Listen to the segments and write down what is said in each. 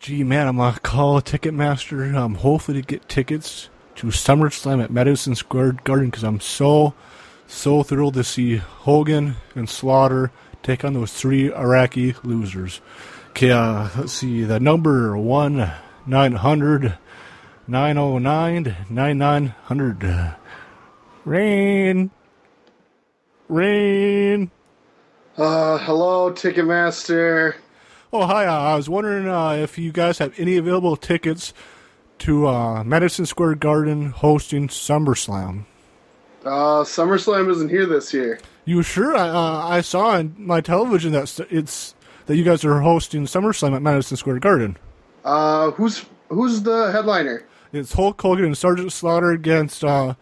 Gee, man, I'm gonna call Ticketmaster. Um, hopefully to get tickets to SummerSlam at Madison Square Garden because I'm so, so thrilled to see Hogan and Slaughter take on those three Iraqi losers. Okay, uh, let's see. The number one nine hundred nine oh nine nine nine hundred. Rain, rain. Uh, hello, Ticketmaster. Oh, hi. Uh, I was wondering uh, if you guys have any available tickets to uh, Madison Square Garden hosting SummerSlam. Uh, SummerSlam isn't here this year. You sure? I, uh, I saw on my television that it's that you guys are hosting SummerSlam at Madison Square Garden. Uh, who's who's the headliner? It's Hulk Hogan and Sergeant Slaughter against uh,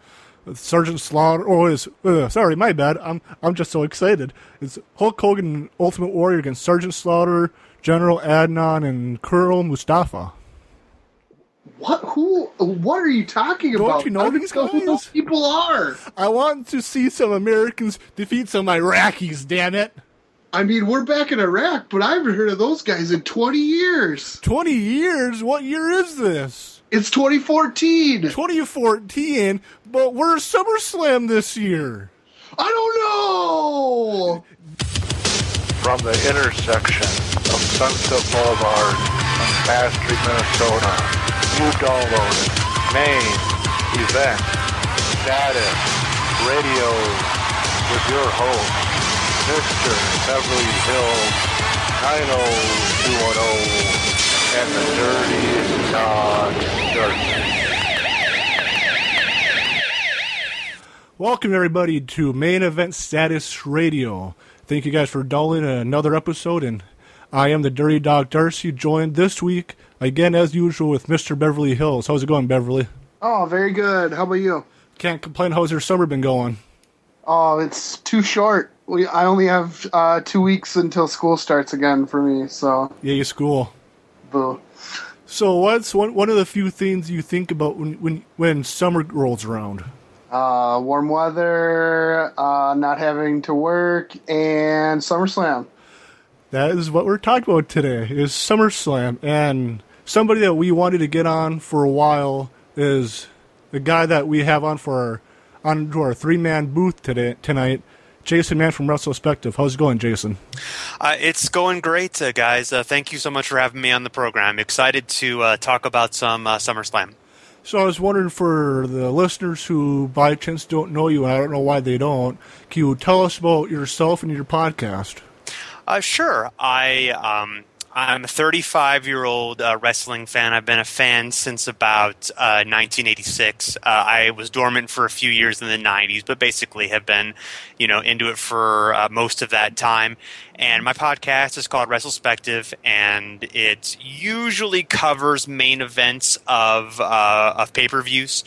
Sergeant Slaughter. Oh, is uh, sorry, my bad. I'm I'm just so excited. It's Hulk Hogan and Ultimate Warrior against Sergeant Slaughter, General Adnan and Colonel Mustafa. What? Who? What are you talking Don't about? you know I these know who guys? those people are. I want to see some Americans defeat some Iraqis. Damn it! I mean, we're back in Iraq, but I haven't heard of those guys in 20 years. Twenty years? What year is this? It's 2014. 2014. But we're SummerSlam this year. I don't know. From the intersection of Sunset Boulevard and Bass Street, Minnesota. You downloaded main event status radio with your host, Mr. Beverly Hills 90210 and the Dirty Dog Dirt. Welcome everybody to Main Event Status Radio. Thank you guys for downloading another episode, and I am the Dirty Dog Darcy, joined this week again as usual with Mr. Beverly Hills. How's it going, Beverly? Oh, very good. How about you? Can't complain. How's your summer been going? Oh, it's too short. We I only have uh, two weeks until school starts again for me. So, Yay, school. boo. So, what's one one of the few things you think about when when when summer rolls around? Uh, warm weather, uh, not having to work, and SummerSlam. That is what we're talking about today. Is SummerSlam, and somebody that we wanted to get on for a while is the guy that we have on for our on to our three man booth today tonight. Jason Mann from Retrospective. How's it going, Jason? Uh, it's going great, uh, guys. Uh, thank you so much for having me on the program. Excited to uh, talk about some uh, SummerSlam. So I was wondering for the listeners who by chance don't know you, I don't know why they don't, can you tell us about yourself and your podcast? Uh, sure. I um, I'm a 35 year old uh, wrestling fan. I've been a fan since about uh, 1986. Uh, I was dormant for a few years in the 90s, but basically have been, you know, into it for uh, most of that time. And my podcast is called Retrospective, and it usually covers main events of uh, of pay per views.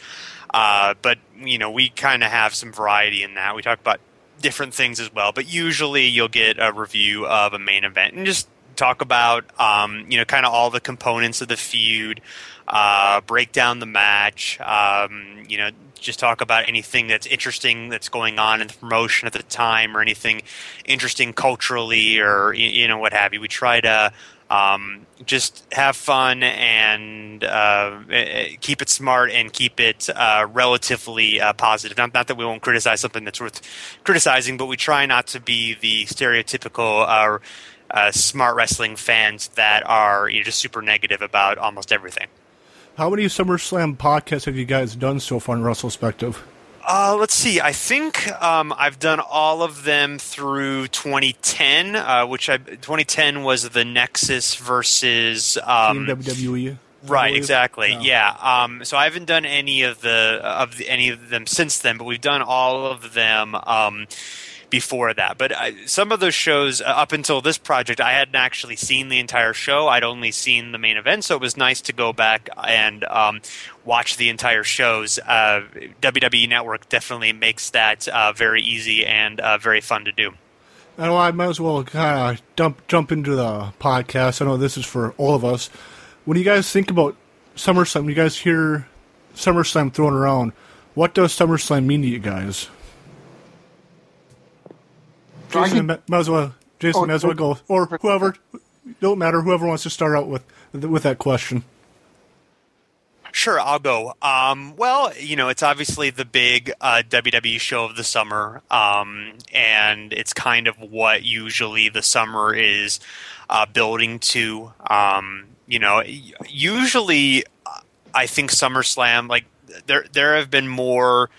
Uh, but you know, we kind of have some variety in that. We talk about different things as well, but usually you'll get a review of a main event and just talk about um, you know kind of all the components of the feud, uh, break down the match, um, you know just talk about anything that's interesting that's going on in the promotion at the time or anything interesting culturally or you know what have you. We try to um, just have fun and uh, eh, keep it smart and keep it uh, relatively uh, positive. Not, not that we won't criticize something that's worth criticizing, but we try not to be the stereotypical uh, smart wrestling fans that are you know, just super negative about almost everything. How many SummerSlam podcasts have you guys done so far in Retrospective? Uh, let's see. I think um, I've done all of them through 2010, uh, which I 2010 was the Nexus versus um, WWE? Right, exactly. Yeah. Yeah. Um, so I haven't done any of the of the, any of them since then, but we've done all of them um, before that. But I, some of those shows uh, up until this project, I hadn't actually seen the entire show. I'd only seen the main event, so it was nice to go back and um, watch the entire shows. Uh, WWE Network definitely makes that uh, very easy and uh, very fun to do. I might as well kind of jump jump into the podcast. I know this is for all of us. When you guys think about SummerSlam, you guys hear SummerSlam thrown around, what does SummerSlam mean to you guys? I Jason, can- might as well. Jason, Oh, might as well go, or whoever. don't matter. Whoever wants to start out with with that question. Sure, I'll go. Um, well, you know, it's obviously the big uh, WWE show of the summer, um, and it's kind of what usually the summer is uh, building to. Um, you know, usually I think SummerSlam, like there, there have been more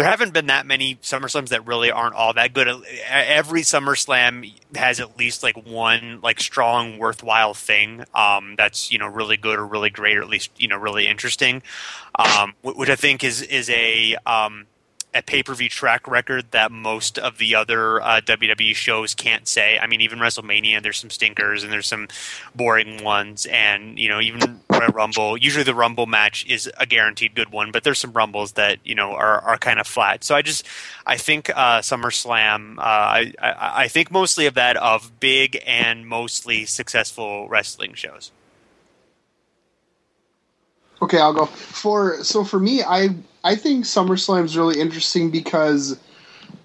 there haven't been that many SummerSlams that really aren't all that good. Every SummerSlam has at least like one like strong, worthwhile thing um, that's you know really good or really great or at least you know really interesting, um, which I think is is a um, a pay per view track record that most of the other uh, WWE shows can't say. I mean, even WrestleMania, there's some stinkers and there's some boring ones, and you know, even Royal Rumble. Usually, the Rumble match is a guaranteed good one, but there's some Rumbles that you know are are kind of flat. So I just I think uh, SummerSlam. Uh, I, I I think mostly of that of big and mostly successful wrestling shows. Okay, I'll go for so for me, I I think SummerSlam is really interesting because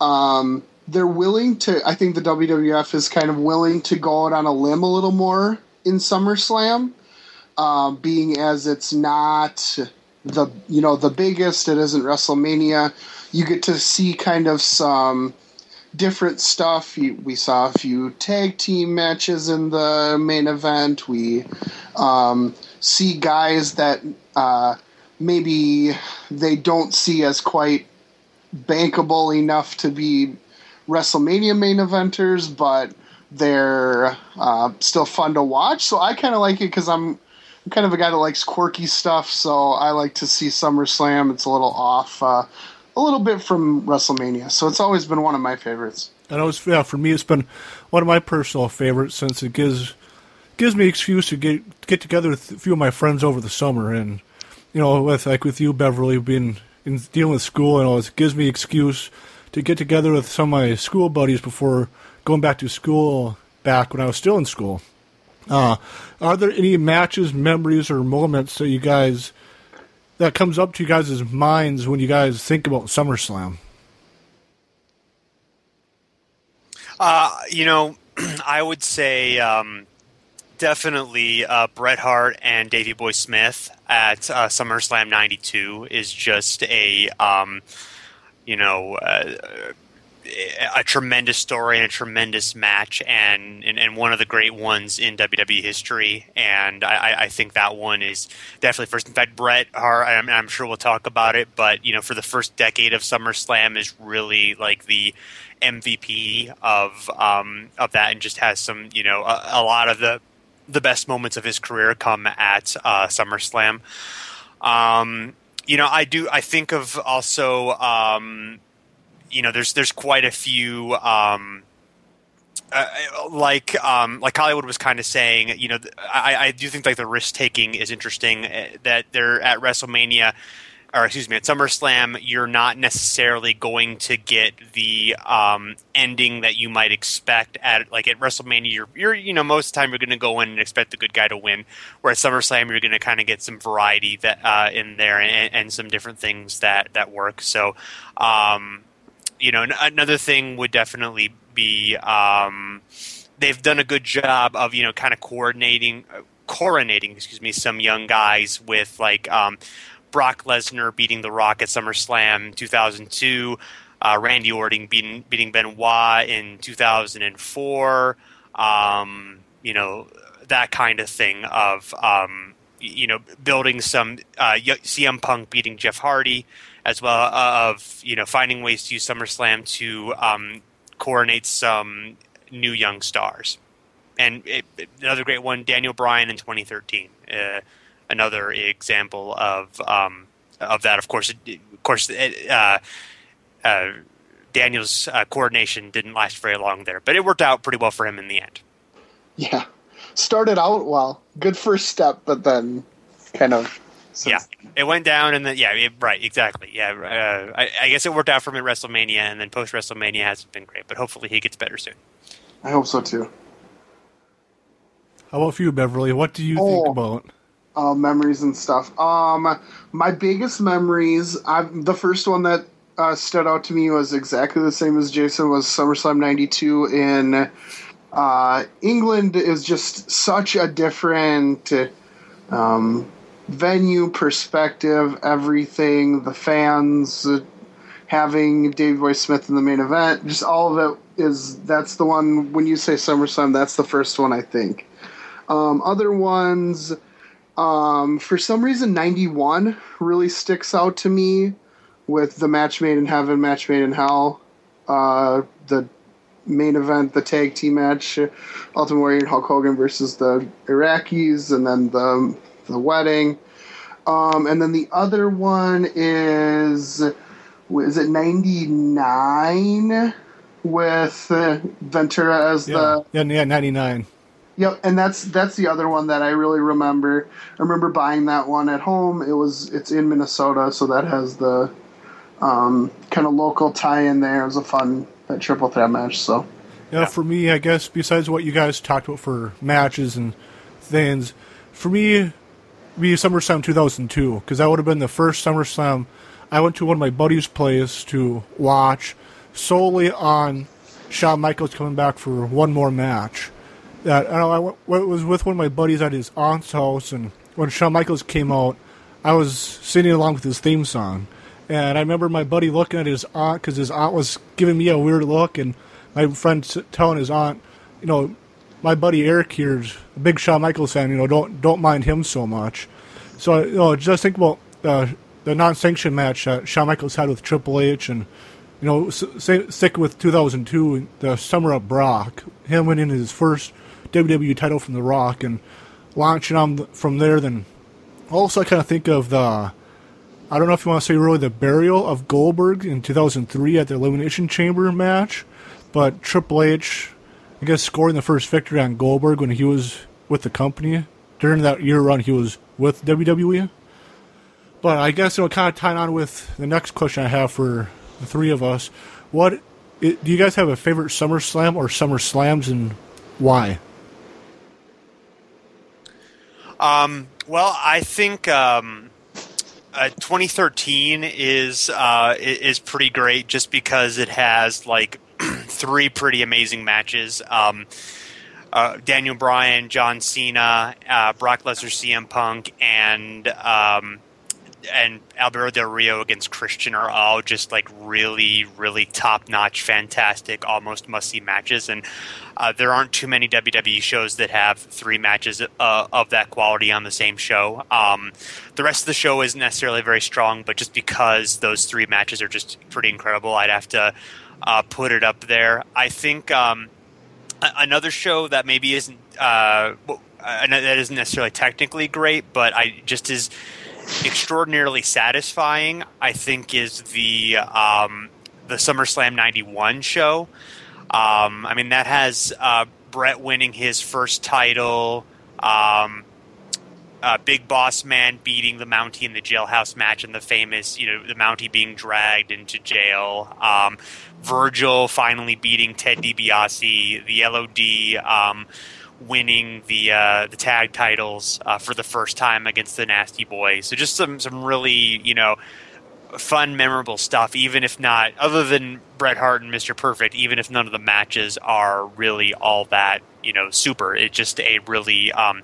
um, they're willing to. I think the WWF is kind of willing to go out on a limb a little more in SummerSlam, um, being as it's not the you know the biggest. It isn't WrestleMania. You get to see kind of some different stuff. We saw a few tag team matches in the main event. We um, see guys that uh, maybe they don't see as quite bankable enough to be WrestleMania main eventers, but they're uh, still fun to watch. So I kind of like it because I'm, I'm kind of a guy that likes quirky stuff. So I like to see SummerSlam. It's a little off, uh, a little bit from WrestleMania. So it's always been one of my favorites. I know it's yeah for me. It's been one of my personal favorites since it gives gives me excuse to get get together with a few of my friends over the summer, and you know, with like with you, Beverly, being in dealing with school, and all, it gives me excuse to get together with some of my school buddies before going back to school back when I was still in school. Uh, are there any matches, memories, or moments that you guys that comes up to you guys' minds when you guys think about SummerSlam? Uh, you know, I would say um, definitely uh, Bret Hart and Davey Boy Smith at uh, SummerSlam '92 is just a, um, you know, uh, a tremendous story and a tremendous match, and, and, and one of the great ones in WWE history. And I, I think that one is definitely first. In fact, Bret Hart, I'm, I'm sure we'll talk about it, but you know, for the first decade of SummerSlam is really like the MVP of um, of that, and just has some you know a, a lot of the the best moments of his career come at uh, SummerSlam. Um, you know, I do. I think of also, um, you know, there's there's quite a few. Um, uh, like um, like Hollywood was kind of saying, you know, I, I do think like the risk taking is interesting. Uh, that they're at WrestleMania or excuse me, at SummerSlam, you're not necessarily going to get the um, ending that you might expect at like at WrestleMania. You're, you're you know most of the time you're going to go in and expect the good guy to win. Where at SummerSlam, you're going to kind of get some variety that uh, in there and, and, some different things that that work. So, um, you know, another thing would definitely be um, they've done a good job of you know kind of coordinating, uh, coronating, excuse me, some young guys with like. Um, Brock Lesnar beating The Rock at SummerSlam 2002, uh, Randy Orton beating, beating Benoit in 2004, um, you know, that kind of thing of, um, you know, building some uh, CM Punk beating Jeff Hardy, as well uh, of, you know, finding ways to use SummerSlam to um, coronate some new young stars. And it, another great one, Daniel Bryan in 2013. Uh, another example of um, of that. Of course, of course, uh, uh, Daniel's uh, coordination didn't last very long there, but it worked out pretty well for him in the end. Yeah, started out well, good first step, but then kind of. Yeah, it went down, and then yeah, it, right, exactly. Yeah, uh, I, I, guess it worked out for him at WrestleMania, and then post WrestleMania hasn't been great, but hopefully he gets better soon. I hope so too. How about you, Beverly? What do you oh, think about uh, memories and stuff. Um, my biggest memories, I've, the first one that uh, stood out to me was exactly the same as Jason was SummerSlam '92 in uh, England is just such a different um, venue, perspective, everything. The fans uh, having Davey Boy Smith in the main event, just all of it is that's the one. When you say SummerSlam, that's the first one I think. Um, other ones, um, for some reason, '91 really sticks out to me with the match made in heaven, match made in hell. Uh, the main event, the tag team match, Ultimate Warrior and Hulk Hogan versus the Iraqis, and then the the wedding. Um, and then the other one is is it ninety nine with uh, Ventura as Yeah, the yeah, yeah, ninety nine. Yep, and that's that's the other one that I really remember. I remember buying that one at home. It was it's in Minnesota, so that has the um, kind of local tie-in there. It was a fun that triple threat match. So Yeah, for me, I guess besides what you guys talked about for matches and things, for me, be SummerSlam 2002 because that would have been the first SummerSlam I went to one of my buddies' place to watch solely on Shawn Michaels coming back for one more match. That I, know, I was with one of my buddies at his aunt's house, and when Shawn Michaels came out, I was singing along with his theme song. And I remember my buddy looking at his aunt because his aunt was giving me a weird look, and my friend telling his aunt, you know, my buddy Eric here's a big Shawn Michaels fan. You know, don't don't mind him so much. So you know, just think about uh, the non-sanctioned match that Shawn Michaels had with Triple H, and you know, stick with 2002, the Summer of Brock, him winning his first WWE title from The Rock, and launching on from there. Then also, I kind of think of the. I don't know if you want to say really the burial of Goldberg in 2003 at the Elimination Chamber match, but Triple H, I guess, scoring the first victory on Goldberg when he was with the company. During that year run, he was with WWE. But I guess it'll kind of tie on with the next question I have for the three of us. What do you guys have a favorite SummerSlam or Summer Slams and why? Um, well, I think um, uh, 2013 is uh, is pretty great just because it has like three pretty amazing matches. Um, uh, Daniel Bryan, John Cena, uh, Brock Lesnar, CM Punk, and um, and Alberto Del Rio against Christian are all just like really, really top notch, fantastic, almost must see matches. And uh, there aren't too many WWE shows that have three matches uh, of that quality on the same show. Um, the rest of the show isn't necessarily very strong, but just because those three matches are just pretty incredible, I'd have to uh, put it up there. I think. Um, another show that maybe isn't uh, uh, that isn't necessarily technically great, but I just is extraordinarily satisfying. I think is the um, the SummerSlam '91 show. Um, I mean that has uh, Bret winning his first title. Um, uh, Big Boss Man beating the Mountie in the jailhouse match, and the famous, you know, the Mountie being dragged into jail. Um, Virgil finally beating Ted DiBiase. The LOD um, winning the uh, the tag titles uh, for the first time against the Nasty Boys. So just some some really, you know, fun, memorable stuff. Even if not, other than Bret Hart and Mr. Perfect, even if none of the matches are really all that, you know, super. It's just a really, um,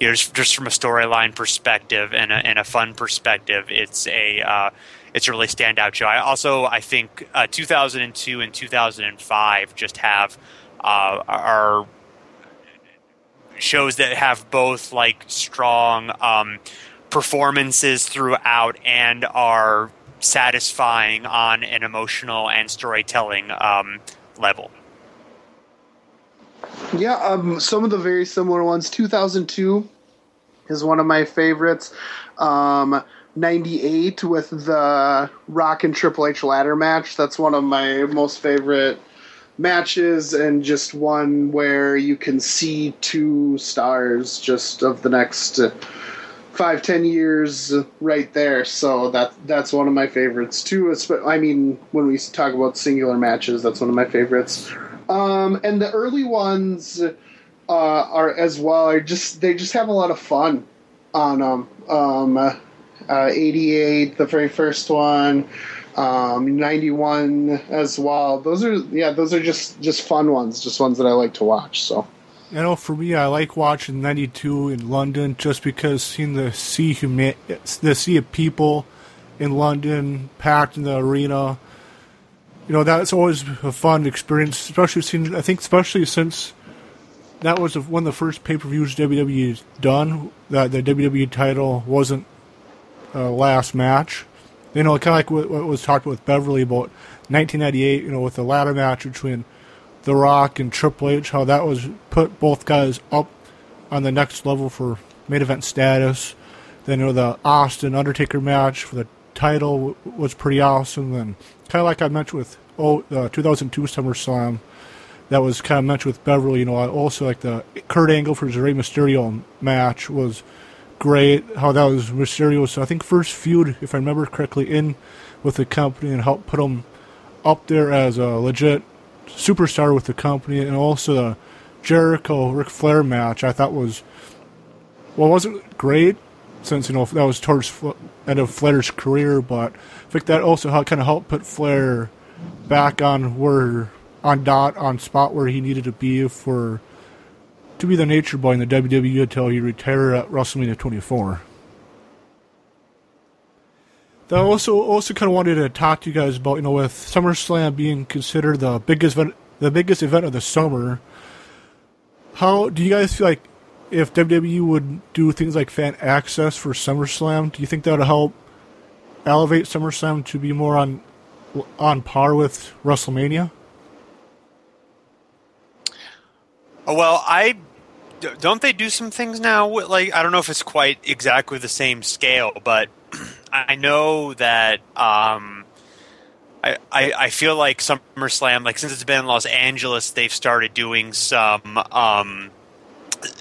you know, just, just from a storyline perspective and a, and a fun perspective, it's a uh, it's a really standout show. I also I think uh, 2002 and 2005 just have uh, are shows that have both like strong um, performances throughout and are satisfying on an emotional and storytelling um, level. Yeah, um, some of the very similar ones. 2002 is one of my favorites. Um, 98 with the Rock and Triple H ladder match. That's one of my most favorite matches, and just one where you can see two stars just of the next five, ten years right there. So that that's one of my favorites too. I mean, when we talk about singular matches, that's one of my favorites. Um, and the early ones uh, are as well. Are just they just have a lot of fun on them. Um, uh, 88, the very first one. Um, 91 as well. Those are yeah, those are just just fun ones, just ones that I like to watch. So. You know, for me, I like watching '92 in London just because seeing the sea huma- the sea of people in London packed in the arena. You know, that's always a fun experience, especially seeing. I think, especially since that was one of the first pay per views WWE done. That the WWE title wasn't uh, last match. You know, kind of like what, was talked about with Beverly about 1998. You know, with the ladder match between The Rock and Triple H, how that was put both guys up on the next level for main event status. Then you know the Austin Undertaker match for the title was pretty awesome. And kind of like I mentioned with oh, the 2002 SummerSlam, that was kind of mentioned with Beverly. You know, also like the Kurt Angle for Rey Mysterio match was great. How that was Mysterio's, I think, first feud, if I remember correctly, in with the company and helped put him up there as a legit superstar with the company. And also the Jericho Ric Flair match, I thought was well, wasn't great since you know that was towards end of Flair's career, but I think that also how kind of helped put Flair back on where on dot on spot where he needed to be for to be the nature boy in the WWE until he retired at WrestleMania 24. I also also kind of wanted to talk to you guys about you know with SummerSlam being considered the biggest event, the biggest event of the summer. How do you guys feel like if WWE would do things like fan access for SummerSlam? Do you think that would help elevate SummerSlam to be more on on par with WrestleMania? Well, I don't they do some things now. Like I don't know if it's quite exactly the same scale, but I know that um, I, I, I feel like SummerSlam, like since it's been in Los Angeles, they've started doing some um,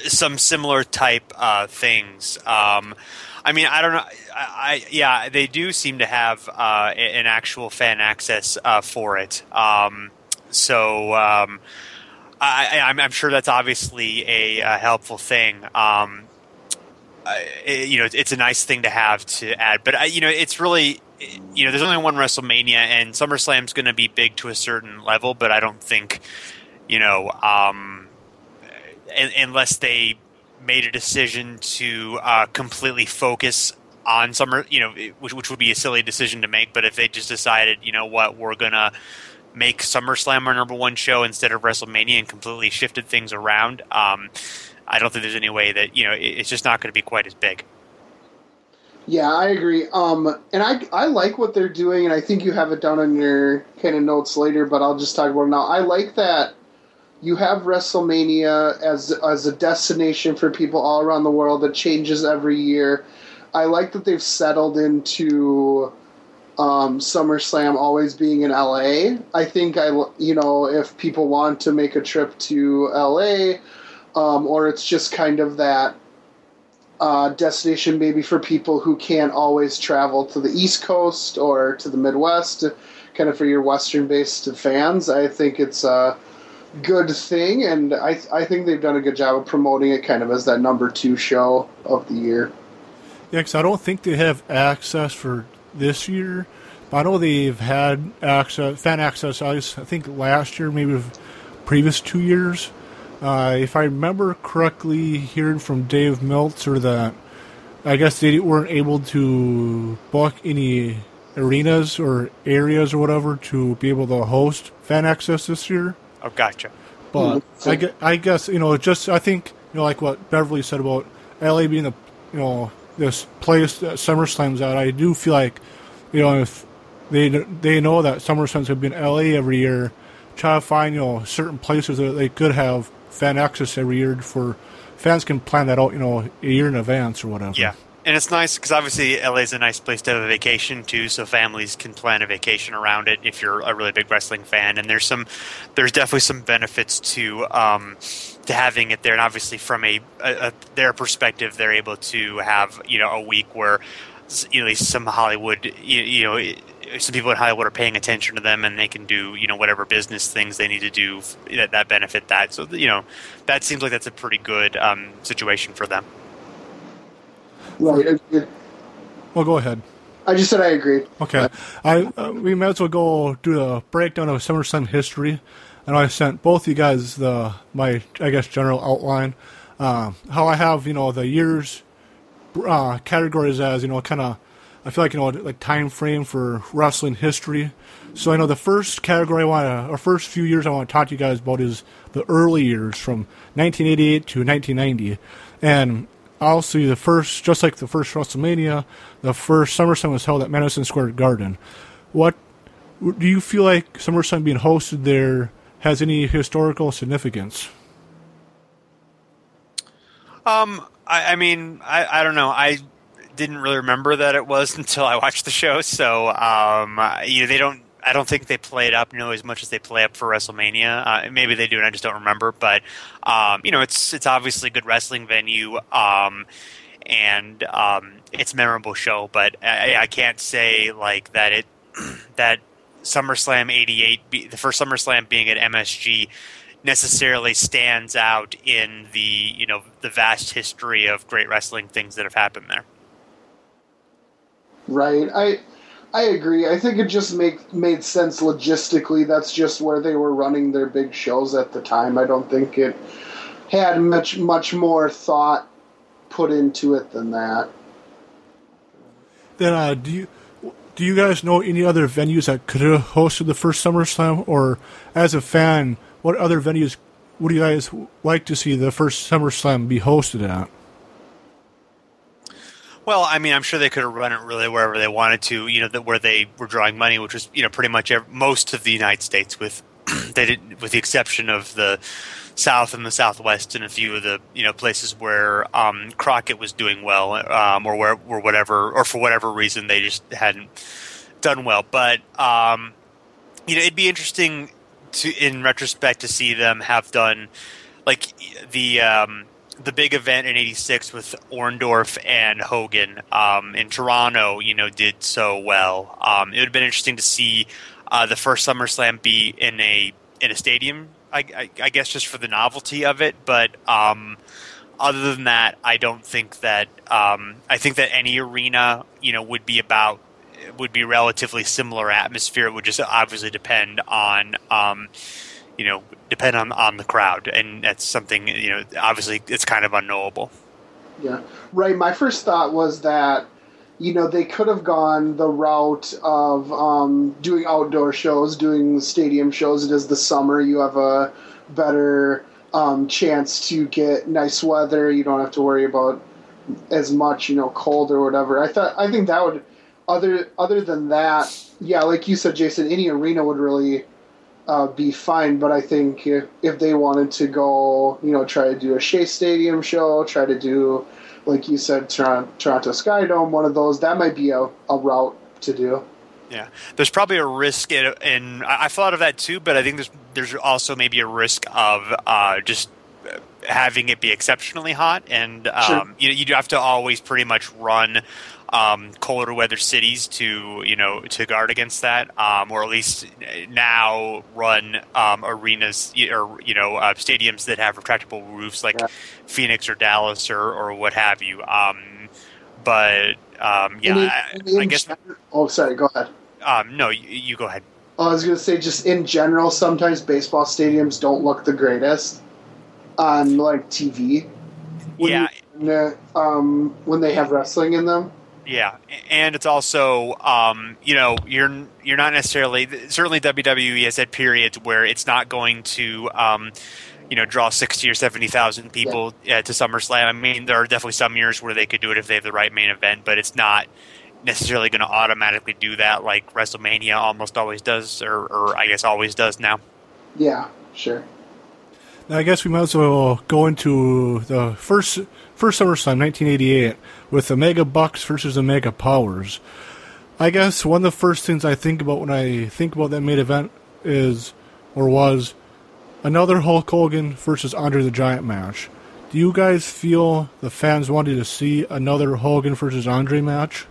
some similar type uh, things. Um, I mean, I don't know. I, I, yeah, they do seem to have uh, an actual fan access uh, for it. Um, so um, I, am sure that's obviously a, a helpful thing. Um, it, you know, it's a nice thing to have to add, but you know, it's really you know, there's only one WrestleMania, and SummerSlam's going to be big to a certain level, but I don't think, you know, um, unless they made a decision to uh, completely focus on summer, you know, which, which would be a silly decision to make. But if they just decided, you know what, we're gonna make SummerSlam our number one show instead of WrestleMania and completely shifted things around, um, I don't think there's any way that you know it's just not going to be quite as big. Yeah, I agree. Um, and I I like what they're doing, and I think you have it down on your kind of notes later, but I'll just talk about it now. I like that you have WrestleMania as as a destination for people all around the world that changes every year. I like that they've settled into um, SummerSlam always being in LA. I think I you know if people want to make a trip to LA, um, or it's just kind of that uh, destination maybe for people who can't always travel to the East Coast or to the Midwest, kind of for your Western based fans. I think it's a good thing, and I, I think they've done a good job of promoting it kind of as that number two show of the year. Yeah, because I don't think they have access for this year. But I know they've had access, fan access. I think last year, maybe previous two years. Uh, if I remember correctly, hearing from Dave Meltzer that I guess they weren't able to book any arenas or areas or whatever to be able to host fan access this year. Oh, gotcha. But mm-hmm. I, guess, I guess you know, just I think you know, like what Beverly said about LA being the you know this place that SummerSlam's at. I do feel like you know if they they know that SummerSlam's going to be in LA every year, try to find you know certain places that they could have fan access every year for fans can plan that out you know a year in advance or whatever. Yeah and it's nice because obviously LA is a nice place to have a vacation too, so families can plan a vacation around it if you're a really big wrestling fan. And there's some, there's definitely some benefits to um, to having it there. And obviously, from a, a, their perspective, they're able to have you know a week where you know some Hollywood, you, you know. Some people in Hollywood are paying attention to them, and they can do you know whatever business things they need to do that, that benefit that. So you know that seems like that's a pretty good um, situation for them. Right. Well, go ahead. I just said I agreed. Okay, I uh, we might as well go do a breakdown of SummerSlam history. I know I sent both you guys the my I guess general outline. Uh, how I have you know the years uh, categories as you know kind of I feel like you know like time frame for wrestling history. So I know the first category I want to, or first few years I want to talk to you guys about is the early years from 1988 to 1990, and I'll see the first, just like the first WrestleMania, the first SummerSlam was held at Madison Square Garden. What do you feel like SummerSlam being hosted there has any historical significance? Um, I, I mean, I, I don't know. I didn't really remember that it was until I watched the show. So, um, you know, they don't. I don't think they play it up nearly as much as they play up for WrestleMania. Uh, maybe they do, and I just don't remember. But um, you know, it's it's obviously a good wrestling venue, um, and um, it's a memorable show. But I, I can't say like that it that SummerSlam '88, the first SummerSlam being at MSG, necessarily stands out in the you know the vast history of great wrestling things that have happened there. Right. I I agree. I think it just make made sense logistically. That's just where they were running their big shows at the time. I don't think it had much much more thought put into it than that. Then, uh, do you do you guys know any other venues that could have hosted the first SummerSlam? Or as a fan, what other venues would you guys like to see the first SummerSlam be hosted at? Well, I mean, I'm sure they could have run it really wherever they wanted to. You know, that where they were drawing money, which was you know pretty much every, most of the United States, with they did, with the exception of the South and the Southwest, and a few of the you know places where um, Crockett was doing well, um, or where or whatever, or for whatever reason they just hadn't done well. But um, you know, it'd be interesting to, in retrospect, to see them have done like the um, the big event in '86 with Orndorff and Hogan um, in Toronto. You know, did so well. Um, it would have been interesting to see uh, the first SummerSlam be in a in a stadium. I, I, I guess just for the novelty of it, but um, other than that, I don't think that. Um, I think that any arena, you know, would be about would be relatively similar atmosphere. It would just obviously depend on, um, you know, depend on on the crowd, and that's something you know. Obviously, it's kind of unknowable. Yeah, right. My first thought was that you know they could have gone the route of um, doing outdoor shows, doing stadium shows. It is the summer; you have a better um, chance to get nice weather. You don't have to worry about as much, you know, cold or whatever. I thought I think that would other other than that, yeah, like you said, Jason, any arena would really uh, be fine. But I think if, if they wanted to go, you know, try to do a Shea Stadium show, try to do, like you said, Toronto, Toronto Skydome, one of those, that might be a, a route to do. Yeah, there's probably a risk in, in I thought of that too, but I think there's there's also maybe a risk of uh, just having it be exceptionally hot, and um, sure. you you have to always pretty much run um, colder weather cities to you know to guard against that, um, or at least now run um, arenas or you know uh, stadiums that have retractable roofs like yeah. Phoenix or Dallas or, or what have you. Um, but um, yeah, in, in, I, I, guess. oh, sorry. Go ahead. Um, no, you, you go ahead. I was going to say, just in general, sometimes baseball stadiums don't look the greatest on like TV. When yeah. You, um, when they have wrestling in them. Yeah, and it's also um, you know you're you're not necessarily certainly WWE has had periods where it's not going to um, you know draw sixty or seventy thousand people yeah. uh, to SummerSlam. I mean, there are definitely some years where they could do it if they have the right main event, but it's not necessarily going to automatically do that like WrestleMania almost always does, or, or I guess always does now. Yeah, sure. Now I guess we might as well go into the first first SummerSlam, 1988, with the Mega Bucks versus the Mega Powers. I guess one of the first things I think about when I think about that main event is, or was, another Hulk Hogan versus Andre the Giant match. Do you guys feel the fans wanted to see another Hogan versus Andre match?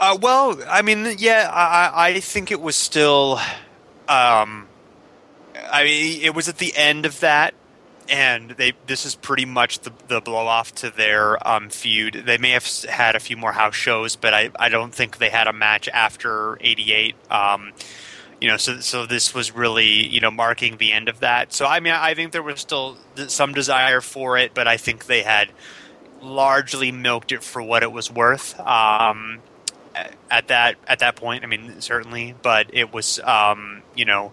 Uh, well, I mean, yeah, I, I think it was still. Um, I mean, it was at the end of that and they this is pretty much the, the blow off to their um, feud. They may have had a few more house shows, but I, I don't think they had a match after '88. Um, you know, so so this was really you know marking the end of that. So I mean, I think there was still some desire for it, but I think they had largely milked it for what it was worth. Um, at that at that point, I mean, certainly, but it was um, you know,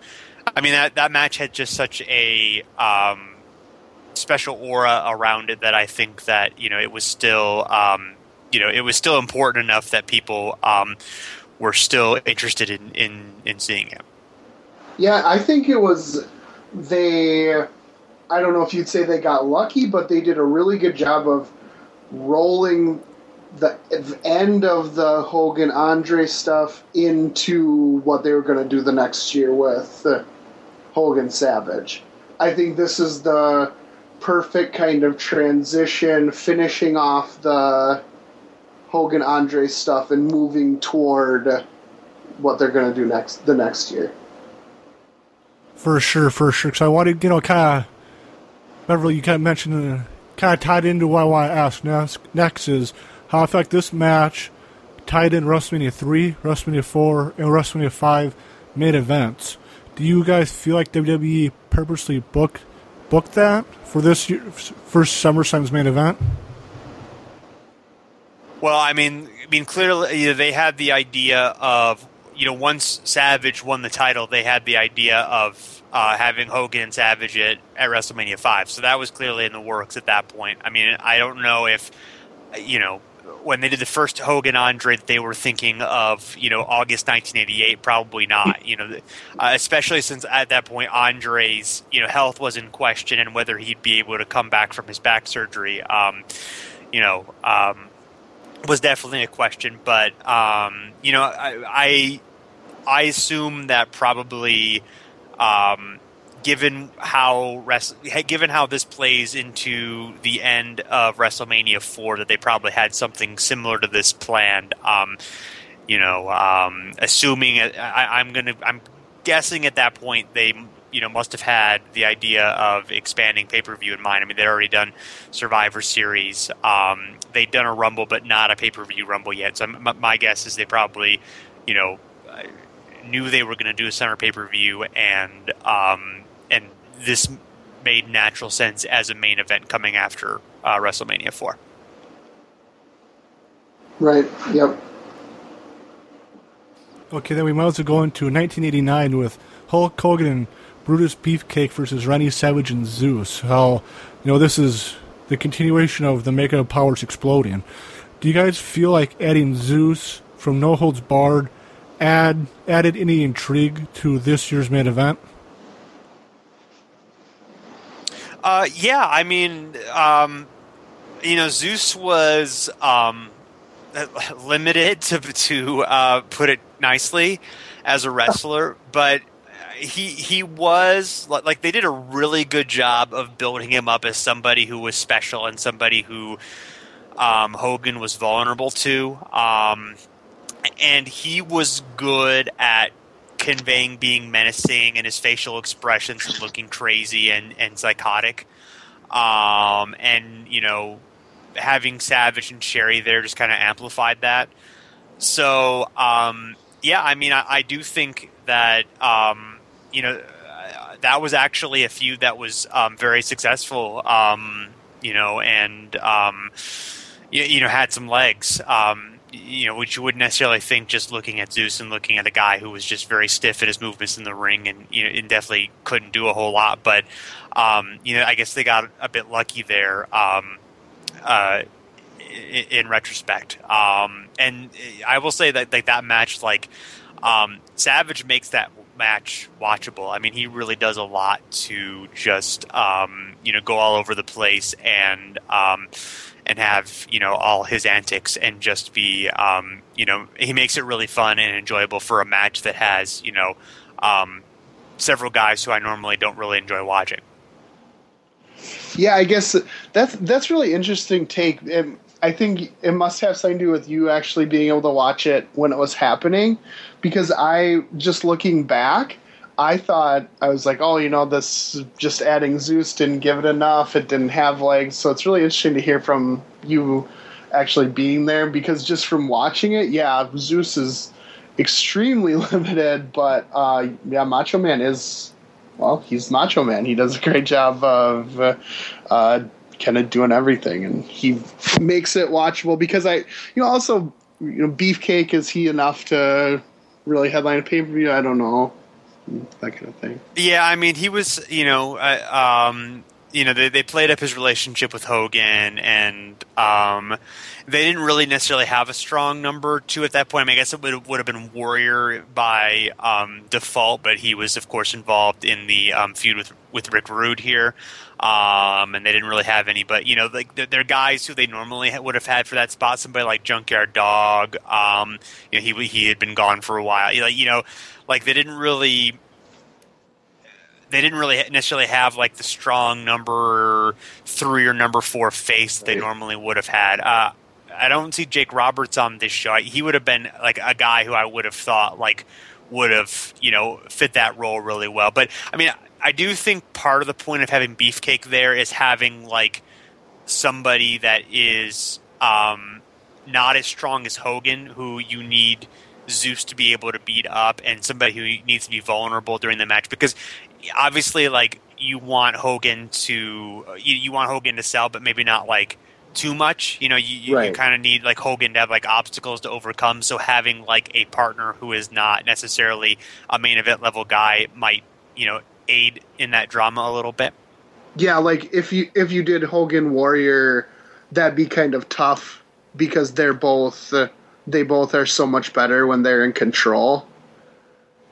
I mean that that match had just such a um, special aura around it that I think that you know it was still um, you know it was still important enough that people um, were still interested in, in in seeing him. Yeah, I think it was they. I don't know if you'd say they got lucky, but they did a really good job of rolling the end of the Hogan Andre stuff into what they were going to do the next year with Hogan Savage. I think this is the perfect kind of transition, finishing off the Hogan Andre stuff and moving toward what they're going to do next the next year. For sure, for sure. Because I wanted, you know, kind of, Beverly, you kind of mentioned, uh, kind of tied into what I want to ask next, next is how, fact, this match tied in WrestleMania 3, WrestleMania 4, and WrestleMania 5 main events. Do you guys feel like WWE purposely booked booked that for this year, first SummerSlam's main event? Well, I mean, I mean, clearly you know, they had the idea of you know once Savage won the title, they had the idea of uh, having Hogan and Savage at, at WrestleMania five. So that was clearly in the works at that point. I mean, I don't know if you know when they did the first Hogan Andre, they were thinking of you know August 1988. Probably not. You know, uh, especially since at that point Andre's you know health was in question and whether he'd be able to come back from his back surgery. Um, you know, um, was definitely a question. But um, you know, I, I, I assume that probably. Um, given how given how this plays into the end of WrestleMania four, that they probably had something similar to this planned. Um, you know, um, assuming I, I'm gonna, I'm guessing at that point they you know must have had the idea of expanding pay per view in mind. I mean, they'd already done Survivor Series, um, they'd done a Rumble, but not a pay per view Rumble yet. So my, my guess is they probably, you know, knew they were going to do a summer pay per view, and um, this made natural sense as a main event coming after uh, WrestleMania four. Right. Yep. Okay, then we might as well go into 1989 with Hulk Hogan and Brutus Beefcake versus Randy Savage and Zeus. How, you know, this is the continuation of the Mega Powers exploding. Do you guys feel like adding Zeus from No Holds Barred add added any intrigue to this year's main event? Uh, yeah, I mean, um, you know, Zeus was um, limited to to uh, put it nicely as a wrestler, but he he was like they did a really good job of building him up as somebody who was special and somebody who um, Hogan was vulnerable to, um, and he was good at conveying being menacing and his facial expressions and looking crazy and, and psychotic. Um, and, you know, having Savage and Sherri there just kind of amplified that. So, um, yeah, I mean, I, I, do think that, um, you know, that was actually a feud that was um, very successful, um, you know, and, um, you, you, know, had some legs. You know, which you wouldn't necessarily think just looking at Zeus and looking at a guy who was just very stiff in his movements in the ring and you know and definitely couldn't do a whole lot. But um, you know, I guess they got a bit lucky there. Um, uh, in, in retrospect, um, and I will say that like that match, like um, Savage makes that match watchable. I mean, he really does a lot to just um, you know go all over the place and um, and have you know all his antics and just be um, you know he makes it really fun and enjoyable for a match that has you know um, several guys who I normally don't really enjoy watching. Yeah, I guess that's that's really interesting take. I think it must have something to do with you actually being able to watch it when it was happening, because I just looking back, I thought I was like, oh, you know, this just adding Zeus didn't give it enough. It didn't have legs, so it's really interesting to hear from you actually being there because just from watching it, yeah, Zeus is extremely limited, but uh, yeah, Macho Man is well, he's Macho Man. He does a great job of uh, kind of doing everything, and he makes it watchable because I, you know, also you know, Beefcake is he enough to really headline a pay per view? I don't know that kind of thing. Yeah, I mean, he was, you know, uh, um, you know, they, they played up his relationship with Hogan, and um, they didn't really necessarily have a strong number two at that point. I mean, I guess it would, would have been Warrior by um, default, but he was, of course, involved in the um, feud with with Rick Rude here, um, and they didn't really have any. But you know, like they're, they're guys who they normally would have had for that spot. Somebody like Junkyard Dog, um, you know, he he had been gone for a while. You know, like they didn't really they didn't really necessarily have like the strong number three or number four face that they normally would have had. Uh, I don't see Jake Roberts on this show. He would have been like a guy who I would have thought like would have you know fit that role really well. But I mean, I do think part of the point of having Beefcake there is having like somebody that is um, not as strong as Hogan, who you need Zeus to be able to beat up, and somebody who needs to be vulnerable during the match because obviously like you want Hogan to you, you want Hogan to sell, but maybe not like too much. You know, you, you, Right. you kind of need like Hogan to have like obstacles to overcome. So having like a partner who is not necessarily a main event level guy might you know aid in that drama a little bit. Yeah, like if you if you did Hogan Warrior, that'd be kind of tough because they're both uh, they both are so much better when they're in control.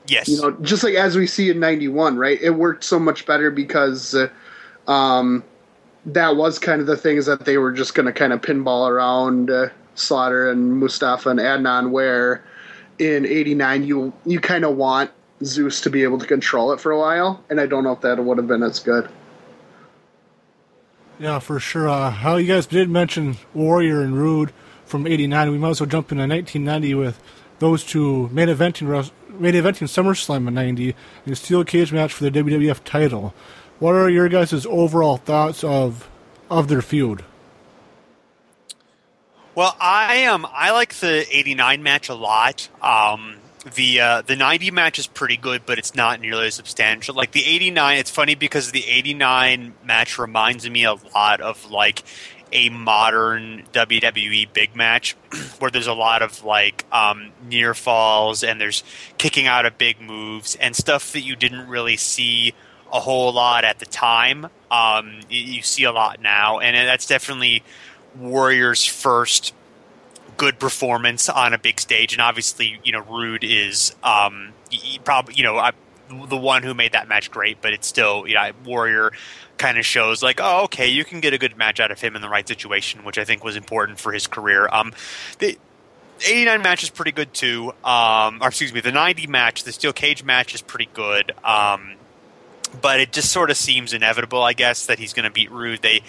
Yes. You know, just like as we see in '91, right? It worked so much better because uh, um, that was kind of the things that they were just going to kind of pinball around uh, Slaughter and Mustafa and Adnan. Where in '89, you you kind of want Zeus to be able to control it for a while, and I don't know if that would have been as good. Yeah, for sure. Uh, how you guys did mention Warrior and Rude from '89. We might as well jump into 1990 with those two main eventing main eventing SummerSlam in '90 in a steel cage match for the WWF title. What are your guys' overall thoughts of of their feud? Well, I um I like the '89 match a lot. Um, the uh, the '90 match is pretty good, but it's not nearly as substantial. Like the '89, it's funny because the '89 match reminds me a lot of like a modern WWE big match, where there's a lot of like um, near falls and there's kicking out of big moves and stuff that you didn't really see a whole lot at the time. Um, you, see a lot now, and that's definitely Warriors' first good performance on a big stage, and obviously, you know, Rude is um, probably you know I, the one who made that match great, but it's still you know Warrior kind of shows like oh okay you can get a good match out of him in the right situation, which I think was important for his career. Um, the 89 match is pretty good too. Um, or excuse me, the 90 match, the steel cage match is pretty good. Um, but it just sort of seems inevitable, I guess, that he's going to beat Rude. They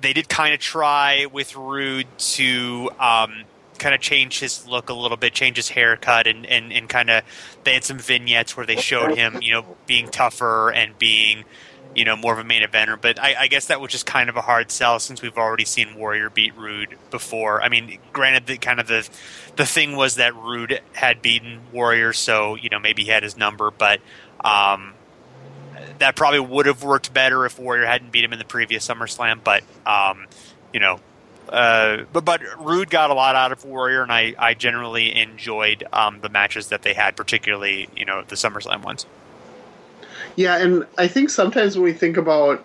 they did kind of try with Rude to um, kind of change his look a little bit, change his haircut, and, and, and kind of they had some vignettes where they showed him, you know, being tougher and being, you know, more of a main eventer. But I, I guess that was just kind of a hard sell since we've already seen Warrior beat Rude before. I mean, granted, the kind of the the thing was that Rude had beaten Warrior, so you know maybe he had his number, but. Um, that probably would have worked better if Warrior hadn't beat him in the previous SummerSlam. But um, you know, uh, but but Rude got a lot out of Warrior, and I, I generally enjoyed um, the matches that they had, particularly you know the SummerSlam ones. Yeah, and I think sometimes when we think about,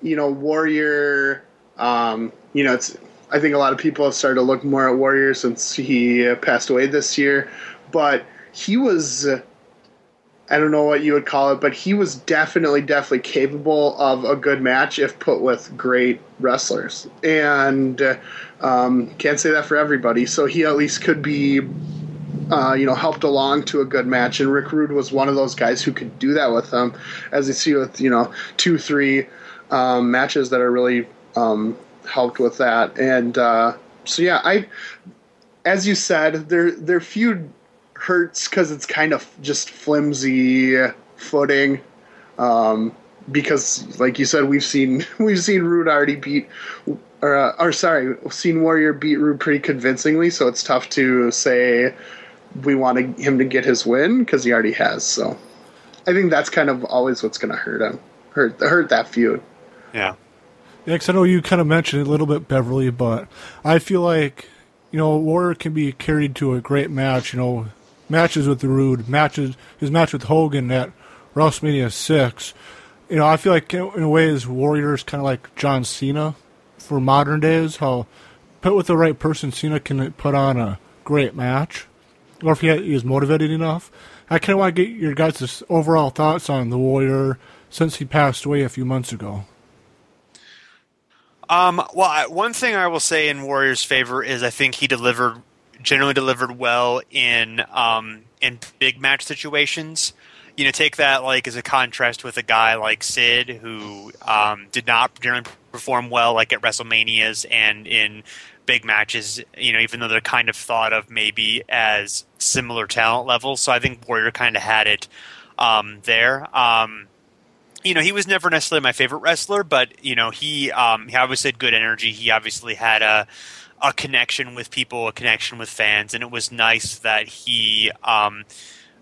you know, Warrior, um, you know, it's. I think a lot of people have started to look more at Warrior since he passed away this year, but he was. I don't know what you would call it, but he was definitely, definitely capable of a good match if put with great wrestlers. And um, can't say that for everybody. So he at least could be uh, you know, helped along to a good match. And Rick Rude was one of those guys who could do that with them, as you see with you know two, three um, matches that are really um, helped with that. And uh, so yeah, I, as you said, their their feud hurts because it's kind of just flimsy footing. Um, because, like you said, we've seen we've seen Rude already beat, or, uh, or sorry, seen Warrior beat Rude pretty convincingly. So it's tough to say we want him to get his win because he already has. So I think that's kind of always what's going to hurt him, hurt hurt that feud. Yeah. Yeah, 'cause I know you kind of mentioned it a little bit, Beverly, but I feel like you know Warrior can be carried to a great match. You know, matches with the Rude, matches his match with Hogan at WrestleMania six. You know, I feel like in a way his Warrior is kind of like John Cena for modern days. How put with the right person, Cena can put on a great match, or if he is motivated enough. I kind of want to get your guys' overall thoughts on the Warrior since he passed away a few months ago. Um, well, I, one thing I will say in Warrior's favor is I think he delivered generally delivered well in um, in big match situations. You know, take that like as a contrast with a guy like Sid who um, did not generally perform well like at WrestleManias and in big matches. You know, even though they're kind of thought of maybe as similar talent levels. So I think Warrior kind of had it um, there. Um, you know, he was never necessarily my favorite wrestler, but you know, he um, he obviously had good energy. He obviously had a a connection with people, a connection with fans, and it was nice that he um,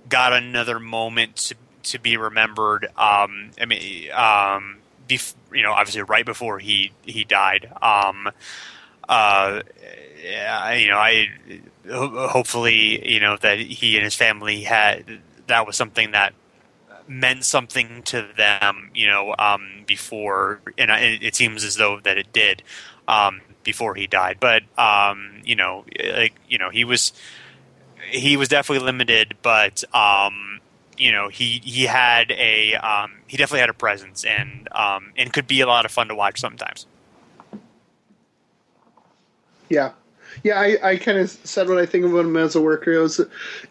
got another moment to to be remembered. Um, I mean, um, bef- you know, obviously right before he he died. Um, uh, you know, I hopefully you know that he and his family had that was something that meant something to them, you know, um, before, and it, it, seems as though that it did um, before he died. But um, you know, like you know, he was he was definitely limited, but um, you know, he he had a um, he definitely had a presence, and um, and could be a lot of fun to watch sometimes. Yeah, yeah, I, I kind of said what I think about him as a worker. It was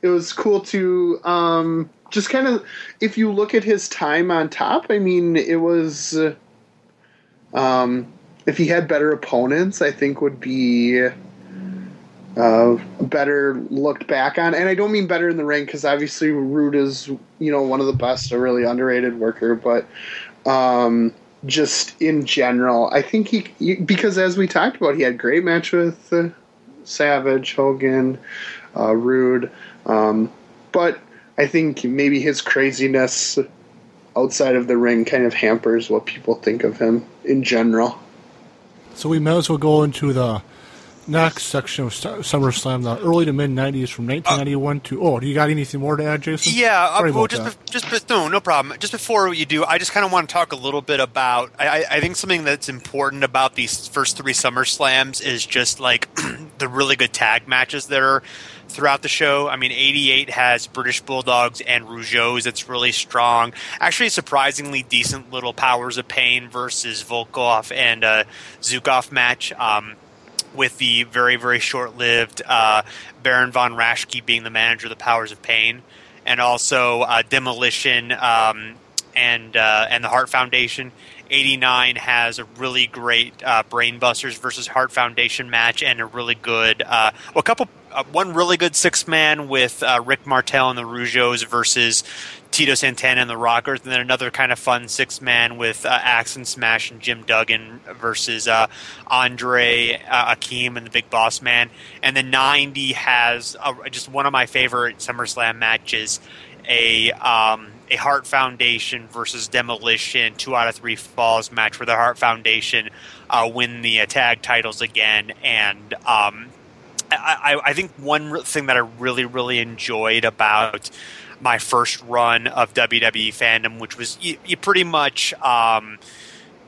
it was cool to um, just kind of if you look at his time on top. I mean, it was um, if he had better opponents, I think would be uh, better looked back on. And I don't mean better in the ring because obviously Rude is you know one of the best, a really underrated worker, but. Um, just in general, I think he, he, because as we talked about, he had great match with uh, Savage, Hogan, uh, Rude. Um, but I think maybe his craziness outside of the ring kind of hampers what people think of him in general. So we may as well go into the next section of SummerSlam, the early to mid '90s, from 1991 uh, to. Oh, do you got anything more to add, Jason? Yeah, uh, well, just be, just no, no problem. Just before you do, I just kind of want to talk a little bit about. I, I think something that's important about these first three SummerSlams is just like the really good tag matches that are throughout the show. I mean, 88 has British Bulldogs and Rougeaus. It's really strong. Actually, surprisingly decent little Powers of Pain versus Volkoff and uh, Zhukov match. Um, with the very very short lived uh, Baron von Raschke being the manager of the Powers of Pain, and also uh, Demolition um, and uh, and the Heart Foundation. 89 has a really great uh, Brainbusters versus Heart Foundation match and a really good, uh, well, a couple, uh, one really good six man with uh, Rick Martel and the Rougeaus versus Tito Santana and the Rockers, and then another kind of fun six man with uh, Axe and Smash and Jim Duggan versus uh, Andre uh, Akeem and the Big Boss Man. And then 90 has just one of my favorite SummerSlam matches a. Um, a Heart Foundation versus Demolition two out of three falls match where the Heart Foundation uh, win the uh, tag titles again. And um, I, I, think one thing that I really, really enjoyed about my first run of WWE fandom, which was pretty much um,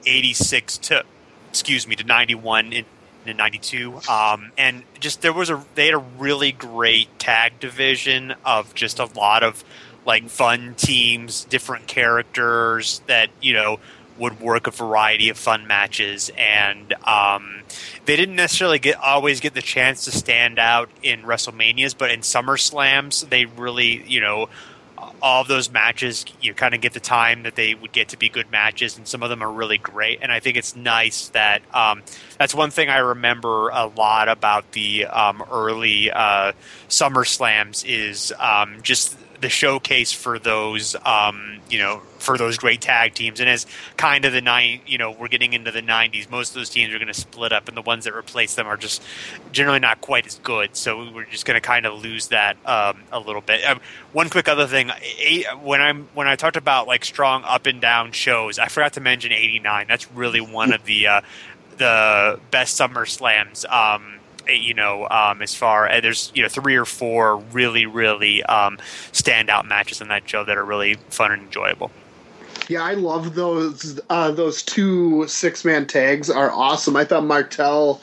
86 to, excuse me, to 91 in, in 92. Um, and just there was a, they had a really great tag division of just a lot of like fun teams, different characters that, you know, would work a variety of fun matches, and um, they didn't necessarily get always get the chance to stand out in WrestleManias, but in SummerSlams they really you know all of those matches, you kind of get the time that they would get to be good matches, and some of them are really great. And I think it's nice that um, that's one thing I remember a lot about the um, early uh, Summer Slams is um, just the showcase for those um, you know for those great tag teams. And as kind of the nine you know we're getting into the 90s most of those teams are going to split up and the ones that replace them are just generally not quite as good. So we're just going to kind of lose that um, a little bit. Um, one quick other thing when i'm when i talked about like strong up and down shows i forgot to mention 89 that's really one of the uh, the best summer slams um, you know, um, as far as there's you know three or four really really um, standout matches in that show that are really fun and enjoyable. Yeah, I love those. Uh, those two six man tags are awesome. I thought Martel,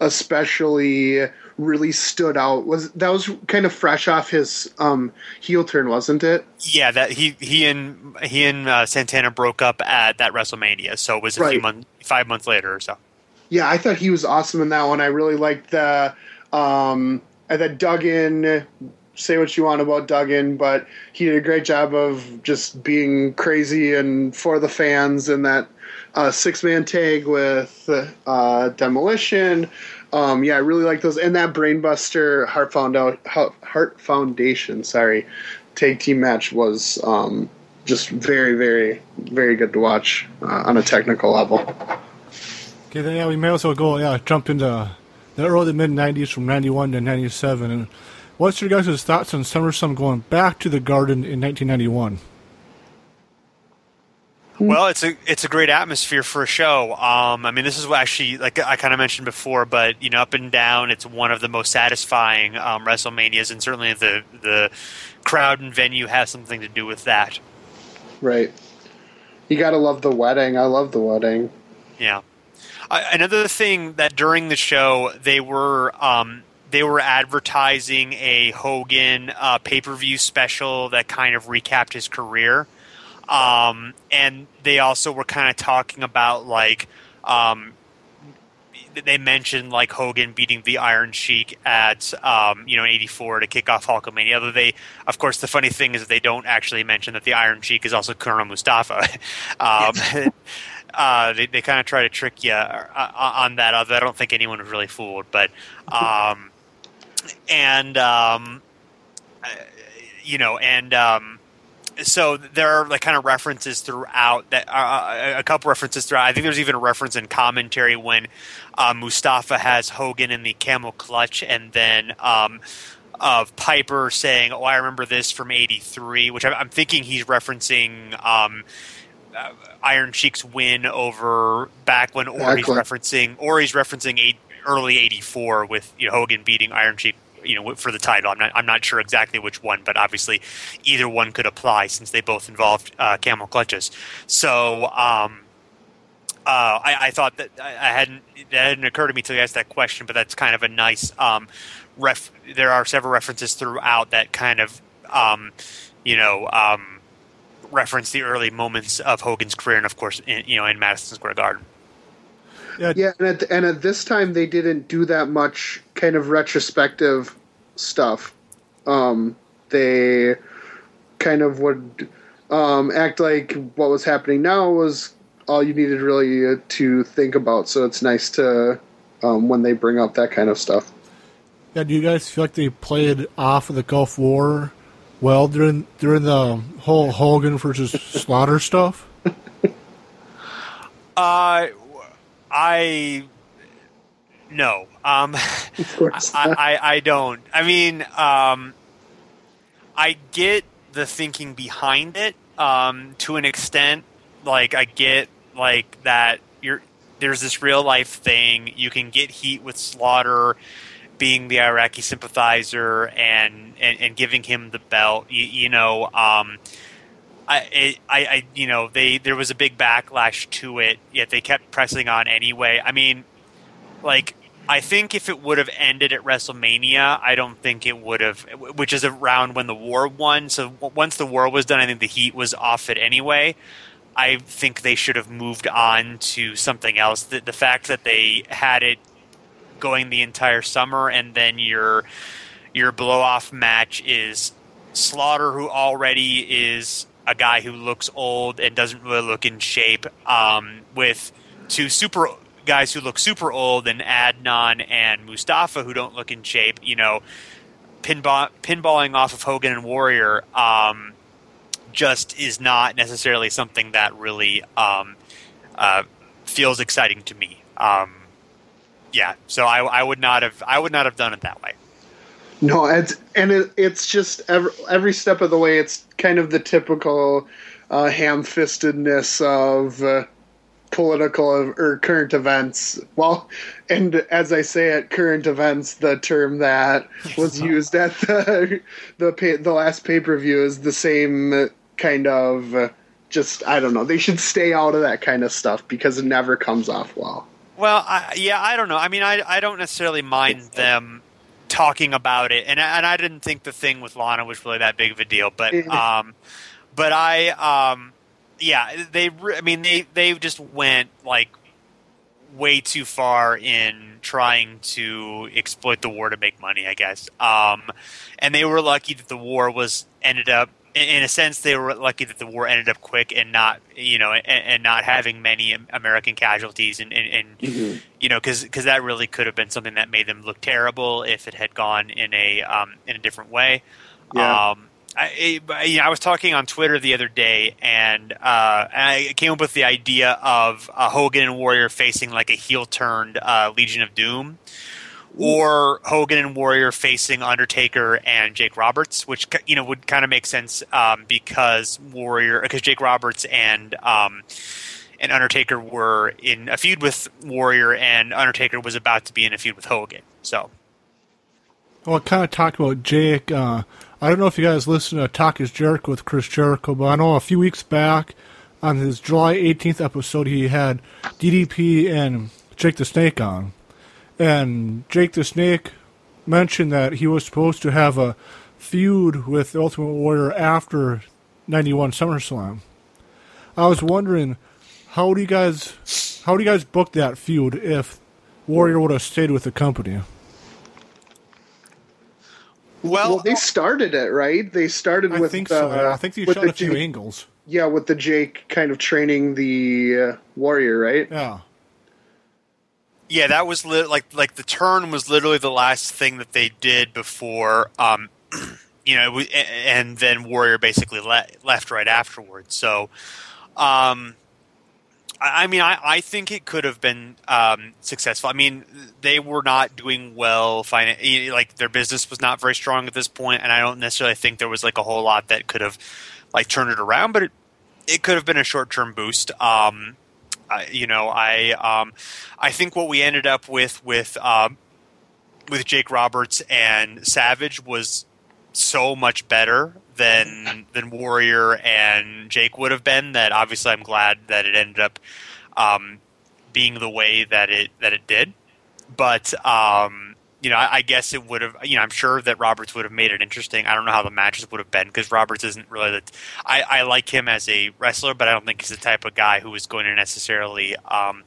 especially, really stood out. Was that was kind of fresh off his um, heel turn, wasn't it? Yeah, that he he and he and uh, Santana broke up at that WrestleMania, so it was a right. few months, five months later or so yeah, I thought he was awesome in that one. I really liked the. Um, I thought Duggan. Say what you want about Duggan, but he did a great job of just being crazy and for the fans in that uh, six man tag with uh, Demolition. Um, yeah, I really like those. And that Brainbuster Heart, Found out, Heart Foundation, sorry, tag team match was um, just very, very, very good to watch uh, on a technical level. Okay, then yeah, we may as well go yeah jump into the early mid '90s from '91 to '97. And what's your guys' thoughts on SummerSlam going back to the Garden in 1991? Well, it's a it's a great atmosphere for a show. Um, I mean, this is what actually like I kind of mentioned before, but you know, up and down, it's one of the most satisfying um, WrestleManias, and certainly the the crowd and venue has something to do with that. Right. You gotta love the wedding. I love the wedding. Yeah another thing that during the show they were um, they were advertising a Hogan uh, pay per view special that kind of recapped his career, um, and they also were kind of talking about like. Um, they mentioned like Hogan beating the Iron Sheik at um, you know '84 to kick off Hulkamania. Although they, of course, the funny thing is that they don't actually mention that the Iron Sheik is also Colonel Mustafa. um, uh, they, they kind of try to trick you uh, uh, on that. Although I don't think anyone was really fooled, but um, and um, uh, you know, and um, so there are like kind of references throughout that uh, a couple references throughout. I think there's even a reference in commentary when uh, Mustafa has Hogan in the camel clutch, and then. Um, of Piper saying, "Oh, I remember this from '83," which I'm, I'm, thinking he's referencing um, uh, Iron Sheik's win over back when Ori's referencing Ori's referencing eight, early '84 with you know, Hogan beating Iron Sheik. You know, for the title, I'm not. I'm not sure exactly which one, but obviously, either one could apply since they both involved uh, camel clutches. So, um, uh, I, I, thought that I hadn't that hadn't occurred to me until you asked that question, but that's kind of a nice um, ref. There are several references throughout that kind of um, you know um, reference the early moments of Hogan's career, and of course, in, you know, in Madison Square Garden. Yeah, yeah, and at, and at this time they didn't do that much kind of retrospective stuff. Um, they kind of would um, act like what was happening now was all you needed really to think about. So it's nice to um, when they bring up that kind of stuff. Yeah, do you guys feel like they played off of the Gulf War well, during during the whole Hogan versus Slaughter stuff. Uh, I no. Um, I, I, I don't. I mean, um, I get the thinking behind it um, to an extent. Like I get like that. You're there's this real life thing. You can get heat with Slaughter being the Iraqi sympathizer and, and, and giving him the belt, you, you know, um, I, I, I, you know, they there was a big backlash to it, yet they kept pressing on anyway. I mean, like, I think if it would have ended at WrestleMania, I don't think it would have, which is around when the war won. So once the war was done, I think the heat was off it anyway. I think they should have moved on to something else. The, the fact that they had it going the entire summer, and then your your blow off match is Slaughter, who already is a guy who looks old and doesn't really look in shape, um, with two super guys who look super old, and Adnan and Mustafa, who don't look in shape. You know, pinball, pinballing off of Hogan and Warrior um, just is not necessarily something that really um, uh, feels exciting to me. Um, yeah, so I, I would not have I would not have done it that way. No, it's and it, it's just every, every step of the way. It's kind of the typical uh, ham-fistedness of uh, political or current events. Well, and as I say at current events, the term that was used at the the pay, the last pay per view is the same kind of. Uh, just I don't know. They should stay out of that kind of stuff because it never comes off well. Well, I, yeah, I don't know. I mean, I I don't necessarily mind them talking about it, and and I didn't think the thing with Lana was really that big of a deal, but um, but I um, yeah, they. I mean, they they just went like way too far in trying to exploit the war to make money, I guess. Um, and they were lucky that the war was ended up in a sense, they were lucky that the war ended up quick and not, you know, and, and not having many American casualties, and, and, and mm-hmm. you know, because because that really could have been something that made them look terrible if it had gone in a um, in a different way. Yeah. Um, I, you know, I was talking on Twitter the other day, and, uh, and I came up with the idea of uh, Hogan and Warrior facing like a heel turned uh, Legion of Doom, or Hogan and Warrior facing Undertaker and Jake Roberts, which you know would kind of make sense um, because Warrior because Jake Roberts and um, and Undertaker were in a feud with Warrior, and Undertaker was about to be in a feud with Hogan. So, well, I kind of talked about Jake. Uh, I don't know if you guys listen to Talk is Jericho with Chris Jericho, but I know a few weeks back on his July 18th episode, he had DDP and Jake the Snake on and Jake the Snake mentioned that he was supposed to have a feud with Ultimate Warrior after 91 SummerSlam. I was wondering how do you guys how do you guys book that feud if Warrior would have stayed with the company? Well, well they started it right. They started with I with. think so. Uh, I think they shot the a few Jake, angles. Yeah, with the Jake kind of training the uh, Warrior, right? Yeah. Yeah, that was li- like like the turn was literally the last thing that they did before, um, you know, and then Warrior basically le- left right afterwards. So, um, I, I mean, I, I think it could have been um, successful. I mean, they were not doing well. Finan- like their business was not very strong at this point, and I don't necessarily think there was like a whole lot that could have like turned it around. But it it could have been a short term boost. Um, I, you know, I um, I think what we ended up with with um, with Jake Roberts and Savage was so much better than than Warrior and Jake would have been. That obviously I'm glad that it ended up um, being the way that it that it did. But um, you know, I, I, guess it would have. You know, I'm sure that Roberts would have made it interesting. I don't know how the matches would have been because Roberts isn't really the. I, I like him as a wrestler, but I don't think he's the type of guy who is going to necessarily um,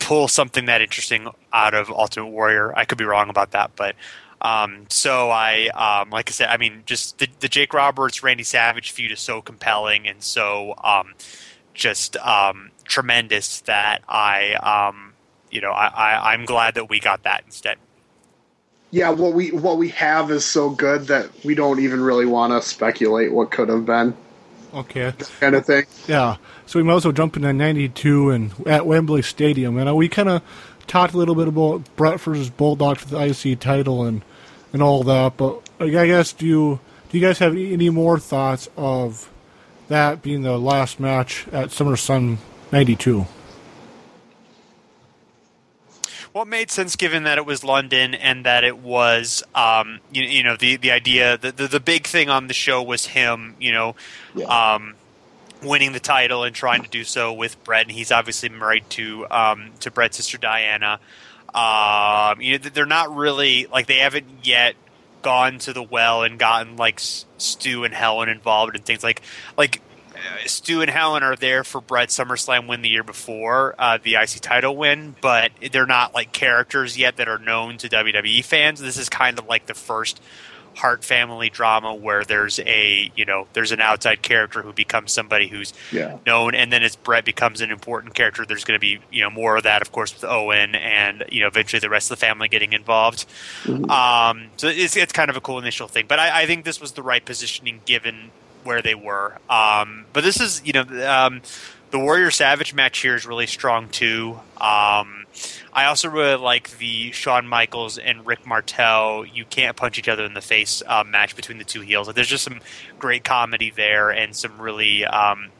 pull something that interesting out of Ultimate Warrior. I could be wrong about that, but. Um, so I, um, like I said, I mean, just the, the Jake Roberts Randy Savage feud is so compelling and so um, just um, tremendous that I, um, you know, I, I, I'm glad that we got that instead yeah, what we what we have is so good that we don't even really want to speculate what could have been. Okay, kind of thing. Yeah, so we might as well jump into '92 and at Wembley Stadium, and we kind of talked a little bit about Bret versus Bulldog for the IC title and and all that. But I guess do you do you guys have any more thoughts of that being the last match at SummerSlam '92? Well, it made sense given that it was London and that it was, um, you, you, know, the the idea, the, the, the big thing on the show was him, you know, yeah. um, winning the title and trying to do so with Bret, and he's obviously married to um, to Bret's sister Diana. Um, you know, they're not really like they haven't yet gone to the well and gotten like Stu and Helen involved and things like like Stu and Helen are there for Bret's SummerSlam win the year before uh, the IC title win, but they're not like characters yet that are known to WWE fans. This is kind of like the first Hart family drama where there's a you know there's an outside character who becomes somebody who's Yeah. known, and then as Bret becomes an important character, there's going to be you know more of that, of course, with Owen and you know eventually the rest of the family getting involved. Um, so it's it's kind of a cool initial thing, but I, I think this was the right positioning given where they were. Um, but this is you know um, the Warrior Savage match here is really strong too. Um, I also really like the Shawn Michaels and Rick Martel. You can't punch each other in the face uh, match between the two heels. Like, there's just some great comedy there and some really um,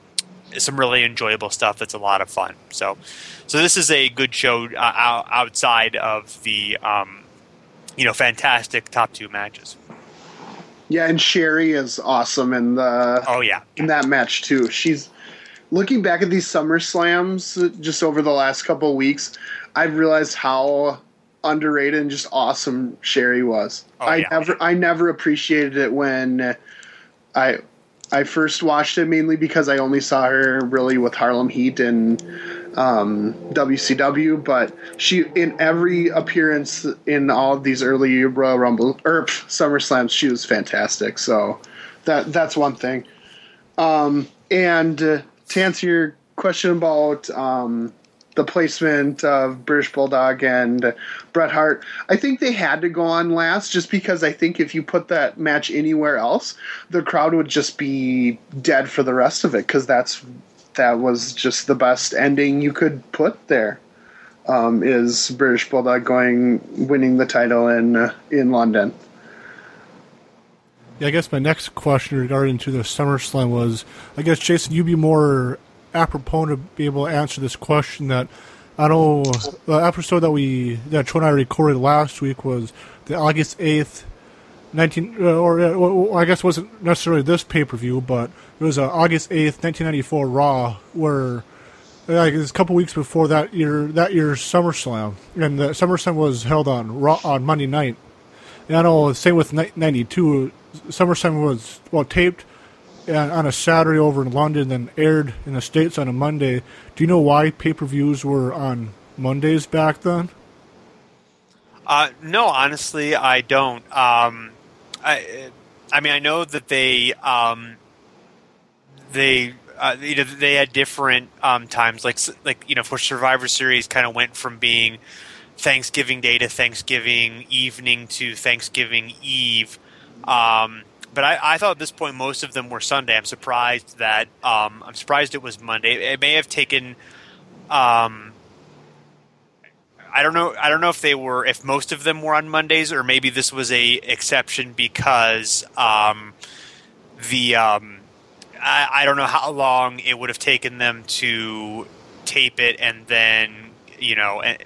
some really enjoyable stuff. That's a lot of fun. So, so this is a good show uh, outside of the um, you know fantastic top two matches. Yeah, and Sherri is awesome in the Oh yeah, in that match too. She's looking back at these Summer Slams just over the last couple of weeks. I've realized how underrated and just awesome Sherri was. Oh, I yeah. never I never appreciated it when I I first watched it mainly because I only saw her really with Harlem Heat and um, WCW, but she in every appearance in all of these early Royal Rumble or pff, Summer Slams, she was fantastic. So that that's one thing. Um, and uh, to answer your question about um, the placement of British Bulldog and Bret Hart, I think they had to go on last just because I think if you put that match anywhere else, the crowd would just be dead for the rest of it because that's that was just the best ending you could put there. Um, is British Bulldog going winning the title in in London? Yeah, I guess my next question regarding to the SummerSlam was, I guess Jason, you'd be more apropos to be able to answer this question. That I know the episode that we that Troy and I recorded last week was the August eighth, nineteen, uh, or uh, I guess wasn't necessarily this pay per view, but it was uh, August eighth, nineteen ninety four Raw, where like it was a couple weeks before that year that year's SummerSlam, and the SummerSlam was held on Raw on Monday night. And I know, same with ni- 92, SummerSlam was, well, taped on a Saturday over in London, then aired in the States on a Monday. Do you know why pay per views were on Mondays back then? Uh, no, honestly, I don't. Um, I, I mean, I know that they um, they uh, you know they had different um, times, like like you know, for Survivor Series, kind of went from being Thanksgiving Day to Thanksgiving evening to Thanksgiving Eve. Um, but I, I thought at this point most of them were Sunday. I'm surprised that um, I'm surprised it was Monday. It may have taken. Um, I don't know. I don't know if they were, if most of them were on Mondays, or maybe this was a exception because um, the um, I, I don't know how long it would have taken them to tape it and then you know and,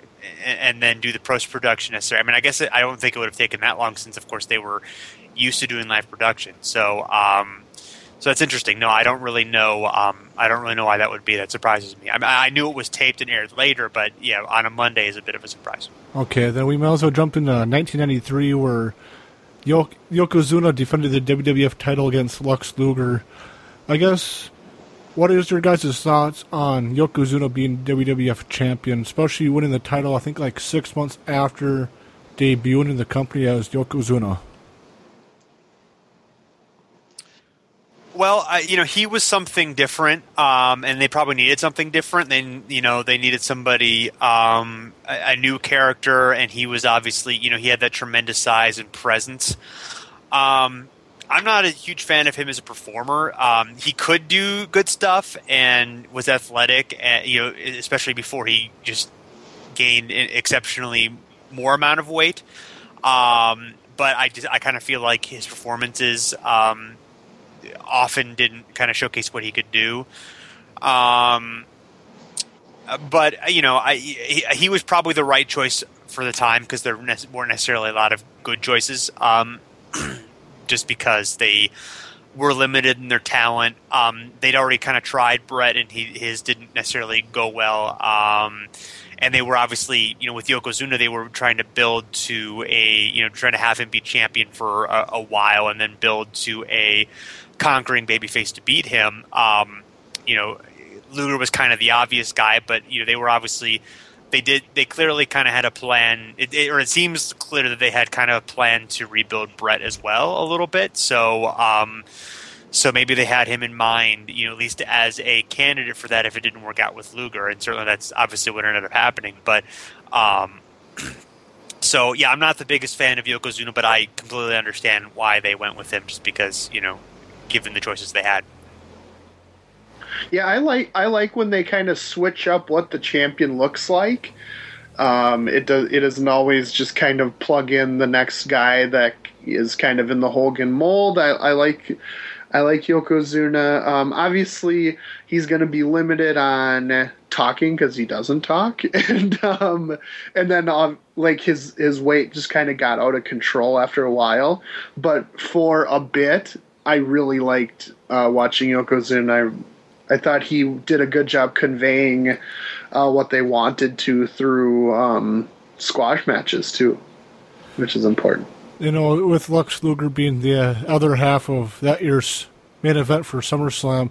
and then do the post production necessary. I mean, I guess it, I don't think it would have taken that long since, of course, they were used to doing live production. So, um, so that's interesting. No, I don't really know. Um, I don't really know why that would be. That surprises me. I, mean, I knew it was taped and aired later, but yeah, on a Monday is a bit of a surprise. Okay, then we might as well jump into 1993, where Yo- Yokozuna defended the WWF title against Lex Luger. I guess, what is your guys' thoughts on Yokozuna being WWF champion, especially winning the title, I think, like six months after debuting in the company as Yokozuna? Well, I, you know, he was something different, um, and they probably needed something different. Then, you know, they needed somebody, um, a, a new character, and he was obviously, you know, he had that tremendous size and presence. Um, I'm not a huge fan of him as a performer. Um, he could do good stuff and was athletic, and, you know, especially before he just gained exceptionally more amount of weight. Um, but I just, I kind of feel like his performances. Often didn't kind of showcase what he could do. Um, but you know, I he, he was probably the right choice for the time because there weren't necessarily a lot of good choices. Um, just because they were limited in their talent. Um, they'd already kind of tried Bret, and he, his didn't necessarily go well. Um, and they were obviously, you know, with Yokozuna, they were trying to build to a, you know, trying to have him be champion for a, a while, and then build to a conquering babyface to beat him. Um, you know, Luger was kind of the obvious guy, but you know, they were obviously they did. They clearly kind of had a plan, it, it, or it seems clear that they had kind of a plan to rebuild Bret as well a little bit. So, um, so maybe they had him in mind, you know, at least as a candidate for that if it didn't work out with Luger, and certainly that's obviously what ended up happening. But, um, so yeah, I'm not the biggest fan of Yokozuna, but I completely understand why they went with him, just because you know, given the choices they had. Yeah, I like I like when they kind of switch up what the champion looks like. Um, it does it doesn't always just kind of plug in the next guy that is kind of in the Hogan mold. I, I like I like Yokozuna. Um, obviously, he's going to be limited on talking because he doesn't talk, and um, and then um, like his his weight just kind of got out of control after a while. But for a bit, I really liked uh, watching Yokozuna. I I thought he did a good job conveying uh, what they wanted to through um, squash matches too, which is important. You know, with Lex Luger being the other half of that year's main event for SummerSlam,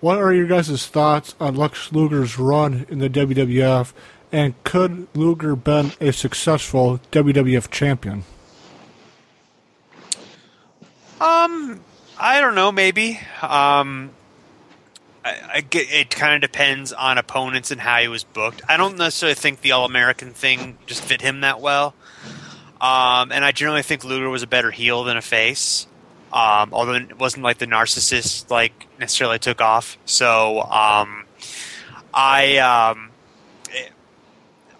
what are your guys' thoughts on Lex Luger's run in the WWF, and could Luger been a successful WWF champion? Um, I don't know. Maybe. Um, I, I it kind of depends on opponents and how he was booked. I don't necessarily think the All American thing just fit him that well. Um, and I generally think Luger was a better heel than a face. Um, although it wasn't like the narcissist like necessarily took off. So um, I, um,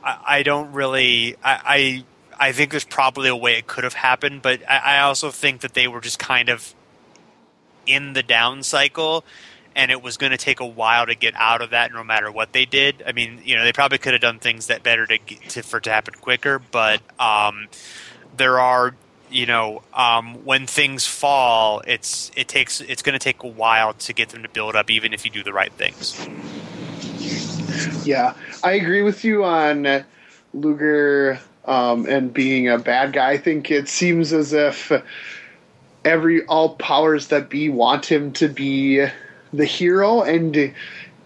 I, I don't really I, I I think there's probably a way it could have happened, but I, I also think that they were just kind of in the down cycle and it was going to take a while to get out of that no matter what they did. I mean you know they probably could have done things that better to, to for to happen quicker but um, there are you know um, when things fall it's it takes it's going to take a while to get them to build up even if you do the right things. Yeah i agree with you on luger um, and being a bad guy. I think it seems as if every all powers that be want him to be the hero and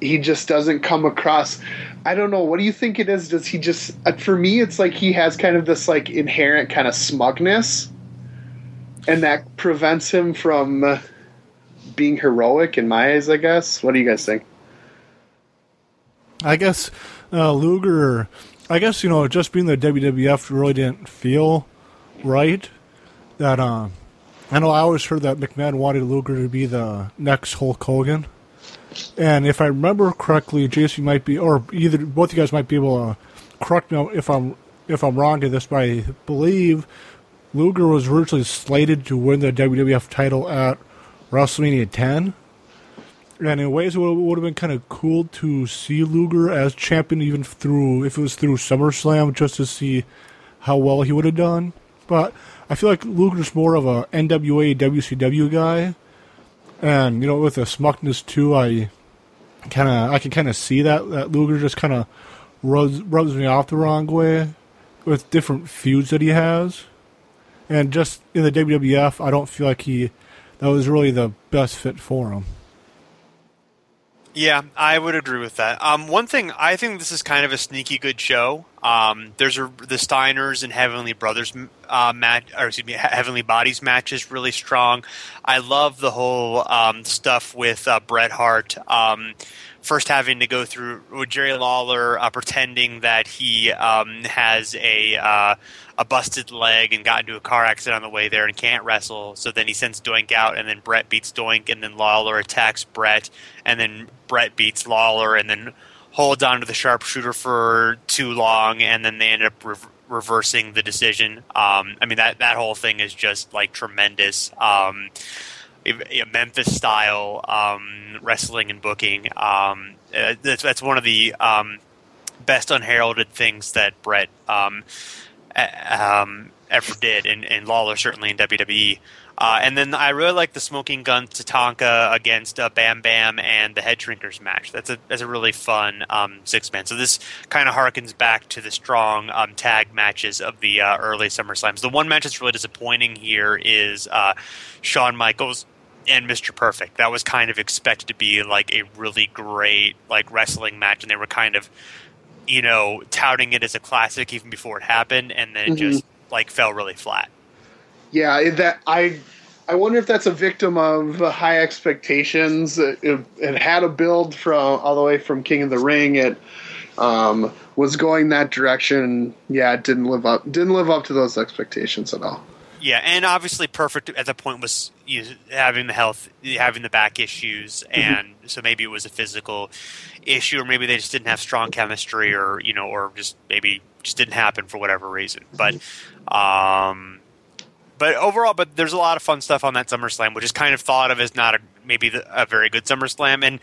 he just doesn't come across. I don't know what do you think it is? Does he just uh, for me it's like he has kind of this like inherent kind of smugness and that prevents him from uh, being heroic in my eyes i guess. What do you guys think? I guess uh, luger i guess you know just being the wwf really didn't feel right that um I know I always heard that McMahon wanted Luger to be the next Hulk Hogan. And if I remember correctly, JC might be, or either both of you guys might be able to correct me if I'm if I'm wrong in this, but I believe Luger was originally slated to win the WWF title at WrestleMania 10. And in ways, it would have been kind of cool to see Luger as champion, even through if it was through SummerSlam, just to see how well he would have done. But I feel like Luger's more of a NWA WCW guy, and you know with the smugness too, I kind of I can kind of see that that Luger just kind of rubs rubs me off the wrong way with different feuds that he has, and just in the WWF, I don't feel like he that was really the best fit for him. Yeah, I would agree with that. Um, one thing I think this is kind of a sneaky good show. Um, there's a, the Steiners and Heavenly Brothers uh, match, or excuse me, Heavenly Bodies match is really strong. I love the whole um, stuff with uh, Bret Hart. Um, first having to go through with Jerry Lawler uh, pretending that he um, has a uh, a busted leg and got into a car accident on the way there and can't wrestle. So then he sends Doink out, and then Bret beats Doink, and then Lawler attacks Bret, and then Bret beats Lawler, and then holds on to the sharpshooter for too long, and then they end up re- reversing the decision. Um, I mean that that whole thing is just like tremendous. Um, Memphis style um, wrestling and booking. Um, uh, that's, that's one of the um, best unheralded things that Bret um, um, ever did, and, and Lawler certainly in WWE. Uh, and then I really like the Smoking Gun Tatanka against uh, Bam Bam and the Head Shrinkers match. That's a that's a really fun um, six man. So this kind of harkens back to the strong um, tag matches of the uh, early SummerSlams. The one match that's really disappointing here is uh, Shawn Michaels and Mr. Perfect. That was kind of expected to be like a really great like wrestling match, and they were kind of you know, touting it as a classic even before it happened, and then it Mhm. just like fell really flat. Yeah, that I I wonder if that's a victim of high expectations. It, it, it had a build from all the way from King of the Ring. It um, was going that direction. Yeah, it didn't live up didn't live up to those expectations at all. Yeah, and obviously perfect at the point was you know, having the health, having the back issues, and so maybe it was a physical issue, or maybe they just didn't have strong chemistry, or you know, or just maybe just didn't happen for whatever reason. But, um, but overall, but there's a lot of fun stuff on that SummerSlam, which is kind of thought of as not a, maybe the, a very good SummerSlam, and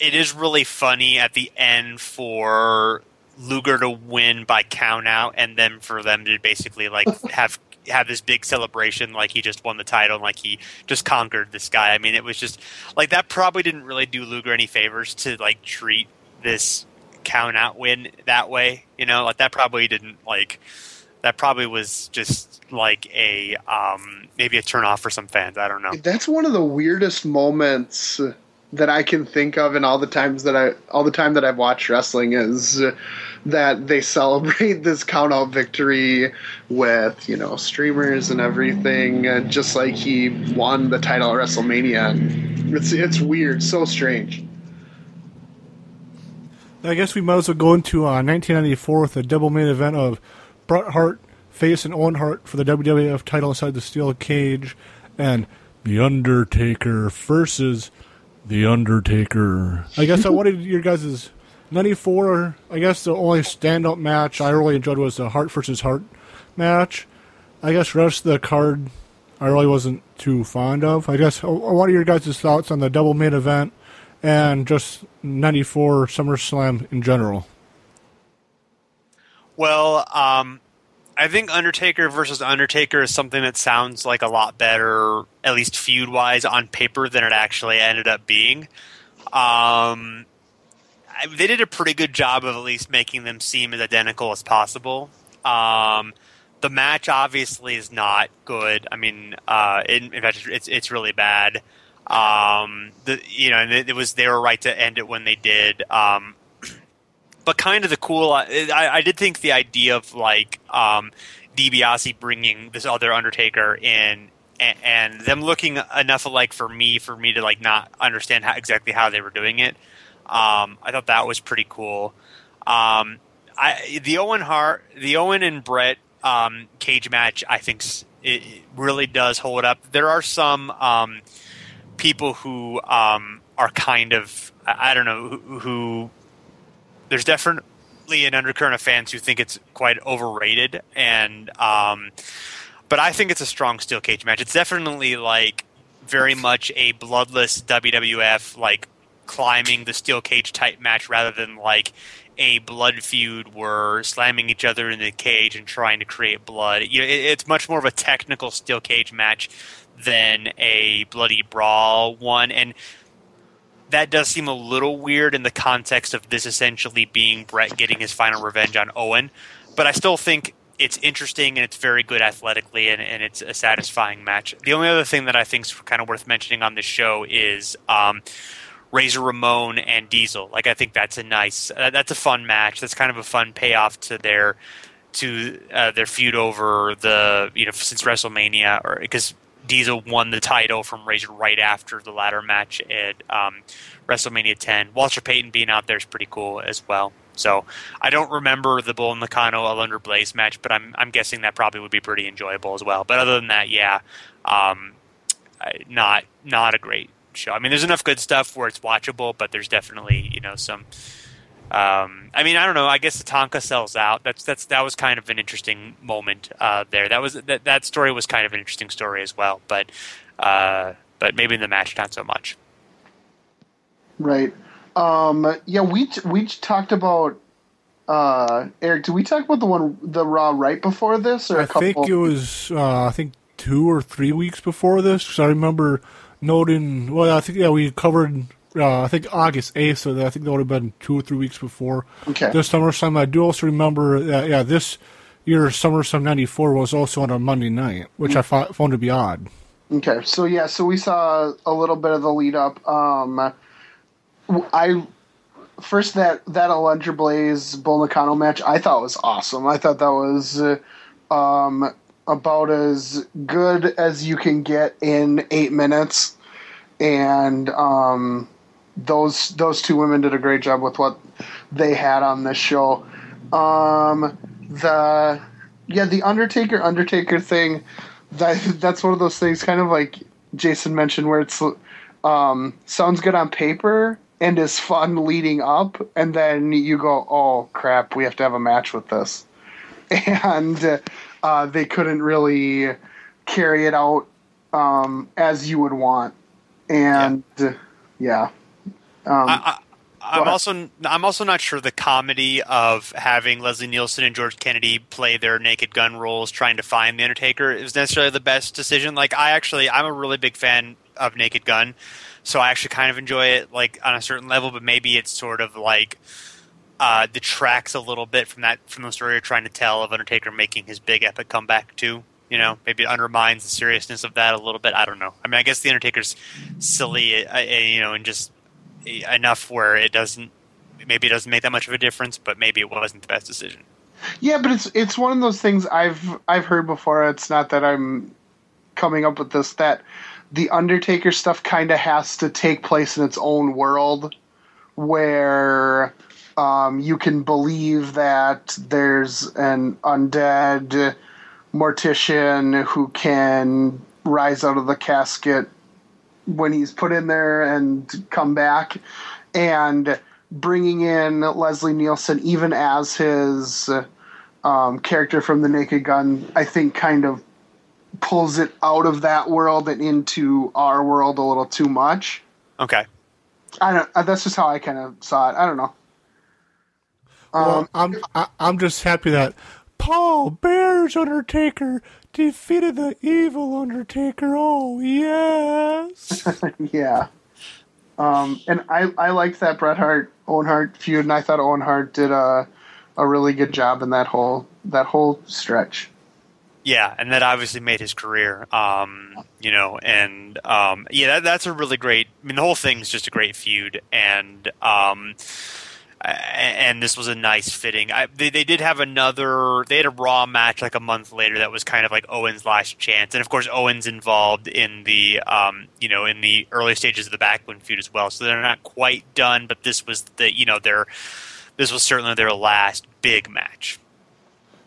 it is really funny at the end for Luger to win by count out, and then for them to basically like have have this big celebration like he just won the title and like he just conquered this guy. I mean, it was just like that probably didn't really do Luger any favors to like treat this count out win that way. You know, like that probably didn't like that probably was just like a um maybe a turnoff for some fans. I don't know. That's one of the weirdest moments that I can think of in all the times that I all the time that I've watched wrestling is that they celebrate this count out victory with, you know, streamers and everything, uh, just like he won the title at WrestleMania. It's it's weird, so strange. I guess we might as well go into uh, 1994 with a double main event of Bret Hart facing Owen Hart for the WWF title inside the steel cage, and The Undertaker versus The Undertaker. I guess I wanted your guys' 94. I guess the only stand up match I really enjoyed was the Hart versus Hart match. I guess the rest of the card I really wasn't too fond of. I guess what are your guys' thoughts on the double main event and just 94 SummerSlam in general? Well, um, I think Undertaker versus Undertaker is something that sounds like a lot better, at least feud wise, on paper than it actually ended up being. Um, I, they did a pretty good job of at least making them seem as identical as possible. Um, the match obviously is not good. I mean, uh, in, in fact, it's it's really bad. Um, the you know, and it, it was they were right to end it when they did. Um, but kind of the cool. I, I did think the idea of like um, DiBiase bringing this other Undertaker in and, them looking enough alike for me for me to like not understand how, exactly how they were doing it. Um, I thought that was pretty cool. Um, I the Owen Hart, the Owen and Bret um, cage match, I think it it really does hold up. There are some um, people who um, are kind of I I don't know who, who there's definitely an undercurrent of fans who think it's quite overrated and um, but I think it's a strong steel cage match. It's definitely like very much a bloodless WWF like climbing the steel cage type match rather than like a blood feud where slamming each other in the cage and trying to create blood. You know, it, it's much more of a technical steel cage match than a bloody brawl one and that does seem a little weird in the context of this essentially being Bret getting his final revenge on Owen. But I still think it's interesting and it's very good athletically and, and it's a satisfying match. The only other thing that I think is kind of worth mentioning on this show is um, Razor Ramon and Diesel. Like I think that's a nice, uh, that's a fun match. That's kind of a fun payoff to their to uh, their feud over the you know since WrestleMania or because Diesel won the title from Razor right after the ladder match at um, WrestleMania 10. Walter Payton being out there is pretty cool as well. So I don't remember the Bull Nakano Alundra Blaze match, but I'm I'm guessing that probably would be pretty enjoyable as well. But other than that, yeah, um, not not a great show. I mean, there's enough good stuff where it's watchable, but there's definitely you know some. Um, I mean, I don't know. I guess Tatanka sells out. That's that's that was kind of an interesting moment uh, there. That was that that story was kind of an interesting story as well. But uh, but maybe in the match not so much. Right. Um, yeah, we t- we t- talked about uh, Eric. Did we talk about the one the Raw right before this, or a I couple? I think it was uh, I think two or three weeks before this because I remember noting. Well, I think yeah we covered. Uh, I think August eighth, so I think that would have been two or three weeks before Okay. this SummerSlam. I do also remember that yeah this year SummerSlam '94 was also on a Monday night, which I fo- found to be odd. Okay, so yeah, so we saw a little bit of the lead up. Um, I first that that Alundra Blaze Bull Nakano match I thought was awesome. I thought that was uh, um, about as good as you can get in eight minutes, and um, those those two women did a great job with what they had on this show. Um, the yeah, the Undertaker Undertaker thing. That that's one of those things, kind of like Jason mentioned, where it's um, sounds good on paper and is fun leading up, and then you go, "Oh crap, we have to have a match with this," and uh, they couldn't really carry it out um, as you would want, and yeah. yeah. Um, I, I, I'm also I'm also not sure the comedy of having Leslie Nielsen and George Kennedy play their Naked Gun roles, trying to find the Undertaker, is necessarily the best decision. Like I actually, I'm a really big fan of Naked Gun, so I actually kind of enjoy it like on a certain level. But maybe it's sort of like uh, detracts a little bit from that from the story you're trying to tell of Undertaker making his big epic comeback too. You know, maybe it undermines the seriousness of that a little bit. I don't know. I mean, I guess the Undertaker's silly, uh, uh you know, and just enough where it doesn't maybe it doesn't make that much of a difference, but maybe it wasn't the best decision. Yeah, but it's it's one of those things I've I've heard before. It's not that I'm coming up with this that the Undertaker stuff kind of has to take place in its own world where um, you can believe that there's an undead mortician who can rise out of the casket when he's put in there and come back, and bringing in Leslie Nielsen even as his um, character from the Naked Gun, I think kind of pulls it out of that world and into our world a little too much. Okay. I don't. Uh, that's just how I kind of saw it. I don't know. Um, well, I'm I, I'm just happy that Paul Bearer's Undertaker defeated the evil Undertaker. Oh yes. yeah. Um, and I I liked that Bret Hart Owen Hart feud, and I thought Owen Hart did a a really good job in that whole that whole stretch. Yeah, and that obviously made his career. Um, you know, and um, yeah, that, that's a really great. I mean, the whole thing's just a great feud, and um, and this was a nice fitting. I, they, they did have another. They had a Raw match like a month later that was kind of like Owens' last chance, and of course Owens involved in the um, you know in the early stages of the Backlund feud as well. So they're not quite done, but this was the you know their this was certainly their last big match.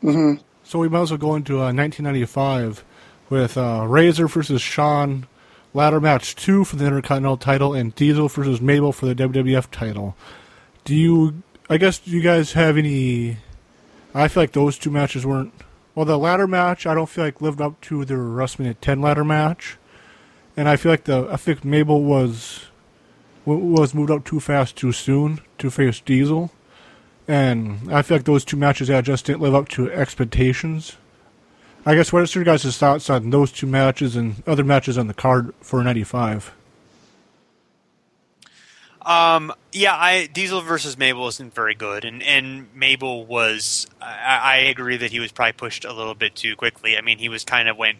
Mm-hmm. So we might as well go into uh, 1995 with uh, Razor versus Shawn, ladder match two for the Intercontinental title, and Diesel versus Mabel for the WWF title do you? I guess do you guys have any? I feel like those two matches weren't. Well, the ladder match I don't feel like lived up to the WrestleMania 10 ladder match, and I feel like the I think Mabel was was moved up too fast too soon to face Diesel, and I feel like those two matches yeah just didn't live up to expectations. I guess what are your guys' thoughts on those two matches and other matches on the card for '95? Um, yeah, I Diesel versus Mabel isn't very good, and and Mabel was. I, I, agree that he was probably pushed a little bit too quickly. I mean, he was kind of went.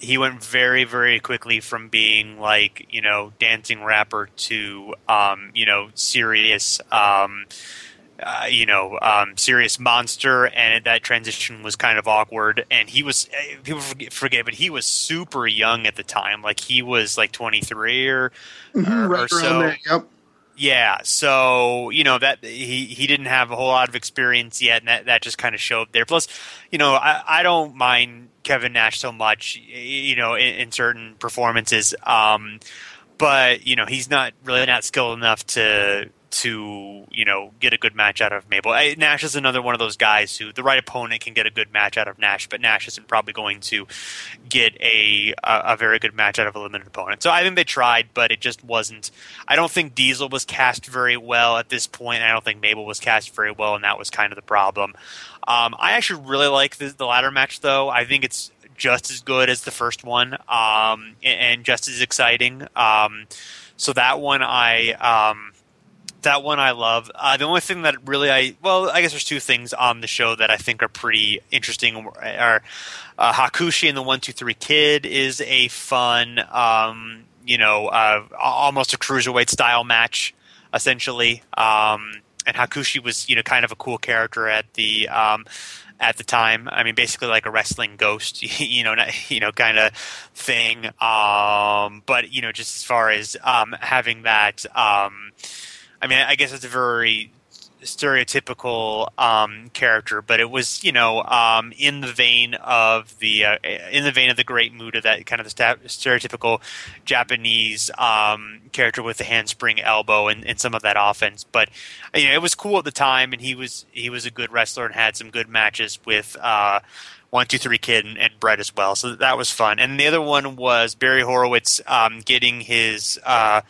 He went very very quickly from being like you know dancing rapper to um, you know serious. Um, uh, you know, um, serious monster, and that transition was kind of awkward. And he was uh, people forget, forget, but he was super young at the time. Like he was like twenty three or, mm-hmm, or, right or so. There, yep. Yeah, so you know that he he didn't have a whole lot of experience yet, and that, that just kind of showed there. Plus, you know, I, I don't mind Kevin Nash so much, you know, in, in certain performances, um, but you know, he's not really not skilled enough to to you know get a good match out of Mabel. I, Nash is another one of those guys who the right opponent can get a good match out of Nash, but Nash isn't probably going to get a a, a very good match out of a limited opponent. So I think they tried, but it just wasn't. I don't think Diesel was cast very well at this point. I don't think Mabel was cast very well, and that was kind of the problem. Um, I actually really like the, the ladder match, though. I think it's just as good as the first one, um, and, and, just as exciting. Um, so that one I um, that one I love. Uh, the only thing that really I well, I guess there's two things on the show that I think are pretty interesting. Are uh, Hakushi and the One Two Three Kid is a fun, um, you know, uh, almost a cruiserweight style match. essentially. Um, and Hakushi was you know kind of a cool character at the um, at the time. I mean, basically like a wrestling ghost, you know, you know, kind of thing. Um, but you know, just as far as um, having that, um, I mean, I guess it's a very stereotypical um, character, but it was you know um, in the vein of the uh, in the vein of the Great Muta, that kind of the stereotypical Japanese um, character with the handspring elbow and, and, some of that offense. But you know, it was cool at the time, and he was he was a good wrestler and had some good matches with. Uh, one, two, three kid and, and Bret as well. So that was fun. And the other one was Barry Horowitz um, getting his uh,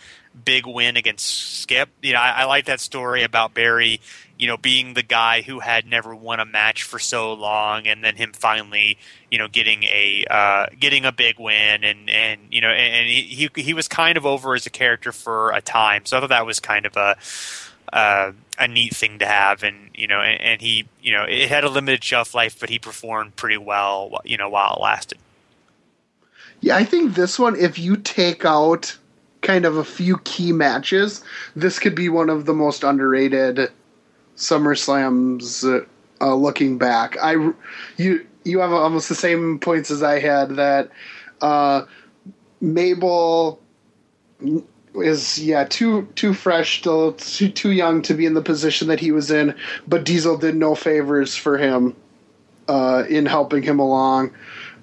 big win against Skip. You know, I, I like that story about Barry, you know, being the guy who had never won a match for so long, and then him finally, you know, getting a uh, getting a big win, and and you know, and, and he he was kind of over as a character for a time. So I thought that was kind of a uh, a neat thing to have, and you know, and, and, he, you know, it had a limited shelf life, but he performed pretty well, you know, while it lasted. Yeah, I think this one, if you take out kind of a few key matches, this could be one of the most underrated SummerSlams. Uh, uh, looking back, I you you have almost the same points as I had that uh, Mabel is yeah too too fresh still too, too young to be in the position that he was in but diesel did no favors for him uh, in helping him along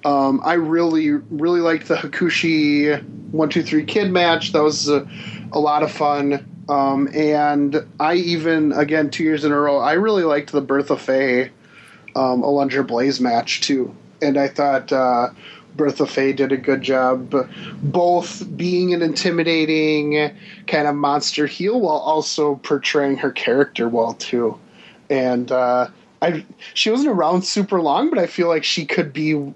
um, I really, really liked the Hakushi one two three kid match. That was a, a lot of fun. Um, and I even again two years in a row, I really liked the Bertha Faye um, Alundra Blaze match too. And I thought uh, Bertha Faye did a good job, both being an intimidating kind of monster heel while also portraying her character well too. And uh, I, she wasn't around super long, but I feel like she could be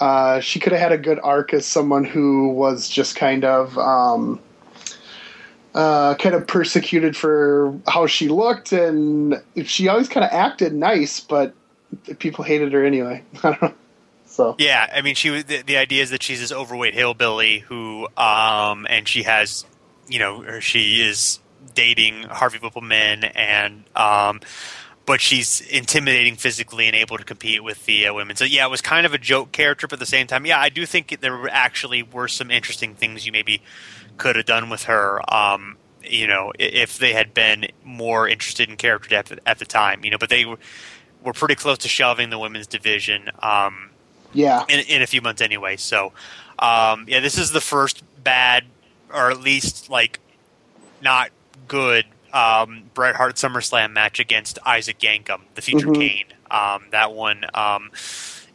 uh, she could have had a good arc as someone who was just kind of um, uh, kind of persecuted for how she looked, and she always kind of acted nice, but people hated her anyway. I don't know. So yeah, I mean, she was the, the idea is that she's this overweight hillbilly who, um, and she has, you know, she is dating Harvey Wippleman and um, but she's intimidating physically and able to compete with the uh, women. So yeah, it was kind of a joke character, but at the same time, yeah, I do think there actually were some interesting things you maybe could have done with her. Um, you know, if they had been more interested in character depth at the time, you know, but they were, were pretty close to shelving the women's division. Um, yeah, in, in, a few months anyway. So, um, yeah, this is the first bad, or at least like not good um, Bret Hart SummerSlam match against Isaac Yankem, the future mm-hmm. Kane. Um, that one, um,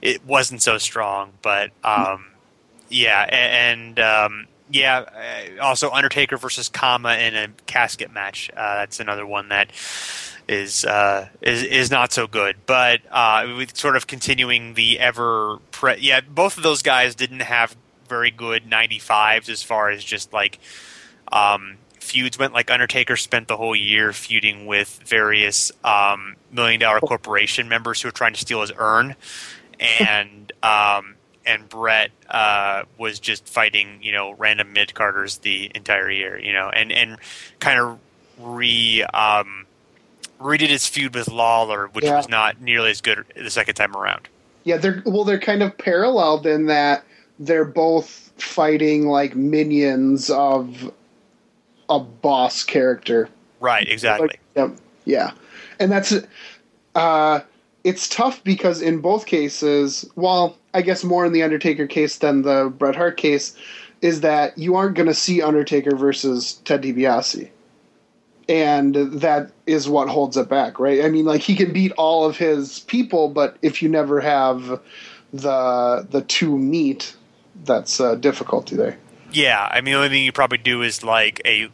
it wasn't so strong, but um, yeah, and um, yeah, uh, also Undertaker versus Kama in a casket match. Uh, that's another one that is uh, is is not so good. But uh, sort of continuing the ever, pre- yeah, both of those guys didn't have very good 95s as far as just like um, feuds went. Like Undertaker spent the whole year feuding with various um, million dollar corporation members who were trying to steal his urn, and um, and Bret uh, was just fighting you know random mid carders the entire year. You know, and and kind of re. Um, redid his feud with Lawler, which yeah. was not nearly as good the second time around. Yeah, they're well, they're kind of paralleled in that they're both fighting like minions of a boss character. Right, exactly. Like, yeah, yeah, and that's uh, it's tough because in both cases, well, I guess more in the Undertaker case than the Bret Hart case, is that you aren't going to see Undertaker versus Ted DiBiase. And that is what holds it back, right? I mean, like he can beat all of his people, but if you never have the the two meet, that's a difficulty there. Yeah, I mean, the only thing you probably do is like a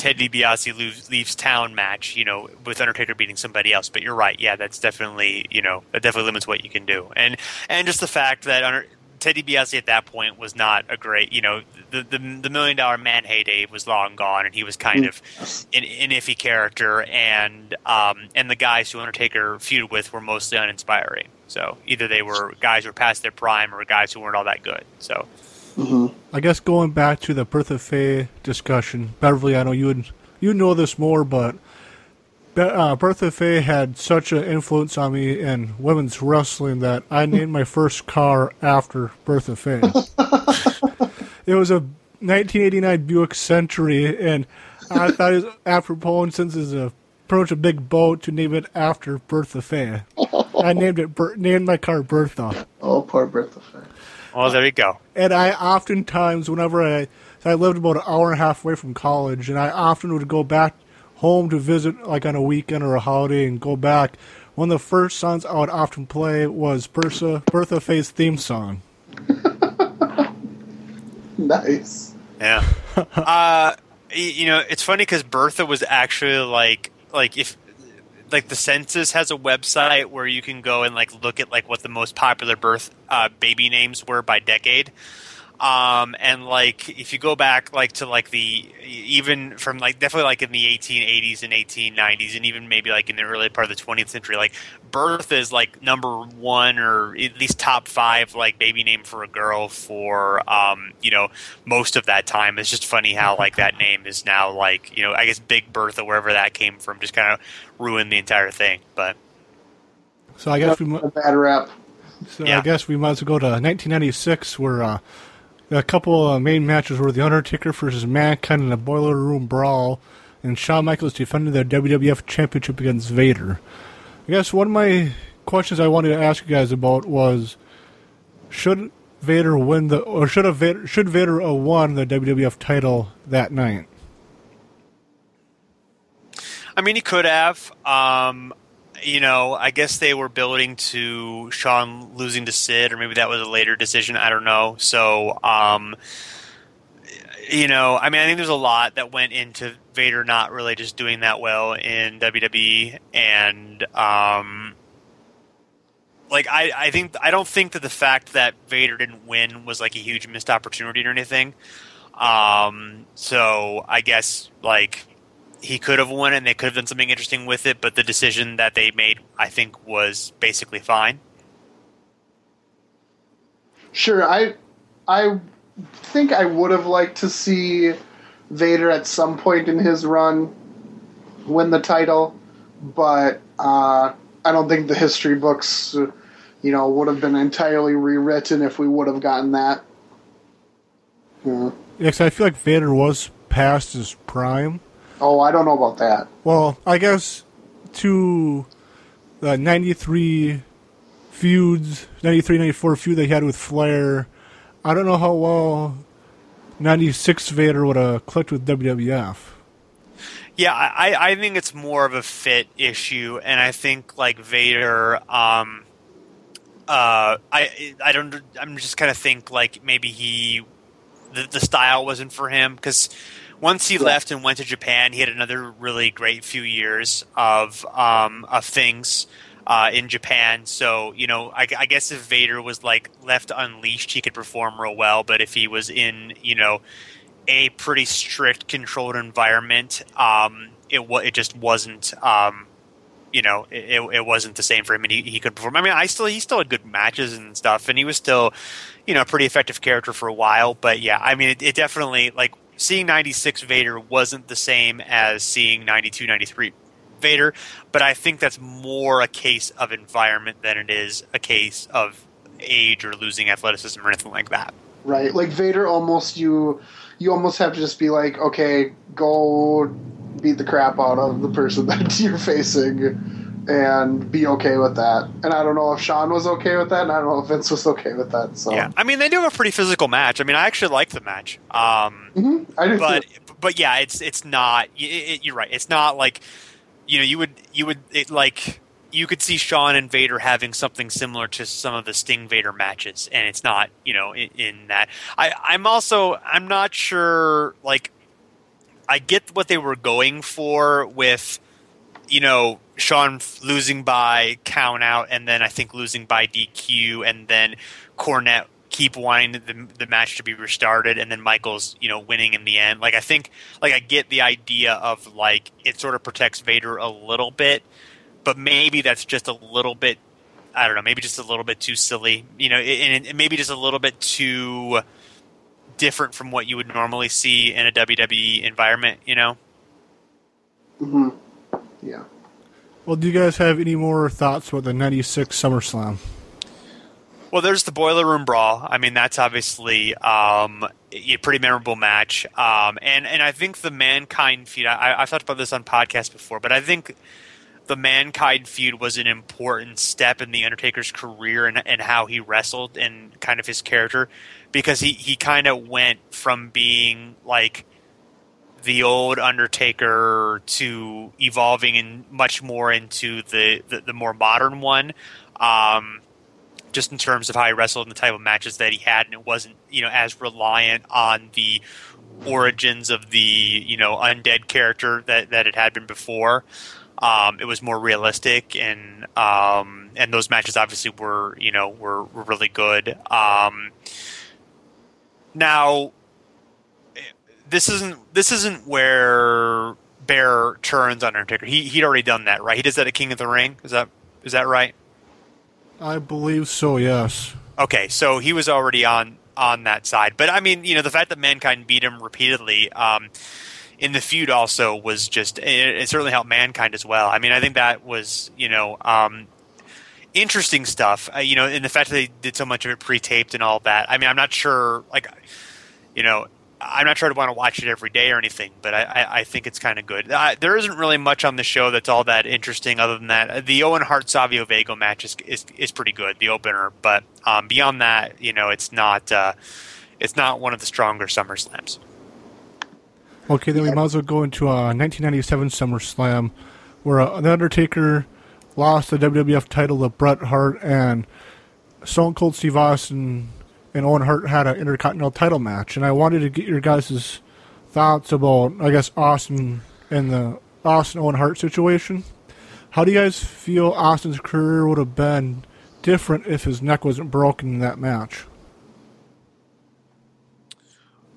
Ted DiBiase leaves, leaves town match, you know, with Undertaker beating somebody else. But you're right, yeah, that's definitely you know that definitely limits what you can do, and and just the fact that under, Ted DiBiase at that point was not a great, you know, the the, the million dollar man heyday was long gone, and he was kind of an, an iffy character, and um, and the guys who Undertaker feuded with were mostly uninspiring. So either they were guys who were past their prime, or guys who weren't all that good. So Mm-hmm. I guess going back to the Bertha Faye discussion, Beverly, I know you had you know this more, but Be- uh, Bertha Faye had such an influence on me in women's wrestling that I named my first car after Bertha Faye. it was a 1989 Buick Century, and I thought it was apropos since it's a pretty much a big boat to name it after Bertha Faye. I named it Ber- named my car Bertha. Oh, poor Bertha Faye. Oh, there you go. And I oftentimes, whenever I, I lived about an hour and a half away from college, and I often would go back home to visit, like on a weekend or a holiday, and go back. One of the first songs I would often play was Bertha, Bertha Faye's theme song. Nice. Yeah. uh, you know, it's funny because Bertha was actually like, like if, like the census has a website where you can go and like look at like what the most popular birth uh, baby names were by decade. Um, and like if you go back like to like the even from like definitely like in the 1880s and 1890s and even maybe like in the early part of the 20th century like Bertha is like number one or at least top five like baby name for a girl for um, you know most of that time it's just funny how like that name is now like you know I guess Big Bertha wherever that came from just kind of ruined the entire thing but So I guess we, mu- A bad rap. so Yeah. I guess we might as well go to 1996, where uh, a couple uh, main matches were the Undertaker versus Mankind in a Boiler Room Brawl, and Shawn Michaels defended the WWF Championship against Vader. I guess one of my questions I wanted to ask you guys about was, should Vader win the, or should have Vader, should Vader have won the WWF title that night? I mean, he could have. Um, you know, I guess they were building to Shawn losing to Sid, or maybe that was a later decision. I don't know. So, um, you know, I mean, I think there's a lot that went into Vader not really just doing that well in WWE, and um, like I, I think I don't think that the fact that Vader didn't win was like a huge missed opportunity or anything. Um, so I guess like he could have won and they could have done something interesting with it, but the decision that they made, I think, was basically fine. Sure, I I think I would have liked to see Vader at some point in his run win the title, but uh, I don't think the history books, you know, would have been entirely rewritten if we would have gotten that. Yeah. Yeah, 'cause I feel like Vader was past his prime. Oh, I don't know about that. Well, I guess to the 93 feuds, 93 94 feud they had with Flair, I don't know how well 96 Vader would have clicked with WWF. Yeah, I, I think it's more of a fit issue, and I think like Vader, um, uh, I I don't I'm just kind of think like maybe he the, the style wasn't for him because once he left and went to Japan, he had another really great few years of um, of things uh, in Japan. So you know, I, I guess if Vader was like left unleashed, he could perform real well. But if he was in you know a pretty strict, controlled environment, um, it it just wasn't. Um, you know, it, it, it wasn't the same for him, and he, he could perform. I mean, I still he still had good matches and stuff, and he was still, you know, a pretty effective character for a while. But yeah, I mean, it, it definitely like seeing '96 Vader wasn't the same as seeing '92, '93 Vader, but I think that's more a case of environment than it is a case of age or losing athleticism or anything like that. Right, like Vader, almost you you almost have to just be like, okay, go beat the crap out of the person that you're facing, and be okay with that. And I don't know if Shawn was okay with that, and I don't know if Vince was okay with that. So Yeah, I mean they do have a pretty physical match. I mean I actually like the match. Um, Mhm, I do. but too. but yeah, it's it's not. It, it, you're right. It's not like you know you would you would it, like you could see Shawn and Vader having something similar to some of the Sting Vader matches, and it's not you know in, in that. I I'm also I'm not sure like I get what they were going for with you know Shawn losing by count out, and then I think losing by DQ, and then Cornette keep wanting the, the match to be restarted, and then Michaels you know winning in the end. Like I think like I get the idea of like it sort of protects Vader a little bit, but maybe that's just a little bit. I don't know. Maybe just a little bit too silly, you know, and, and maybe just a little bit too different from what you would normally see in a WWE environment, you know. hmm Yeah. Well, do you guys have any more thoughts about the '96 SummerSlam? Well, there's the Boiler Room Brawl. I mean, that's obviously um, a pretty memorable match. Um, and, and I think the Mankind feud, I, I've talked about this on podcasts before, but I think the Mankind feud was an important step in The Undertaker's career and, and how he wrestled and kind of his character because he, he kind of went from being like the old Undertaker to evolving in much more into the, the, the more modern one. Um, just in terms of how he wrestled and the type of matches that he had, and it wasn't you know as reliant on the origins of the you know undead character that that it had been before. Um, it was more realistic, and um, and those matches obviously were you know were, were really good. Um, now, this isn't this isn't where Bearer turns on Undertaker. He he'd already done that, right? He does that at King of the Ring. Is that is that right? I believe so. Yes. Okay, so he was already on on that side, but I mean, you know, the fact that Mankind beat him repeatedly um, in the feud also was just it, it, certainly helped Mankind as well. I mean, I think that was you know um, interesting stuff. Uh, you know, in the fact that they did so much of it pre-taped and all that. I mean, I'm not sure, like, you know, I'm not sure I'd want to watch it every day or anything, but I, I, I think it's kind of good. Uh, there isn't really much on the show that's all that interesting other than that. The Owen Hart Savio Vega match is, is, is pretty good, the opener, but um, beyond that, you know, it's not uh, it's not one of the stronger SummerSlams. Okay, then we might as well go into a 1997 SummerSlam where uh, The Undertaker lost the WWF title to Bret Hart and Stone Cold Steve Austin and Owen Hart had an Intercontinental title match, and I wanted to get your guys' thoughts about, I guess, Austin and the Austin Owen Hart situation. How do you guys feel Austin's career would have been different if his neck wasn't broken in that match?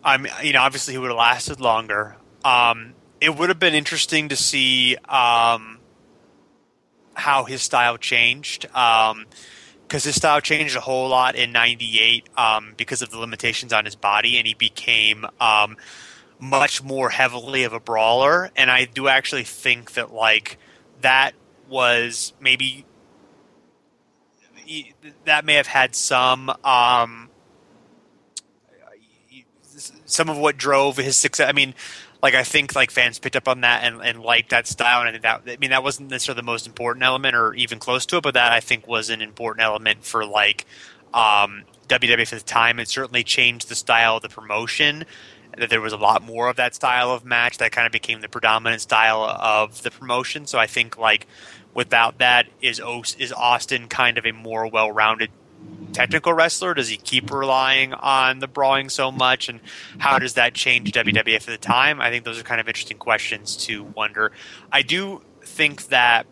I mean, you know, obviously he would have lasted longer. Um, it would have been interesting to see um, how his style changed. Um, because his style changed a whole lot in '98 um, because of the limitations on his body, and he became um, much more heavily of a brawler. And I do actually think that like that was maybe that may have had some um, some of what drove his success. I mean, like I think like fans picked up on that and, and liked that style, and I think that I mean that wasn't necessarily the most important element or even close to it, but that I think was an important element for like um, WWF at the time. It certainly changed the style of the promotion. That there was a lot more of that style of match that kind of became the predominant style of the promotion. So I think like without that, is is Austin kind of a more well rounded technical wrestler? Does he keep relying on the brawling so much? And how does that change WWF at the time? I think those are kind of interesting questions to wonder. I do think that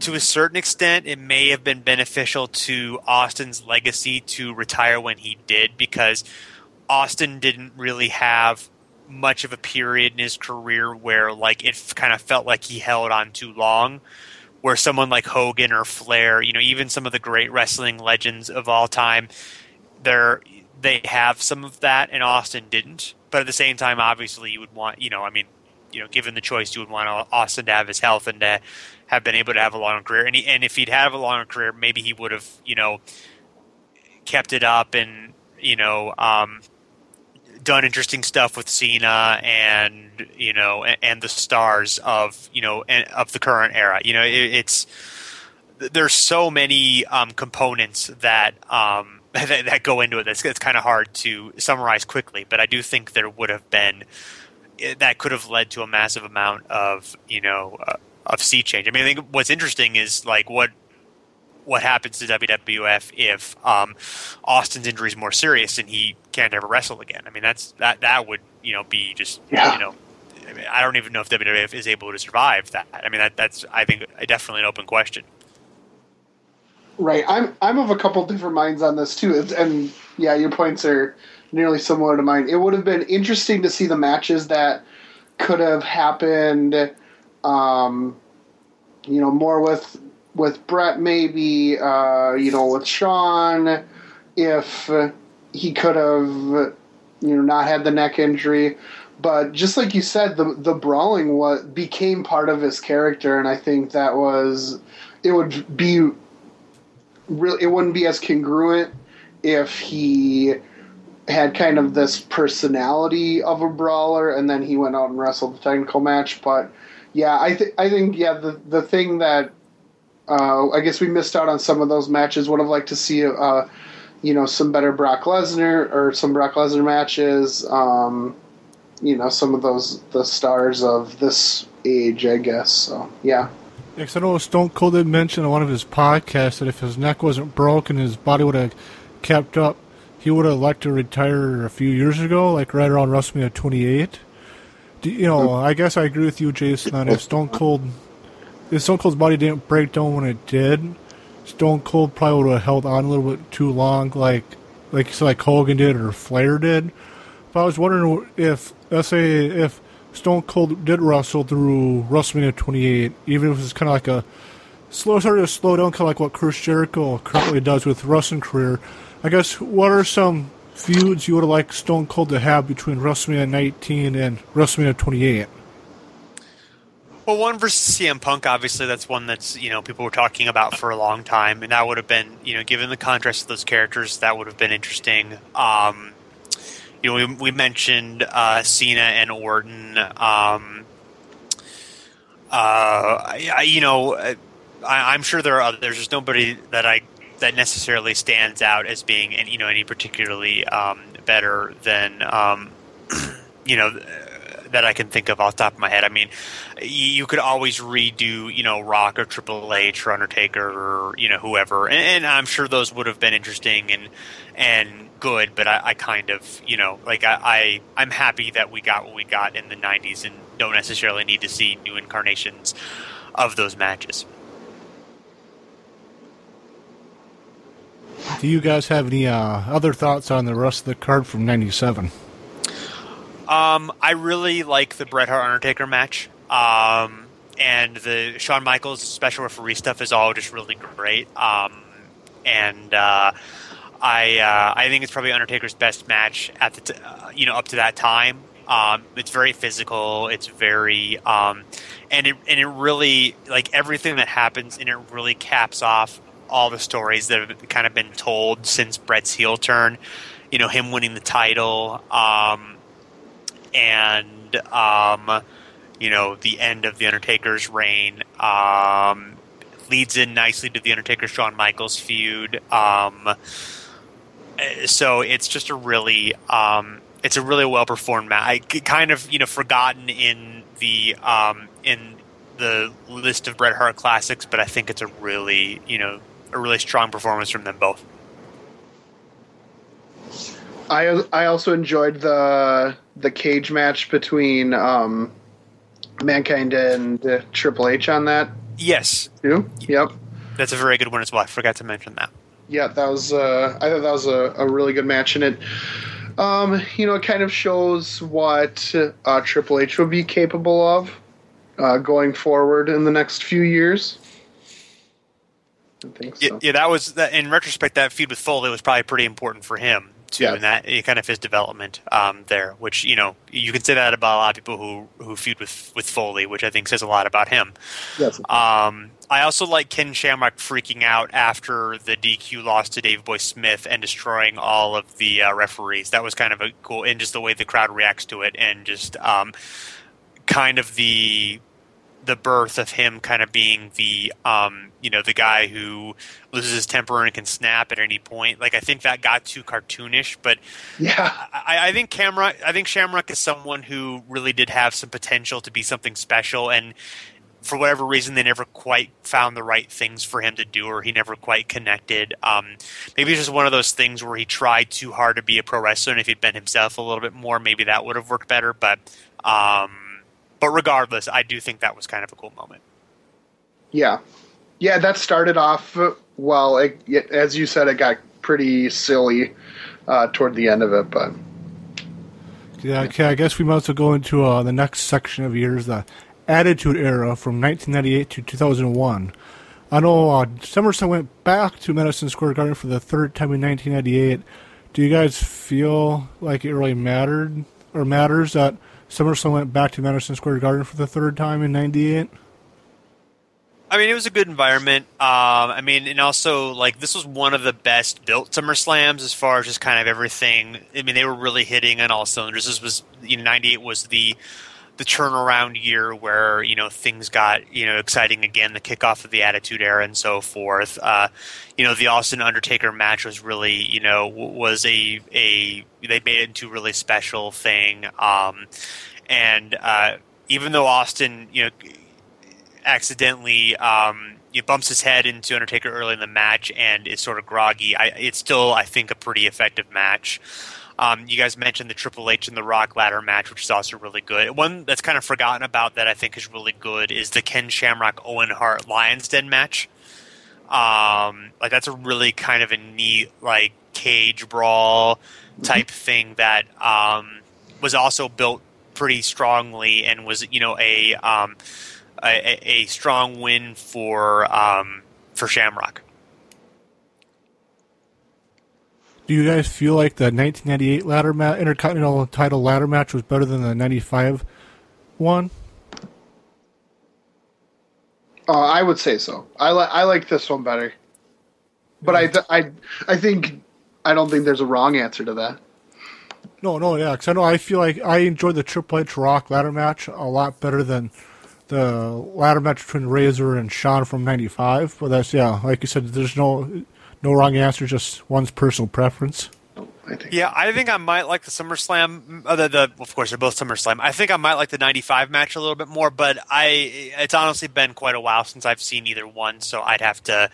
to a certain extent, it may have been beneficial to Austin's legacy to retire when he did because Austin didn't really have much of a period in his career where like it kind of felt like he held on too long where someone like Hogan or Flair, you know, even some of the great wrestling legends of all time, they're they have some of that, and Austin didn't. But at the same time, obviously, you would want, you know, I mean, you know, given the choice, you would want Austin to have his health and to have been able to have a longer career. And he, and if he'd have a longer career, maybe he would have, you know, kept it up and you know, um, done interesting stuff with Cena and you know and, and the stars of you know and, of the current era. You know, it, it's there's so many um, components that, um, that, that go into it. That's it's kind of hard to summarize quickly, but I do think there would have been that could have led to a massive amount of you know uh, of sea change. I mean, I think what's interesting is like what what happens to WWF if um, Austin's injury is more serious and he can't ever wrestle again. I mean, that's that that would you know be just yeah. you know. I, mean, I don't even know if WWF is able to survive that. I mean, that, that's I think definitely an open question. Right, I'm I'm of a couple different minds on this too, and yeah, your points are nearly similar to mine. It would have been interesting to see the matches that could have happened, um, you know, more with with Bret, maybe uh, you know with Shawn, if he could have you know not had the neck injury, but just like you said, the the brawling what became part of his character, and I think that was it would be real. It wouldn't be as congruent if he had kind of this personality of a brawler, and then he went out and wrestled the technical match. But yeah, I think I think yeah the the thing that uh, I guess we missed out on some of those matches. Would have liked to see uh, you know some better Brock Lesnar or some Brock Lesnar matches. Um, you know some of those the stars of this age, I guess. So yeah. Yeah, 'cause I know Stone Cold did mention on one of his podcasts that if his neck wasn't broken, his body would have kept up. He would have liked to retire a few years ago, like right around WrestleMania 28. You know, I guess I agree with you, Jason, that if Stone Cold, if Stone Cold's body didn't break down when it did, Stone Cold probably would have held on a little bit too long, like like said, like Hogan did or Flair did. But I was wondering if, let's say, if Stone Cold did wrestle through WrestleMania 28, even if it's kind of like a slow, sort of slow down, kind of like what Chris Jericho currently does with wrestling career. I guess what are some feuds you would have liked Stone Cold to have between WrestleMania 19 and WrestleMania 28? Well, one versus CM Punk, obviously, that's one that's you know people were talking about for a long time, and that would have been you know given the contrast of those characters, that would have been interesting. Um, you know, we, we mentioned uh, Cena and Orton. Um, uh, I, you know, I, I'm sure there are others. There's nobody that I that necessarily stands out as being any, you know any particularly um, better than um, you know that I can think of off the top of my head. I mean, you could always redo, you know, Rock or Triple H or Undertaker or you know whoever, and, and I'm sure those would have been interesting and and good. But I, I kind of, you know, like I, I I'm happy that we got what we got in the '90s and don't necessarily need to see new incarnations of those matches. Do you guys have any uh, other thoughts on the rest of the card from '97? Um, I really like the Bret Hart Undertaker match. Um, and the Shawn Michaels special referee stuff is all just really great. Um, and uh, I uh, I think it's probably Undertaker's best match at the t- uh, you know up to that time. Um, it's very physical. It's very um, and it and it really like everything that happens and it really caps off all the stories that have kind of been told since Bret's heel turn. You know, him winning the title, um, and um, you know the end of the Undertaker's reign um, leads in nicely to the Undertaker Shawn Michaels feud. Um, so it's just a really um, it's a really well performed match. I kind of you know forgotten in the um, in the list of Bret Hart classics, but I think it's a really you know a really strong performance from them both. I I also enjoyed the the cage match between um, Mankind and uh, Triple H on that Yes, too. Yep. that's a very good one as well. I forgot to mention that. Yeah, that was. Uh, I thought that was a, a really good match, and it, um, you know, it kind of shows what uh, Triple H would be capable of uh, going forward in the next few years. I think Yeah, yeah, that was that. In retrospect, that feud with Foley was probably pretty important for him too, Yeah. and that kind of his development um, there. Which you know you can say that about a lot of people who who feud with with Foley, which I think says a lot about him. Yes. Um, I also like Ken Shamrock freaking out after the DQ loss to Davey Boy Smith and destroying all of the uh, referees. That was kind of a cool, and just the way the crowd reacts to it, and just um, kind of the the birth of him kind of being the um, you know the guy who loses his temper and can snap at any point. Like I think that got too cartoonish, but yeah. I, I think Camera, I think Shamrock is someone who really did have some potential to be something special, and for whatever reason, they never quite found the right things for him to do, or he never quite connected. Um, maybe it's just one of those things where he tried too hard to be a pro wrestler, and if he'd been himself a little bit more, maybe that would have worked better. But, um, but regardless, I do think that was kind of a cool moment. Yeah, yeah. That started off uh, well. It, it, as you said, it got pretty silly uh, toward the end of it, but Yeah, okay, I guess we might as well go into uh, the next section of years, the Attitude Era from 1998 to 2001. I know uh, SummerSlam went back to Madison Square Garden for the third time in 1998. Do you guys feel like it really mattered or matters that SummerSlam went back to Madison Square Garden for the third time in '98? I mean, it was a good environment. Um, I mean, and also like this was one of the best built SummerSlams as far as just kind of everything. I mean, they were really hitting on all cylinders. This was you know '98 was the the turnaround year where you know things got you know exciting again, the kickoff of the Attitude Era and so forth. Uh, you know, the Austin Undertaker match was really you know was a a they made it into a really special thing. Um, and uh, even though Austin you know accidentally um, he bumps his head into Undertaker early in the match and is sort of groggy. I, it's still, I think, a pretty effective match. Um, you guys mentioned the Triple H and the Rock ladder match, which is also really good. One that's kind of forgotten about that I think is really good is the Ken Shamrock Owen Hart Lions Den match. Um, like that's a really kind of a neat like cage brawl type thing that um, was also built pretty strongly and was you know a um, a, a, strong win for um, for Shamrock. Do you guys feel like the 1998 ladder match, Intercontinental title ladder match, was better than the 95 one? Uh, I would say so. I like I like this one better, but I, th- I I think I don't think there's a wrong answer to that. No, no, yeah, because I know I feel like I enjoyed the Triple H Rock ladder match a lot better than the ladder match between Razor and Shawn from '95. But that's yeah, like you said, there's no no wrong answer, just one's personal preference. I think. Yeah, I think I might like the SummerSlam. Uh, the, the of course they're both SummerSlam. I think I might like the '95 match a little bit more, but I it's honestly been quite a while since I've seen either one, so I'd have to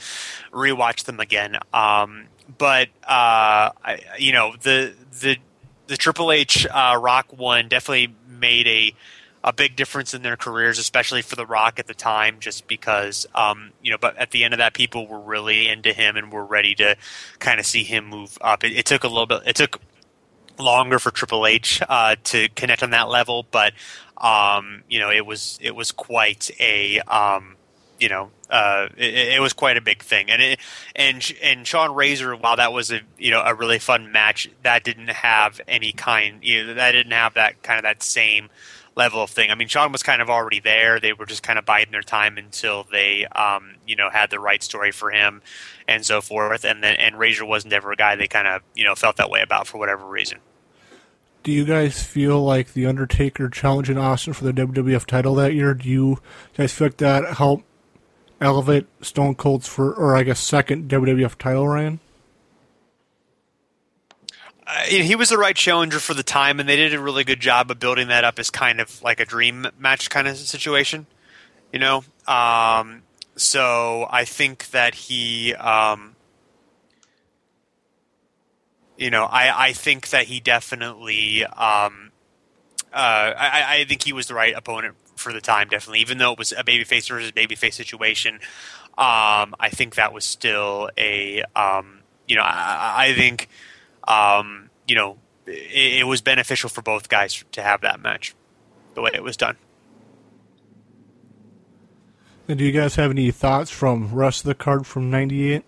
rewatch them again. Um, but uh, I, you know the the the Triple H uh, Rock one definitely made a a big difference in their careers, especially for The Rock at the time, just because, um, you know, but at the end of that, people were really into him and were ready to kind of see him move up. It, it took a little bit, it took longer for Triple H uh, to connect on that level, but, um, you know, it was, it was quite a, um, you know, uh, it, it, was quite a big thing, and it, and and Shawn Razor, while that was a you know a really fun match, that didn't have any kind, you know, that didn't have that kind of that same level of thing. I mean, Shawn was kind of already there. They were just kind of biding their time until they, um, you know, had the right story for him and so forth. And then, and Razor wasn't ever a guy they kind of, you know, felt that way about for whatever reason. Do you guys feel like the Undertaker challenging Austin for the WWF title that year? Do you guys feel like that helped elevate Stone Cold's for, or I guess, second WWF title reign? Uh, he was the right challenger for the time, and they did a really good job of building that up as kind of like a dream match kind of situation, you know. Um, so I think that he, um, you know, I, I think that he definitely, um, uh, I, I think he was the right opponent for the time, definitely. Even though it was a babyface versus babyface situation, um, I think that was still a, um, you know, I, I think um, you know, it, it, was beneficial for both guys to have that match the way it was done. And do you guys have any thoughts from rest of the card from '98?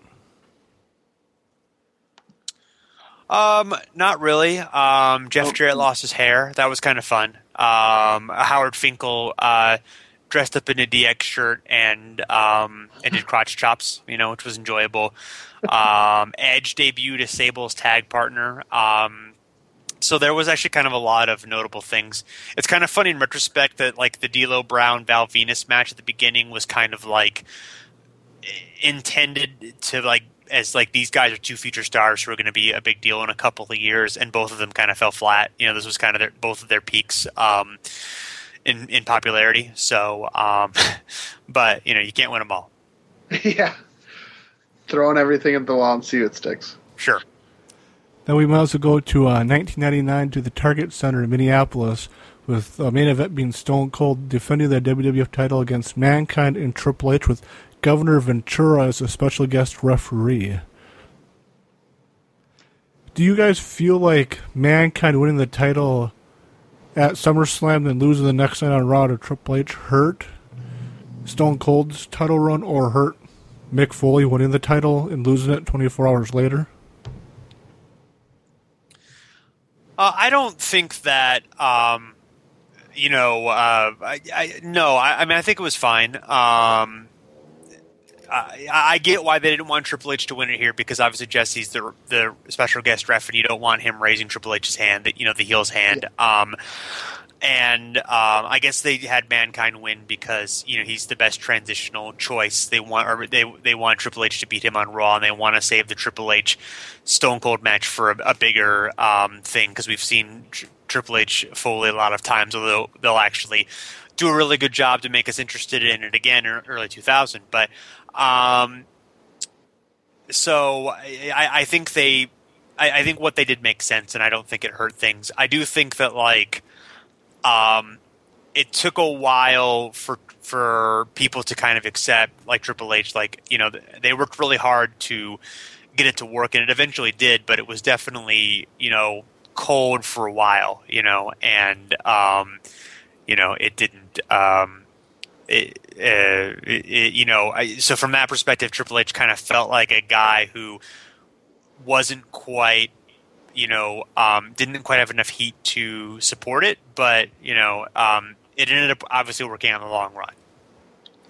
Um, not really. Um, Jeff oh. Jarrett lost his hair. That was kind of fun. Um, Howard Finkel uh, dressed up in a DX shirt and um, and did crotch chops, you know, which was enjoyable. Um, Edge debuted as Sable's tag partner. Um, so there was actually kind of a lot of notable things. It's kind of funny in retrospect that like the D'Lo Brown Val Venis match at the beginning was kind of like intended to like as like these guys are two future stars who are going to be a big deal in a couple of years, and both of them kind of fell flat. You know, this was kind of their, both of their peaks. Um, in in popularity. So, um, but you know, you can't win them all. yeah, throwing everything at the wall and see what sticks. Sure. Then we might as well go to uh, 1999 to the Target Center in Minneapolis, with the main event being Stone Cold defending the WWF title against Mankind and Triple H, with Governor Ventura as a special guest referee. Do you guys feel like Mankind winning the title at SummerSlam then losing the next night on Raw to Triple H hurt Stone Cold's title run or hurt Mick Foley winning the title and losing it 24 hours later? Uh, I don't think that. Um, you know, uh, I, I no, I, I mean, I think it was fine. Um, I, I get why they didn't want Triple H to win it here because obviously Jesse's the the special guest ref, and you don't want him raising Triple H's hand, you know, the heel's hand. Um, and um, I guess they had Mankind win because you know he's the best transitional choice. They want or they they want Triple H to beat him on Raw, and they want to save the Triple H Stone Cold match for a, a bigger um, thing because we've seen Tr- Triple H Foley a lot of times, although they'll actually do a really good job to make us interested in it again in early 2000. But um, so I, I think they, I, I think what they did makes sense, and I don't think it hurt things. I do think that like um, it took a while for for people to kind of accept like Triple H like you know they worked really hard to get it to work and it eventually did but it was definitely you know cold for a while you know and um, you know it didn't um, it, uh, it, you know I, so from that perspective Triple H kind of felt like a guy who wasn't quite you know, um, didn't quite have enough heat to support it, but you know, um, it ended up obviously working in the long run.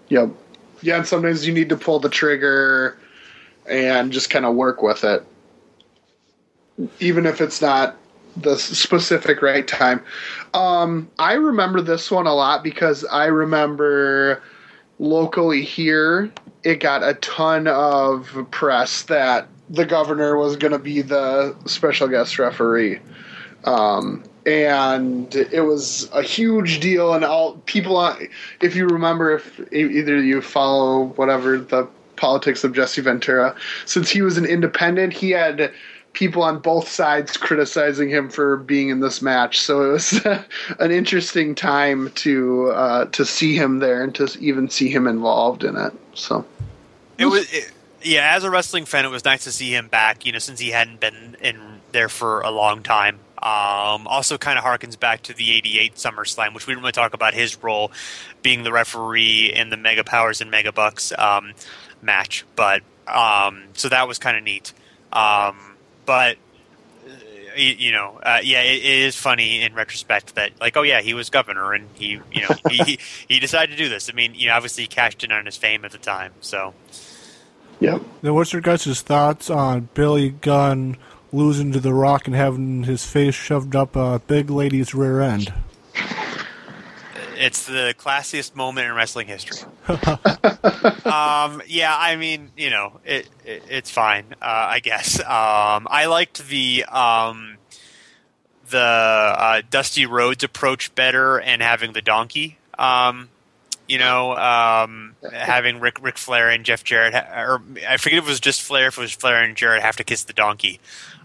Yep. Yeah, and sometimes you need to pull the trigger and just kind of work with it, even if it's not the specific right time. Um, I remember this one a lot because I remember locally here it got a ton of press that the governor was going to be the special guest referee. Um, and it was a huge deal, and all people. If you remember, if either you follow whatever the politics of Jesse Ventura, since he was an independent, he had people on both sides criticizing him for being in this match. So it was an interesting time to uh, to see him there and to even see him involved in it. So it was. It, yeah, as a wrestling fan, it was nice to see him back. You know, since he hadn't been in there for a long time. Um, also, kind of harkens back to the '88 SummerSlam, which we didn't really talk about his role being the referee in the Mega Powers and Mega Bucks um, match. But um, so that was kind of neat. Um, but you, you know, uh, yeah, it, it is funny in retrospect that like, oh yeah, he was governor and he, you know, he he decided to do this. I mean, you know, obviously he cashed in on his fame at the time, so. yeah. Now, what's your guys' thoughts on Billy Gunn losing to The Rock and having his face shoved up a big lady's rear end? It's the classiest moment in wrestling history. um, yeah, I mean, you know, it, it it's fine, uh, I guess. Um, I liked the um, the uh, Dusty Rhodes approach better and having the donkey. Um, you know, um, having Rick Ric Flair and Jeff Jarrett, or I forget if it was just Flair, if it was Flair and Jarrett have to kiss the donkey.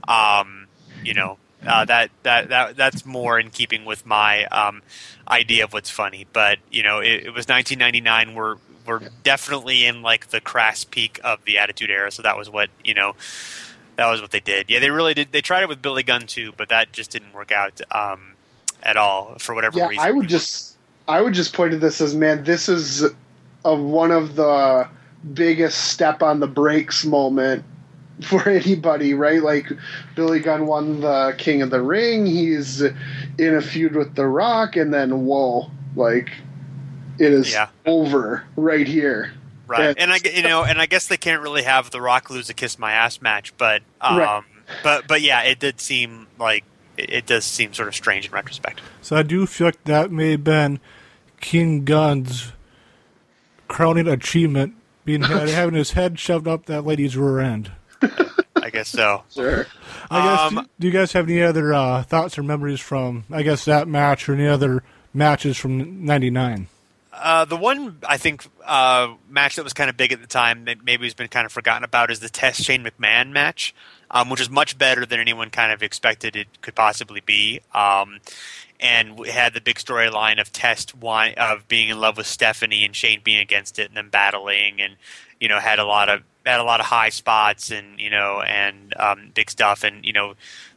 Um, you know, uh, that that that that's more in keeping with my um, idea of what's funny. But you know, it, it, was 1999. We're we're definitely in like the crass peak of the Attitude Era. So that was what you know. That was what they did. Yeah, they really did. They tried it with Billy Gunn too, but that just didn't work out um, at all for whatever yeah, reason. I would just I would just point to this as man, this is a, one of the biggest step on the brakes moment for anybody, right? Like Billy Gunn won the King of the Ring. He's in a feud with The Rock, and then whoa, like it is yeah. over right here. Right, and, and I you know, and I guess they can't really have The Rock lose a kiss my ass match, but um, right. but but yeah, it did seem like it, it does seem sort of strange in retrospect. So I do feel like that may have been King Gunn's crowning achievement being having his head shoved up that lady's rear end. I guess so. Sure. I guess. Um, do, do, you guys have any other uh, thoughts or memories from I guess that match or any other matches from '99? Uh, the one I think uh, match that was kind of big at the time, that maybe has been kind of forgotten about, is the Test Shane McMahon match, um, which is much better than anyone kind of expected it could possibly be. Um, and we had the big storyline of Test of being in love with Stephanie and Shane being against it, and then battling, and you know had a lot of had a lot of high spots and you know and um, big stuff, and you know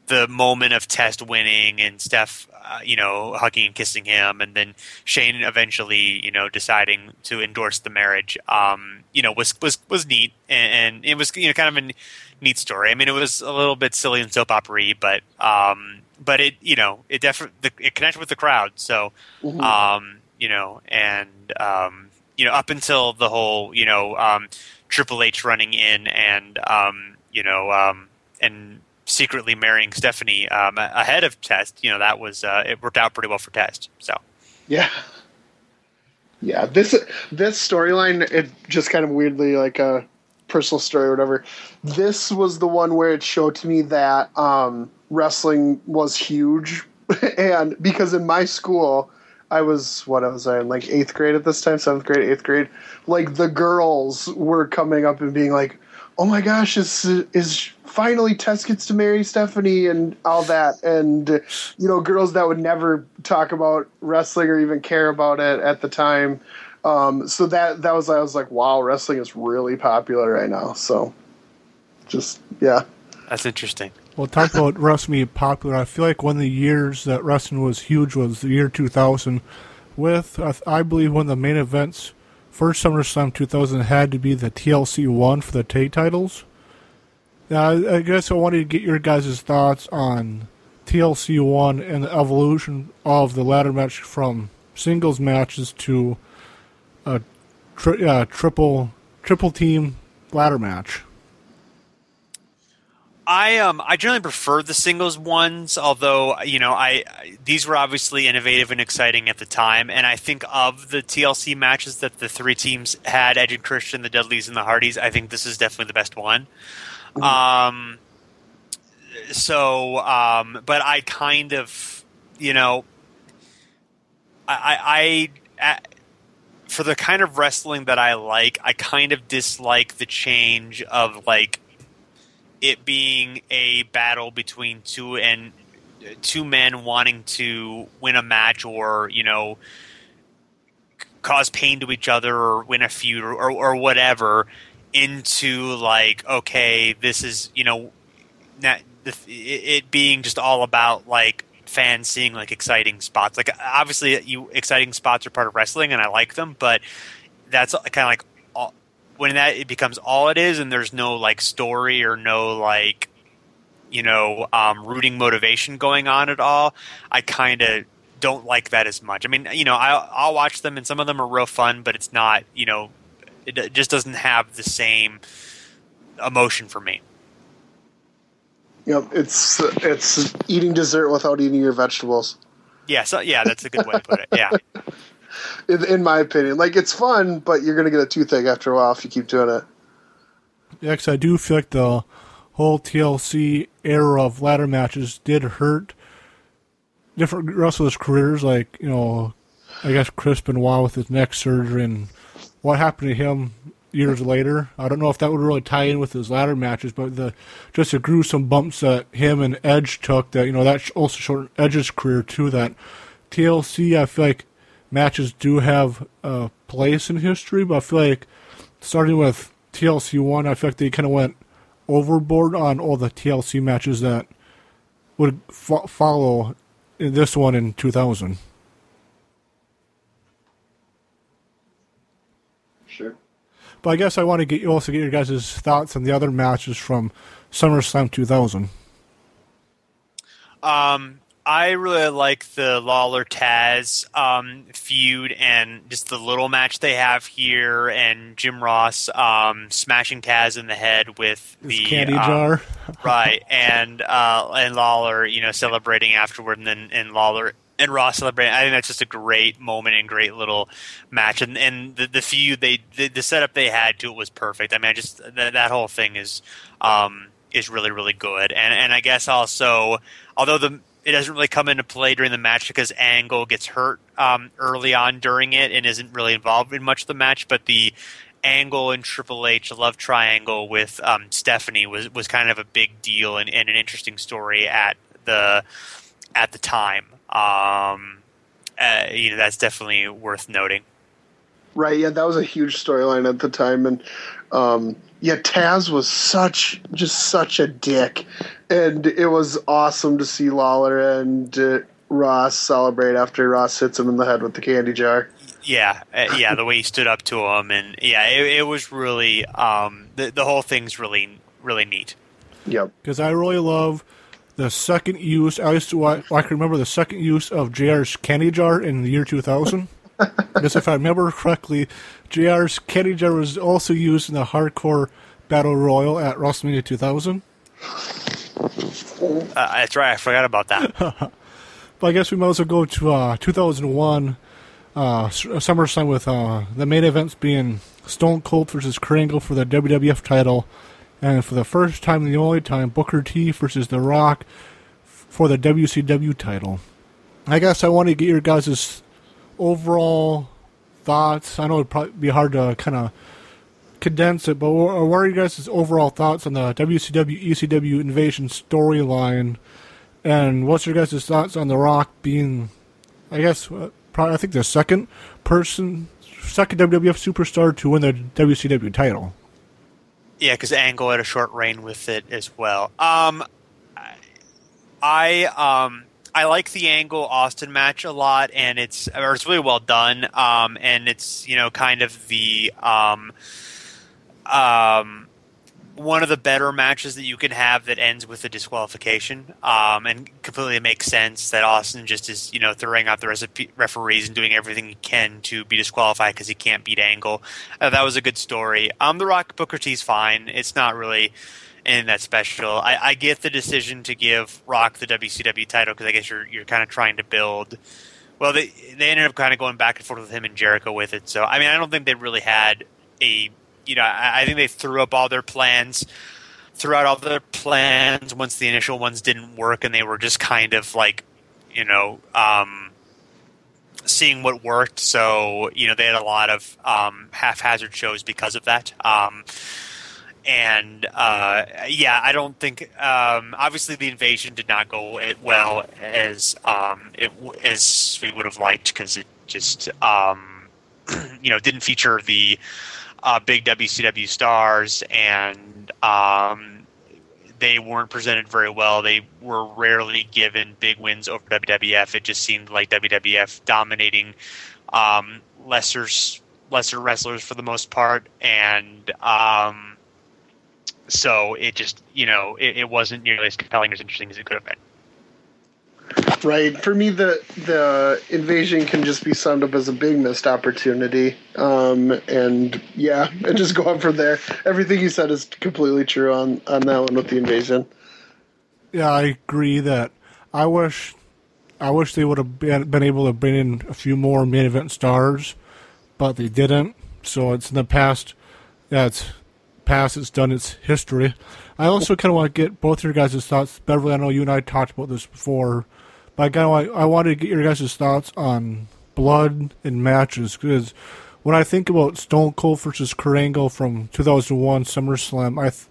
the moment of Test winning and Steph, uh, you know, hugging and kissing him, and then Shane eventually, you know, deciding to endorse the marriage, um, you know, was was was neat, and, and, it was you know kind of a neat story. I mean, it was a little bit silly and soap opera but um, but it you know it definitely it connected with the crowd. So Mhm. um, you know, and um, you know, up until the whole you know um, Triple H running in and um, you know um, and secretly marrying Stephanie um, ahead of Test, you know, that was uh, it worked out pretty well for Test. So Yeah. Yeah, this this storyline it just kind of weirdly like a personal story or whatever. This was the one where it showed to me that um, wrestling was huge, and because in my school I was what I was I in like eighth grade at this time, seventh grade, eighth grade. Like the girls were coming up and being like, "Oh my gosh, is is finally Test gets to marry Stephanie and all that," and you know, girls that would never talk about wrestling or even care about it at the time. Um, so that that was I was like, "Wow, wrestling is really popular right now." So, just yeah, that's interesting. Well, talk about wrestling being popular. I feel like one of the years that wrestling was huge was the year 2000. With, I believe, one of the main events for SummerSlam 2000 had to be the TLC one for the tag titles. Now, I I guess I wanted to get your guys' thoughts on TLC one and the evolution of the ladder match from singles matches to a tri- uh, triple triple team ladder match. I um I generally prefer the singles ones, although you know I, I these were obviously innovative and exciting at the time, and I think of the TLC matches that the three teams had, Edge and Christian, the Dudleys, and the Hardys. I think this is definitely the best one. Um, so um, but I kind of you know I I. I for the kind of wrestling that I like, I kind of dislike the change of like it being a battle between two and two men wanting to win a match or you know cause pain to each other or win a feud or, or, or whatever into like okay this is you know not, it, being just all about like fans seeing like exciting spots. Like obviously you exciting spots are part of wrestling and i like them but that's kind of like when that it becomes all it is and there's no like story or no like you know um, rooting motivation going on at all i kind of don't like that as much i mean you know I'll, I'll watch them and some of them are real fun but it's not you know it, it just doesn't have the same emotion for me yep. It's it's eating dessert without eating your vegetables. yeah so yeah that's a good way to put it yeah In, in my opinion, like it's fun, but you're gonna get a toothache after a while if you keep doing it. Yeah, 'cause I do feel like the whole TLC era of ladder matches did hurt different wrestlers' careers. Like, you know, I guess Chris Benoit with his neck surgery and what happened to him years later. I don't know if that would really tie in with his ladder matches, but the just the gruesome bumps that him and Edge took that, you know, that also shortened Edge's career too. That TLC, I feel like matches do have a place in history, but I feel like starting with TLC one, I feel like they kind of went overboard on all the TLC matches that would fo- follow in this one in 2000. Sure. But I guess I want to get you also get your guys' thoughts on the other matches from SummerSlam 2000. Um, I really like the Lawler Taz um, feud and just the little match they have here, and Jim Ross um, smashing Taz in the head with This the candy um, jar. right? And uh, and Lawler, you know, celebrating afterward, and then and Lawler and Ross celebrating. I think that's just a great moment and great little match, and and the, the feud they the, the setup they had to it was perfect. I mean, I just that, that whole thing is um is really really good, and and I guess also although the it doesn't really come into play during the match because Angle gets hurt um, early on during it and isn't really involved in much of the match. But the Angle and Triple H love triangle with um, Stephanie was was kind of a big deal and, and an interesting story at the at the time. Um, uh, you know, that's definitely worth noting. Right, yeah, that was a huge storyline at the time, and um, yeah, Taz was such just such a dick, and it was awesome to see Lawler and uh, Ross celebrate after Ross hits him in the head with the candy jar. Yeah, uh, yeah, the way he stood up to him, and yeah, it, it was really um, the the whole thing's really really neat. Yep. because I really love the second use. I used to I, I can remember the second use of JR's candy jar in the year 2000. Because if I remember correctly, JR's candy jar was also used in the hardcore battle royal at WrestleMania 2000. Uh, that's right. I forgot about that. But I guess we might as well go to uh, 2001 uh, S- SummerSlam with uh, the main events being Stone Cold versus Kurt Angle for the WWF title, and for the first time and the only time, Booker T versus The Rock for the WCW title. I guess I want to get your guys' overall thoughts. I know it'd probably be hard to kind of condense it, but what are your guys' overall thoughts on the WCW ECW invasion storyline? And what's your guys' thoughts on The Rock being, I guess, uh, probably I think the second person, second WWF superstar to win the WCW title? Yeah, because Angle had a short reign with it as well. Um, I um I like the Angle Austin match a lot, and it's or it's really well done. Um, and it's you know kind of the um um one of the better matches that you can have that ends with a disqualification. Um, and completely makes sense that Austin just is you know throwing out the recipe, referees and doing everything he can to be disqualified because he can't beat Angle. Uh, that was a good story. Um, the Rock Booker T's fine. It's not really anything that special. I, I get the decision to give Rock the WCW title because I guess you're you're kind of trying to build. Well, they they ended up kind of going back and forth with him and Jericho with it. So I mean, I don't think they really had a you know I, I think they threw up all their plans, threw out all their plans once the initial ones didn't work, and they were just kind of like you know. um seeing what worked. So you know they had a lot of um, haphazard shows because of that. Um, and uh, yeah, I don't think um, obviously the invasion did not go as well as um, it as we would have liked because it just um, you know didn't feature the uh, big WCW stars and um, they weren't presented very well. They were rarely given big wins over WWF. It just seemed like WWF dominating um, lesser lesser wrestlers for the most part, and um, so it just you know it, it wasn't nearly as compelling as interesting as it could have been. Right. For me, the the invasion can just be summed up as a big missed opportunity. Um, and yeah, and just go on from there. Everything you said is completely true on on that one with the invasion. Yeah, I agree that I wish I wish they would have been, been able to bring in a few more main event stars, but they didn't. So it's in the past. Yeah, it's past. It's done its history. I also kind of want to get both your guys' thoughts. Beverly, I know you and I talked about this before, but I kind of I wanted to get your guys' thoughts on blood and matches because when I think about Stone Cold versus Kurt from 2001 SummerSlam, I th-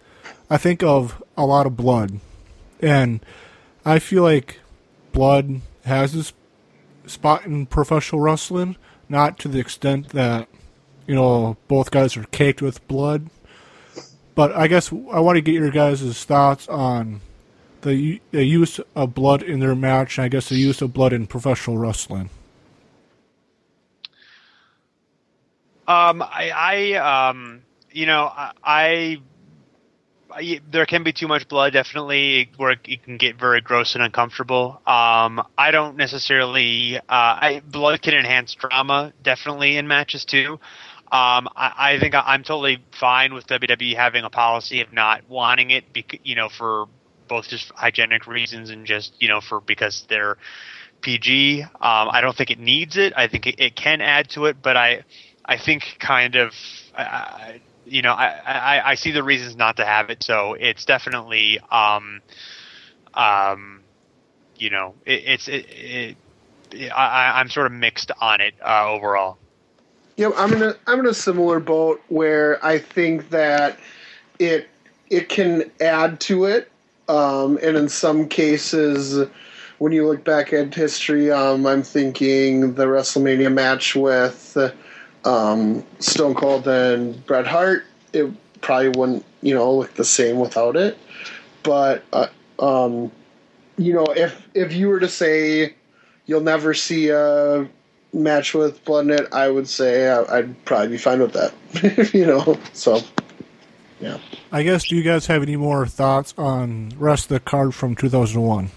I think of a lot of blood, and I feel like blood has this spot in professional wrestling, not to the extent that you know both guys are caked with blood. But I guess I want to get your guys' thoughts on the, the use of blood in their match, and I guess the use of blood in professional wrestling. Um, I, I um, you know, I, I, there can be too much blood, definitely, where it can get very gross and uncomfortable. Um, I don't necessarily, uh, I, blood can enhance drama, definitely in matches too. Um, I, I think I- I'm totally fine with WWE having a policy of not wanting it, bec- you know, for both just hygienic reasons and just you know for because they're PG. Um, I don't think it needs it. I think it, it can add to it, but I I think kind of you know I, I I see the reasons not to have it. So it's definitely um um you know it, it's it, it I- I'm sort of mixed on it uh, overall. Yep, I'm in a I'm in a similar boat where I think that it it can add to it, um, and in some cases, when you look back at history, um, I'm thinking the WrestleMania match with um, Stone Cold and Bret Hart. It probably wouldn't you know look the same without it, but uh, um, you know if if you were to say you'll never see a match with blood in it, I would say I- I'd probably be fine with that. you know, so Yeah. I guess. Do you guys have any more thoughts on rest of the card from 2001?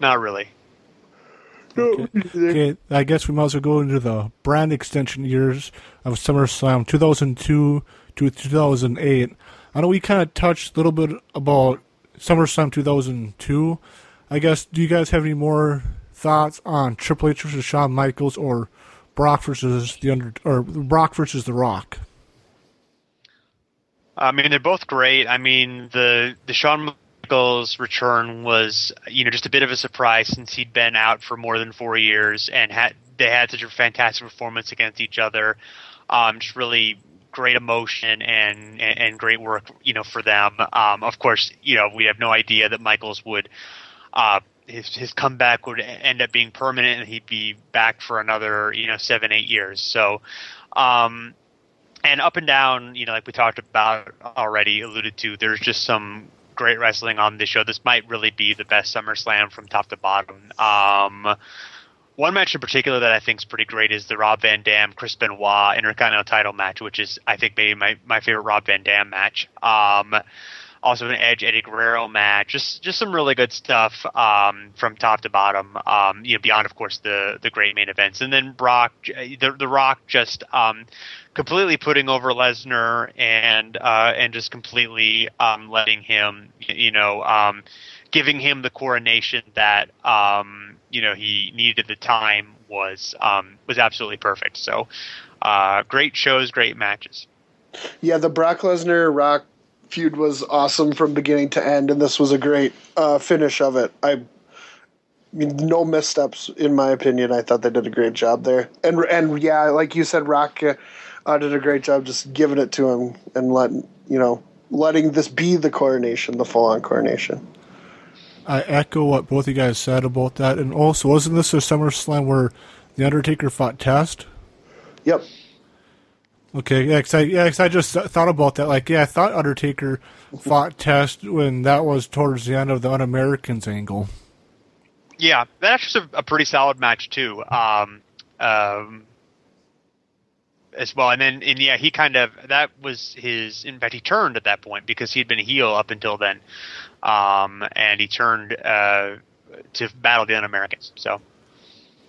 Not really. Okay, I guess we might as well go into the brand extension years of SummerSlam 2002 to 2008. I know we kind of touched a little bit about SummerSlam 2002. I guess, do you guys have any more thoughts on Triple H versus Shawn Michaels or Brock versus the under or Brock versus The Rock? I mean, they're both great. I mean, the the Shawn Michaels return was, you know, just a bit of a surprise since he'd been out for more than four years and had they had such a fantastic performance against each other. Um, just really great emotion and, and, and great work, you know, for them. Um, of course, you know, we have no idea that Michaels would. Uh, his his comeback would end up being permanent, and he'd be back for another, you know, seven eight years. So, um, and up and down, you know, like we talked about already, alluded to, there's just some great wrestling on this show. This might really be the best SummerSlam from top to bottom. Um, one match in particular that I think is pretty great is the Rob Van Dam Chris Benoit Intercontinental title match, which is I think maybe my, my favorite Rob Van Dam match. Um, also an Edge Eddie Guerrero match. Just just some really good stuff um, from top to bottom. Um, you know, beyond of course the the great main events, and then Brock, the the Rock, just um, completely putting over Lesnar and uh, and just completely um, letting him, you know, um, giving him the coronation that um, you know he needed at the time was was absolutely perfect. So, uh, great shows, great matches. Yeah, the Brock Lesnar Rock feud was awesome from beginning to end, and this was a great uh, finish of it. I, I mean, no missteps in my opinion. I thought they did a great job there, and and yeah, like you said, Rock uh, did a great job just giving it to him and letting you know letting this be the coronation, the full on coronation. I echo what both you guys said about that, and also wasn't this a SummerSlam where the Undertaker fought Test? Yep. Okay, yeah, cause I, yeah, cause I just thought about that. Like, yeah, I thought Undertaker fought Test when that was towards the end of the Un-Americans angle. Yeah, that's just a, a pretty solid match too. Um, um, as well, and then and yeah, he kind of that was his. In fact, he turned at that point because he'd been a heel up until then, um, and he turned uh, to battle the Un-Americans. So.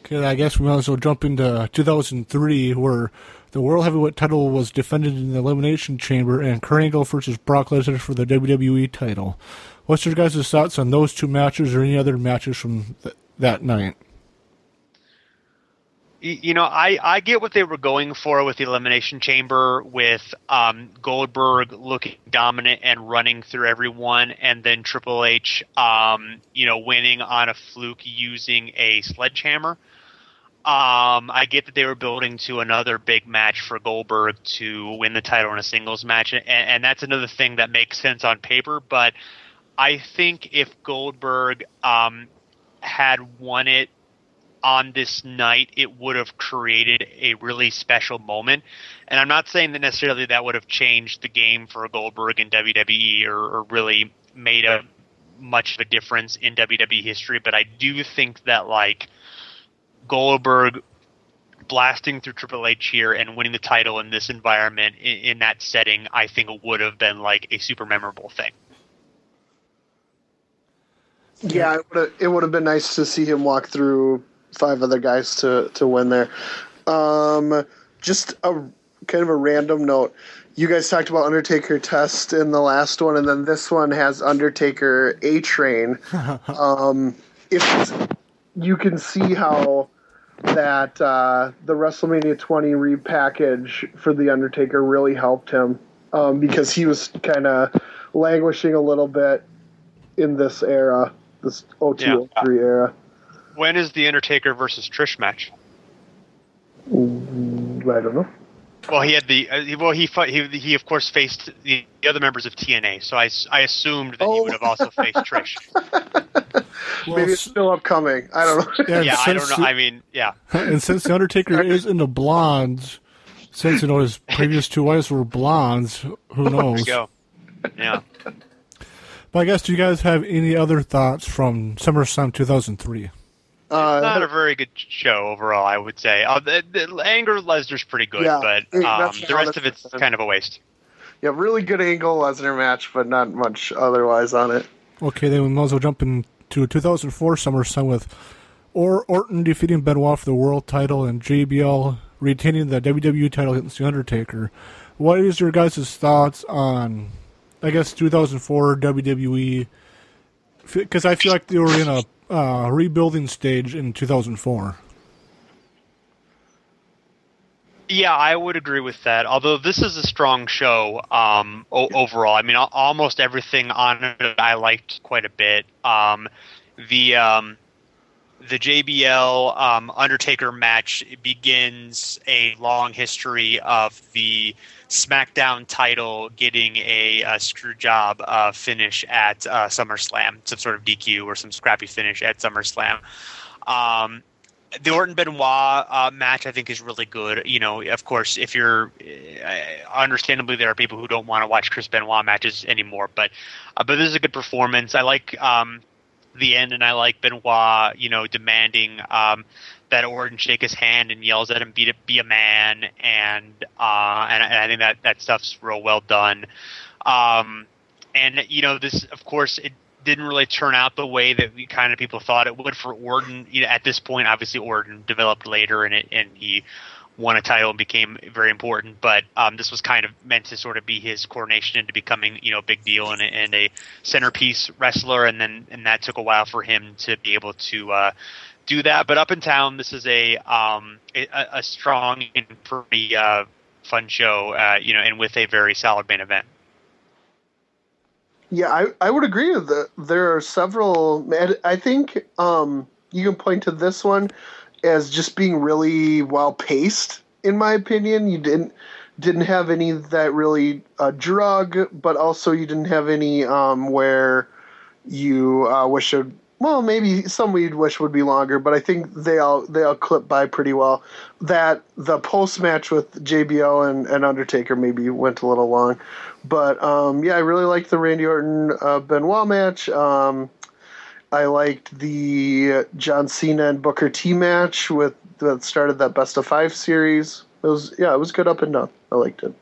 Okay, I guess we might as well jump into 2003, where the World Heavyweight title was defended in the Elimination Chamber, and Kurt Angle versus Brock Lesnar for the WWE title. What's your guys' thoughts on those two matches, or any other matches from th- that night? You know, I, I get what they were going for with the Elimination Chamber, with um, Goldberg looking dominant and running through everyone, and then Triple H, um, you know, winning on a fluke using a sledgehammer. Um, I get that they were building to another big match for Goldberg to win the title in a singles match, and, and that's another thing that makes sense on paper. But I think if Goldberg um, had won it on this night, it would have created a really special moment. And I'm not saying that necessarily that would have changed the game for Goldberg in WWE or, or really made a much of a difference in WWE history, but I do think that like Goldberg blasting through Triple H here and winning the title in this environment in, in that setting, I think it would have been like a super memorable thing. Yeah, it would have, it would have been nice to see him walk through five other guys to to win there. Um, just a kind of a random note. You guys talked about Undertaker Test in the last one, and then this one has Undertaker A Train. um, if you can see how that uh, the WrestleMania 20 repackage for the Undertaker really helped him um, because he was kind of languishing a little bit in this era, this 02 Yeah. 03 era. When is the Undertaker versus Trish match? I don't know. Well, he had the uh, he- well he fought, he he of course faced the, the other members of TNA, so I, I assumed that he Oh. would have also faced Trish. Well, Maybe it's still upcoming. I don't know. and yeah, I don't since know. I mean, yeah, and since the Undertaker is in the blondes, since you know his previous two wives were blondes, who there knows? you go. Yeah. But I guess do you guys have any other thoughts from SummerSlam 2003? Uh, not a very good show overall, I would say. Uh, the, the Angle Lesnar's pretty good, Yeah, but um, the rest of it's 100%. kind of a waste. Yeah, really good Angle Lesnar match, but not much otherwise on it. Okay, then we might as well jump into 2004 SummerSlam with or Orton defeating Benoit for the world title and JBL retaining the WWE title against The Undertaker. What is your guys' thoughts on, I guess, 2004 WWE? Because I feel like they were in a uh, rebuilding stage in 2004. Yeah, I would agree with that. Although this is a strong show um, o- overall. I mean, al- almost everything on it I liked quite a bit. Um, the um, the JBL um, Undertaker match begins a long history of the SmackDown title getting a, a screw job uh, finish at uh, SummerSlam, some sort of DQ or some scrappy finish at SummerSlam. Um, the Orton Benoit uh, match, I think, is really good. You know, of course, if you're uh, understandably, there are people who don't want to watch Chris Benoit matches anymore, but uh, but this is a good performance. I like um, the end, and I like Benoit, you know, demanding um, that Orton shake his hand and yells at him, "Be, be a man," and uh, and, and I think that that stuff's real well done. Um, and you know, this, of course, it didn't really turn out the way that we kind of people thought it would for Orton. You know, at this point, obviously Orton developed later, and it and he won a title and became very important. But um, this was kind of meant to sort of be his coronation into becoming you know a big deal and, and a centerpiece wrestler. And then and that took a while for him to be able to uh, do that. But up in town, this is a um, a, a strong and pretty uh, fun show. Uh, you know, and with a very solid main event. Yeah, I, I would agree that. There are several. I think um, you can point to this one as just being really well paced. In my opinion, you didn't didn't have any that really uh, drug, but also you didn't have any um, where you uh, wish it. Well, maybe some we'd wish would be longer, but I think they all they all clip by pretty well. That the post match with JBL and, and Undertaker maybe went a little long, but um, yeah, I really liked the Randy Orton uh, Benoit match. Um, I liked the John Cena and Booker T match with that started that best of five series. It was yeah, it was good up and down. I liked it.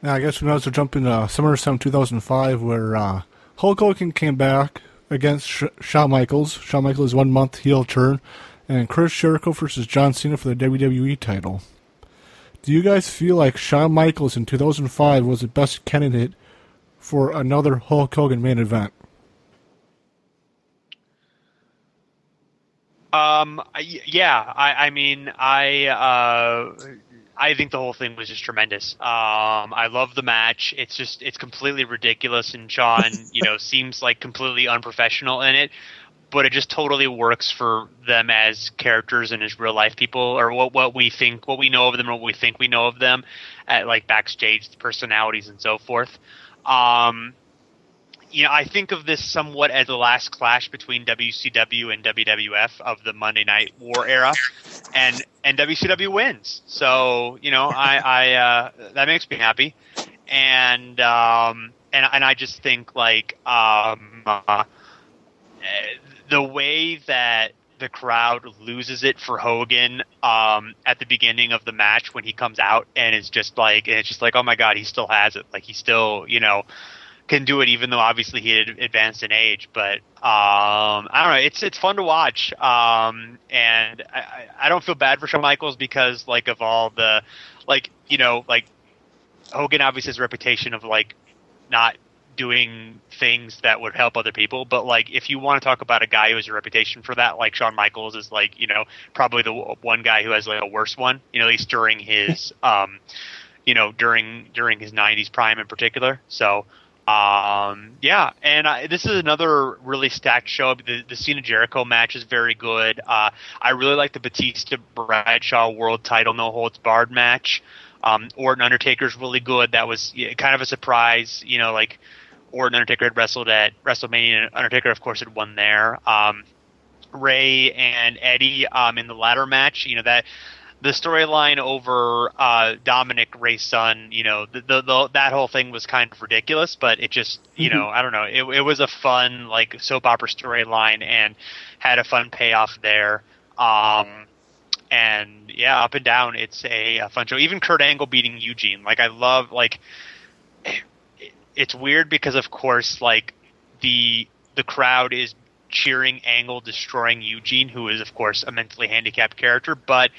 Now I guess we might well jump into SummerSlam 2005, where uh, Hulk Hogan came back against Sh- Shawn Michaels. Shawn Michaels' one month heel turn, and Chris Jericho versus John Cena for the WWE title. Do you guys feel like Shawn Michaels in 2005 was the best candidate for another Hulk Hogan main event? Um. Yeah. I. I mean. I. Uh. I think the whole thing was just tremendous. Um. I love the match. It's just. It's completely ridiculous, and Shawn, you know, seems like completely unprofessional in it. But it just totally works for them as characters and as real life people, or what what we think, what we know of them, or what we think we know of them, at like backstage personalities and so forth. Um, you know, I think of this somewhat as the last clash between WCW and WWF of the Monday Night War era, and and WCW wins. So you know, I, I uh, that makes me happy, and um, and and I just think like um, uh, the way that the crowd loses it for Hogan um, at the beginning of the match when he comes out and it's just like and it's just like oh my god he still has it like he still you know can do it, even though obviously he had advanced in age. But um, I don't know. It's it's fun to watch, um, and I, I don't feel bad for Shawn Michaels because like of all the like you know like Hogan obviously has a reputation of like not doing things that would help other people. But like, if you want to talk about a guy who has a reputation for that, like Shawn Michaels is like, you know, probably the one guy who has like a worse one. You know, at least during his, um, you know, during during his '90s prime in particular. So um, yeah, and I, this is another really stacked show. The, the Cena Jericho match is very good. Uh, I really like the Batista Bradshaw World Title No Holds Barred match. Um, Orton Undertaker is really good. That was kind of a surprise. You know, like Orton Undertaker had wrestled at WrestleMania, and Undertaker, of course, had won there. Um, Rey and Eddie um, in the ladder match. You know that the storyline over uh, Dominic Rey's son, you know, the, the, the, that whole thing was kind of ridiculous, but it just, you mm-hmm. know, I don't know, it, it was a fun like soap opera storyline and had a fun payoff there. Um, and yeah, up and down, it's a, a fun show. Even Kurt Angle beating Eugene, like I love, like it's weird because of course, like the the crowd is cheering Angle destroying Eugene, who is of course a mentally handicapped character, but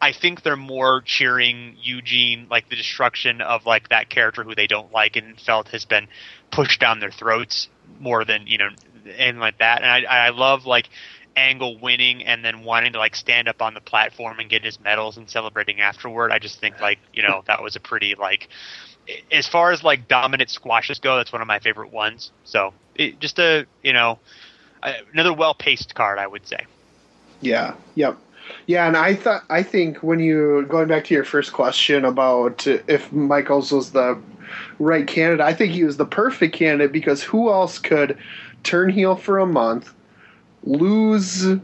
I think they're more cheering Eugene, like the destruction of like that character who they don't like and felt has been pushed down their throats more than you know, and like that. And I, I love like Angle winning and then wanting to like stand up on the platform and get his medals and celebrating afterward. I just think like you know that was a pretty like as far as like dominant squashes go, that's one of my favorite ones. So it, just a you know another well paced card, I would say. Yeah. Yep. Yeah, and I thought I think when you going back to your first question about if Michaels was the right candidate, I think he was the perfect candidate because who else could turn heel for a month, lose, you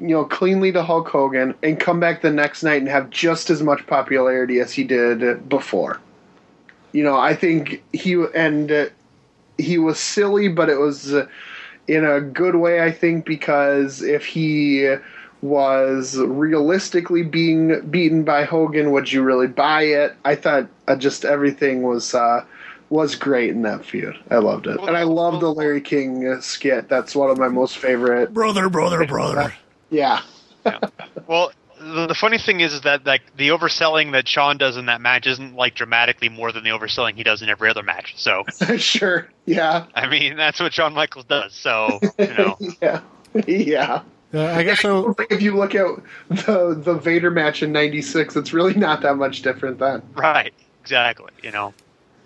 know, cleanly to Hulk Hogan, and come back the next night and have just as much popularity as he did before. You know, I think he and uh, he was silly, but it was in a good way. I think because if he was realistically being beaten by Hogan, would you really buy it? I thought uh, just everything was uh, was great in that feud. I loved it, and I love the Larry King uh, skit. That's one of my most favorite. Brother, brother, brother. Yeah. yeah. Well, the, the funny thing is, is that like the overselling that Shawn does in that match isn't like dramatically more than the overselling he does in every other match. So sure, yeah. I mean, that's what Shawn Michaels does. So you know, yeah, yeah. Yeah, I guess so. If you look at the the Vader match in '96, it's really not that much different then. Right. Exactly. You know.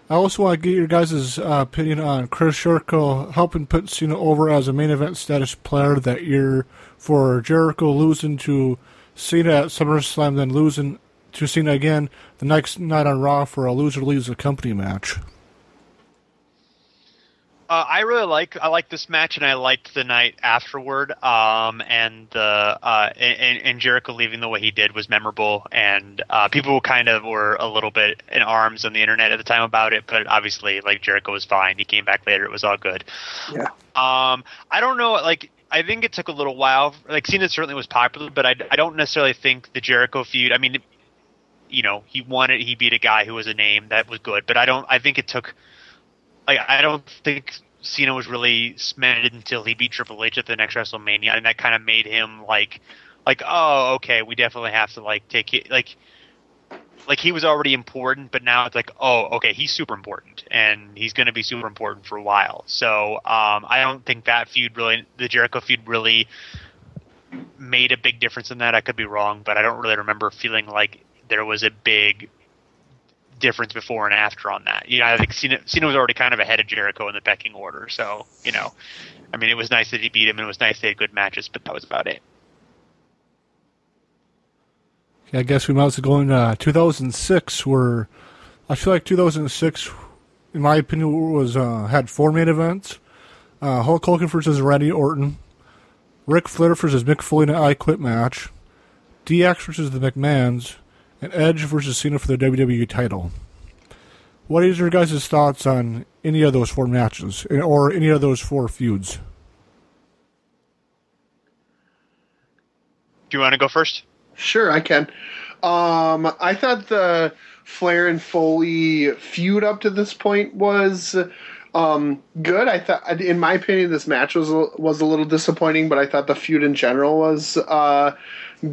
I also want to get your guys' uh, opinion on Chris Jericho helping put Cena over as a main event status player that year for Jericho losing to Cena at SummerSlam, then losing to Cena again the next night on Raw for a loser leaves the company match. Uh, I really like I like this match, and I liked the night afterward. Um, and the uh, and, and Jericho leaving the way he did was memorable, and uh, people kind of were a little bit in arms on the internet at the time about it. But obviously, like Jericho was fine. He came back later; it was all good. Yeah. Um, I don't know, like. I think it took a little while. Like Cena certainly was popular, but I, I don't necessarily think the Jericho feud. I mean, you know, he won it. He beat a guy who was a name that was good, but I don't. I think it took like I don't think Cena was really cemented until he beat Triple H at the next WrestleMania, and that kind of made him like, like, oh, okay, we definitely have to like take it, like, like he was already important, but now it's like, oh, okay, he's super important, and he's going to be super important for a while. So um, I don't think that feud really, the Jericho feud really made a big difference in that. I could be wrong, but I don't really remember feeling like there was a big difference before and after on that. You know, I think Cena, Cena was already kind of ahead of Jericho in the pecking order. So, you know, I mean, it was nice that he beat him and it was nice they had good matches, but that was about it. I guess we might as well go into uh, 2006, where I feel like 2006, in my opinion, was uh, had four main events: uh, Hulk Hogan versus Randy Orton, Ric Flair versus Mick Foley in an I Quit match, DX versus the McMahons, and Edge versus Cena for the WWE title. What is your guys' thoughts on any of those four matches, or any of those four feuds? Do you want to go first? Sure, I can. Um, I thought the Flair and Foley feud up to this point was um, good. I thought, in my opinion, this match was was a little disappointing, but I thought the feud in general was uh,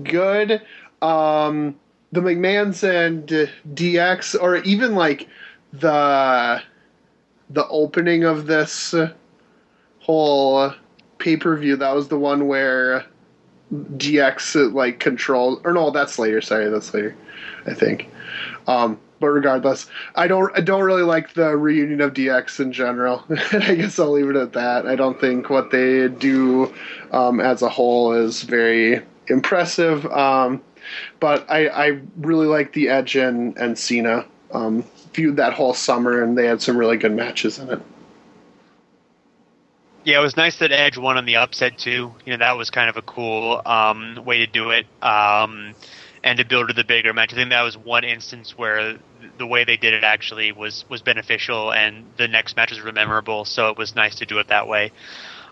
good. Um, the McMahon's and DX, or even like the the opening of this whole pay per view, that was the one where DX like controls, or no, that's later. Sorry, that's later. I think. Um, but regardless, I don't I don't really like the reunion of DX in general. And I guess I'll leave it at that. I don't think what they do um, as a whole is very impressive. Um, but I, I really like the Edge and and Cena um, feud that whole summer, and they had some really good matches in it. Yeah, it was nice that Edge won on the upset too. You know, that was kind of a cool um, way to do it, um, and to build to the bigger match. I think that was one instance where the way they did it actually was was beneficial, and the next matches were memorable. So it was nice to do it that way.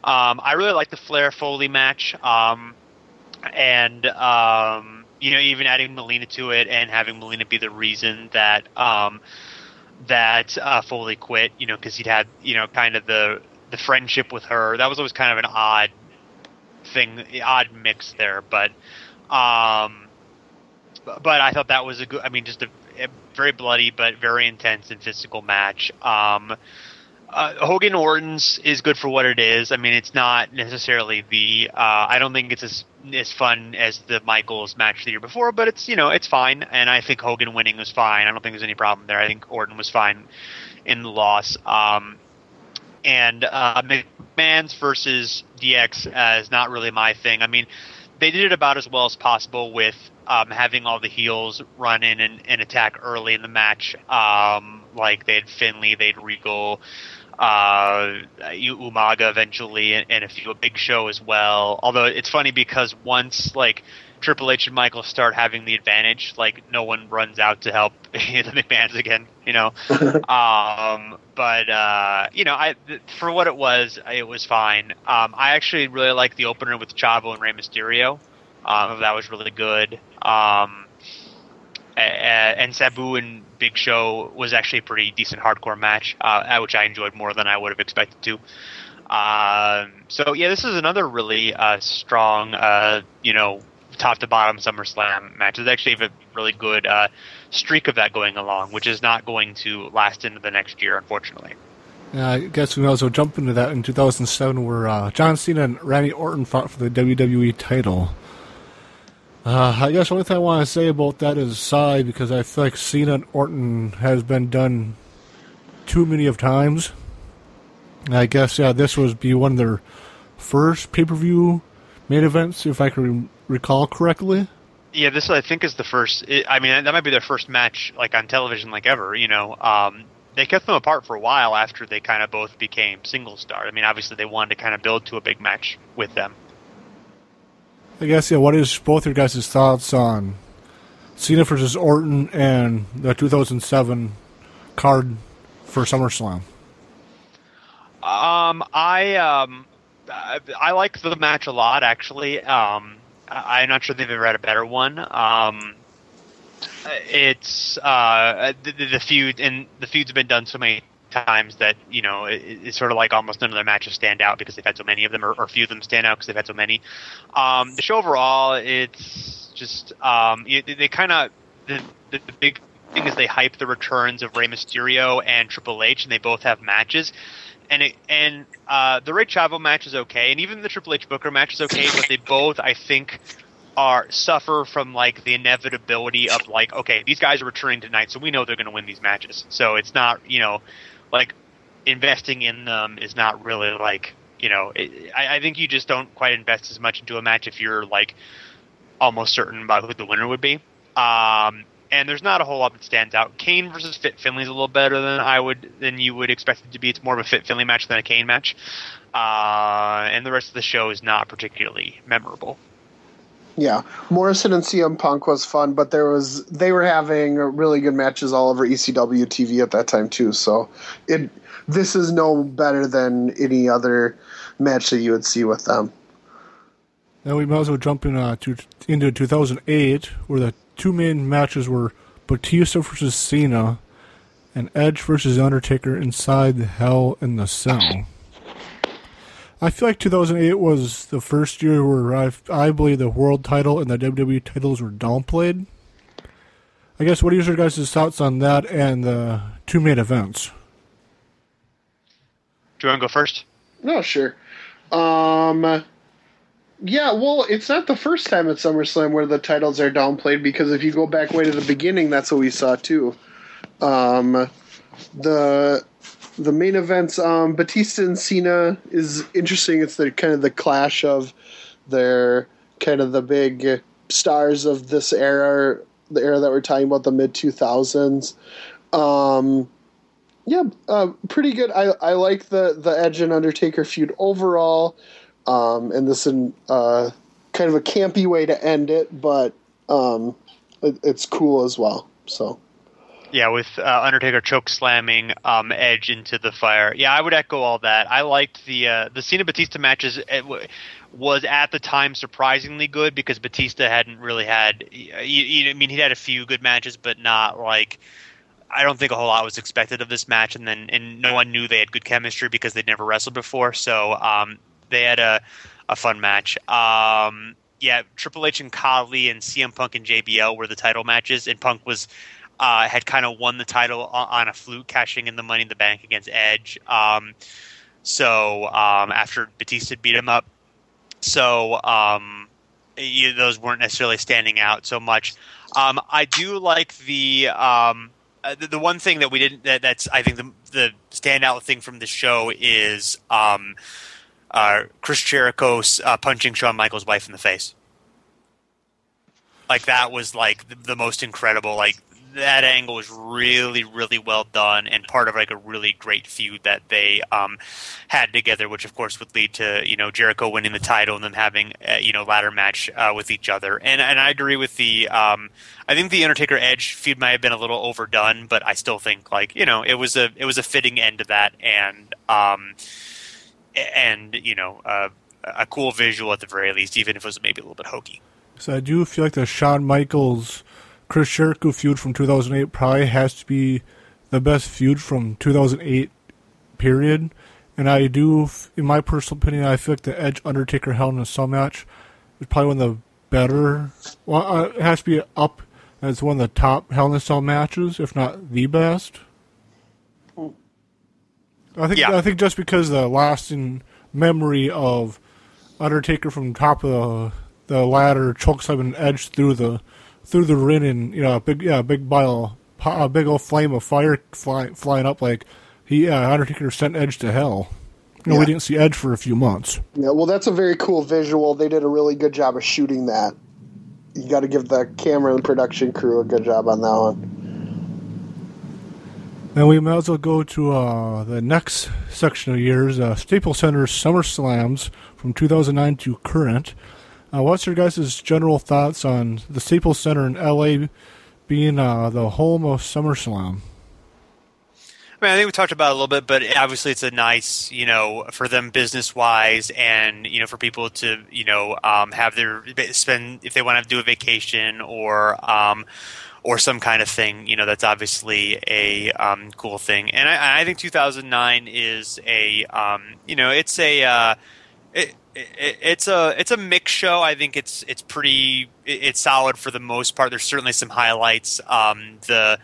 Um, I really like the Flair Foley match, um, and um, you know, even adding Melina to it and having Melina be the reason that um, that uh, Foley quit, you know, because he'd had you know kind of the the friendship with her. That was always kind of an odd thing, odd mix there, but. Um, but I thought that was a good. I mean, just a, a very bloody but very intense and physical match. Um, uh, Hogan Orton's is good for what it is. I mean, it's not necessarily the. Uh, I don't think it's as as fun as the Michaels match the year before, but it's you know it's fine. And I think Hogan winning was fine. I don't think there's any problem there. I think Orton was fine in the loss. Um, and uh, McMahon's versus DX uh, is not really my thing. I mean, they did it about as well as possible with um, having all the heels run in and, and attack early in the match. Um, like they had Finlay, they had Regal, uh, Umaga eventually, and, and a few a Big Show as well. Although it's funny because once like Triple H and Michael start having the advantage, like no one runs out to help the McMahon's again, you know. um, but uh, you know, I for what it was, it was fine. Um, I actually really like the opener with Chavo and Rey Mysterio. Um, that was really good. Um, and Sabu and Big Show was actually a pretty decent hardcore match, uh, which I enjoyed more than I would have expected to. Um, so yeah, this is another really uh, strong, uh, you know, top to bottom SummerSlam match. There's actually a really good uh, streak of that going along, which is not going to last into the next year, unfortunately. Yeah, I guess we also jump into that in 2007, where uh, John Cena and Randy Orton fought for the WWE title. Uh, I guess the only thing I want to say about that is sigh because I feel like Cena and Orton has been done too many of times. And I guess yeah, this was be one of their first pay per view main events, if I can re- recall correctly. Yeah, this I think is the first. I mean, that might be their first match like on television, like ever. You know, um, they kept them apart for a while after they kind of both became single star. I mean, obviously they wanted to kind of build to a big match with them. I guess yeah. What is both your guys' thoughts on Cena versus Orton and the 2007 card for SummerSlam? Um, I um, I, I like the match a lot actually. Um, I, I'm not sure they've ever had a better one. Um, it's uh the, the feud and the feud's been done so many times that you know it, it's sort of like almost none of their matches stand out because they've had so many of them, or, or few of them stand out because they've had so many. Um, the show overall, it's just um, it, they kind of the, the the big thing is they hype the returns of Rey Mysterio and Triple H, and they both have matches. And it, and uh, the Rey Chavo match is okay, and even the Triple H Booker match is okay, but they both, I think, are suffer from like the inevitability of like, okay, these guys are returning tonight, so we know they're going to win these matches. So it's not, you know, like investing in them is not really like you know it, I, I think you just don't quite invest as much into a match if you're like almost certain about who the winner would be. Um, and there's not a whole lot that stands out. Kane versus Fit Finlay's a little better than I would than you would expect it to be. It's more of a Fit Finlay match than a Kane match. Uh, and the rest of the show is not particularly memorable yeah, Morrison and CM Punk was fun, but there was they were having really good matches all over ECW TV at that time too. So it this is no better than any other match that you would see with them. Now we might as well jump in, uh, to, into 2008, where the two main matches were Batista versus Cena and Edge versus Undertaker inside the Hell in the Cell. I feel like 2008 was the first year where I, I believe the world title and the WWE titles were downplayed. I guess what are your guys' thoughts on that and the two main events? Do you want to go first? No, sure. Um, yeah, well, it's not the first time at SummerSlam where the titles are downplayed because if you go back way to the beginning, that's what we saw too. Um, the the main events, um, Batista and Cena is interesting. It's the kind of the clash of their kind of the big stars of this era, the era that we're talking about, the mid two thousands. Um, yeah, uh, pretty good. I, I like the the Edge and Undertaker feud overall, um, and this is uh, kind of a campy way to end it, but um, it, it's cool as well. So. Yeah, with uh, Undertaker choke slamming um, Edge into the fire. Yeah, I would echo all that. I liked the uh, the Cena Batista matches. W- was at the time surprisingly good because Batista hadn't really had. You, you, I mean, he had a few good matches, but not like. I don't think a whole lot was expected of this match, and then and no one knew they had good chemistry because they'd never wrestled before. So um, they had a a fun match. Um, yeah, Triple H and Khali and CM Punk and JBL were the title matches, and Punk was uh, had kind of won the title on, a fluke, cashing in the Money in the Bank against Edge. Um, so um, after Batista beat him up, so um, you, those weren't necessarily standing out so much. Um, I do like the, um, uh, the, the one thing that we didn't that, that's I think the the standout thing from the show is um, uh, Chris Jericho uh, punching Shawn Michaels' wife in the face. Like that was like the, the most incredible like that angle was really, really well done and part of like a really great feud that they um, had together, which of course would lead to you know Jericho winning the title and them having a, you know ladder match uh, with each other. And and I agree with the um, I think the Undertaker Edge feud might have been a little overdone, but I still think like you know it was a it was a fitting end to that and um, and you know uh, a cool visual at the very least, even if it was maybe a little bit hokey. So I do feel like the Shawn Michaels Chris Jericho feud from 2008 probably has to be the best feud from 2008 period. And I do, in my personal opinion, I feel like the Edge Undertaker Hell in a Cell match is probably one of the better. Well, uh, it has to be up as one of the top Hell in a Cell matches, if not the best. I think yeah. I think just because the lasting memory of Undertaker from top of the, the ladder chokes up an edge through the through the ring and you know a big yeah a big bile a big old flame of fire fly, flying up like he uh, Undertaker sent Edge to hell. You know, yeah. we didn't see Edge for a few months. Yeah, well, that's a very cool visual. They did a really good job of shooting that. You got to give the camera and production crew a good job on that one. And we might as well go to uh, the next section of years, uh, Staples Center Summer Slams from 2009 to current. Uh, what's your guys' general thoughts on the Staples Center in LA being uh, the home of SummerSlam? I mean, I think we talked about it a little bit, but obviously it's a nice, you know, for them business wise, and you know, for people to, you know, um, have their spend if they want to do a vacation or, um, or some kind of thing. You know, that's obviously a um, cool thing, and I, I, think 2009 is a, um, you know, it's a. Uh, it, it, it's a it's a mix show. I think it's it's pretty it's solid for the most part. There's certainly some highlights. Um, the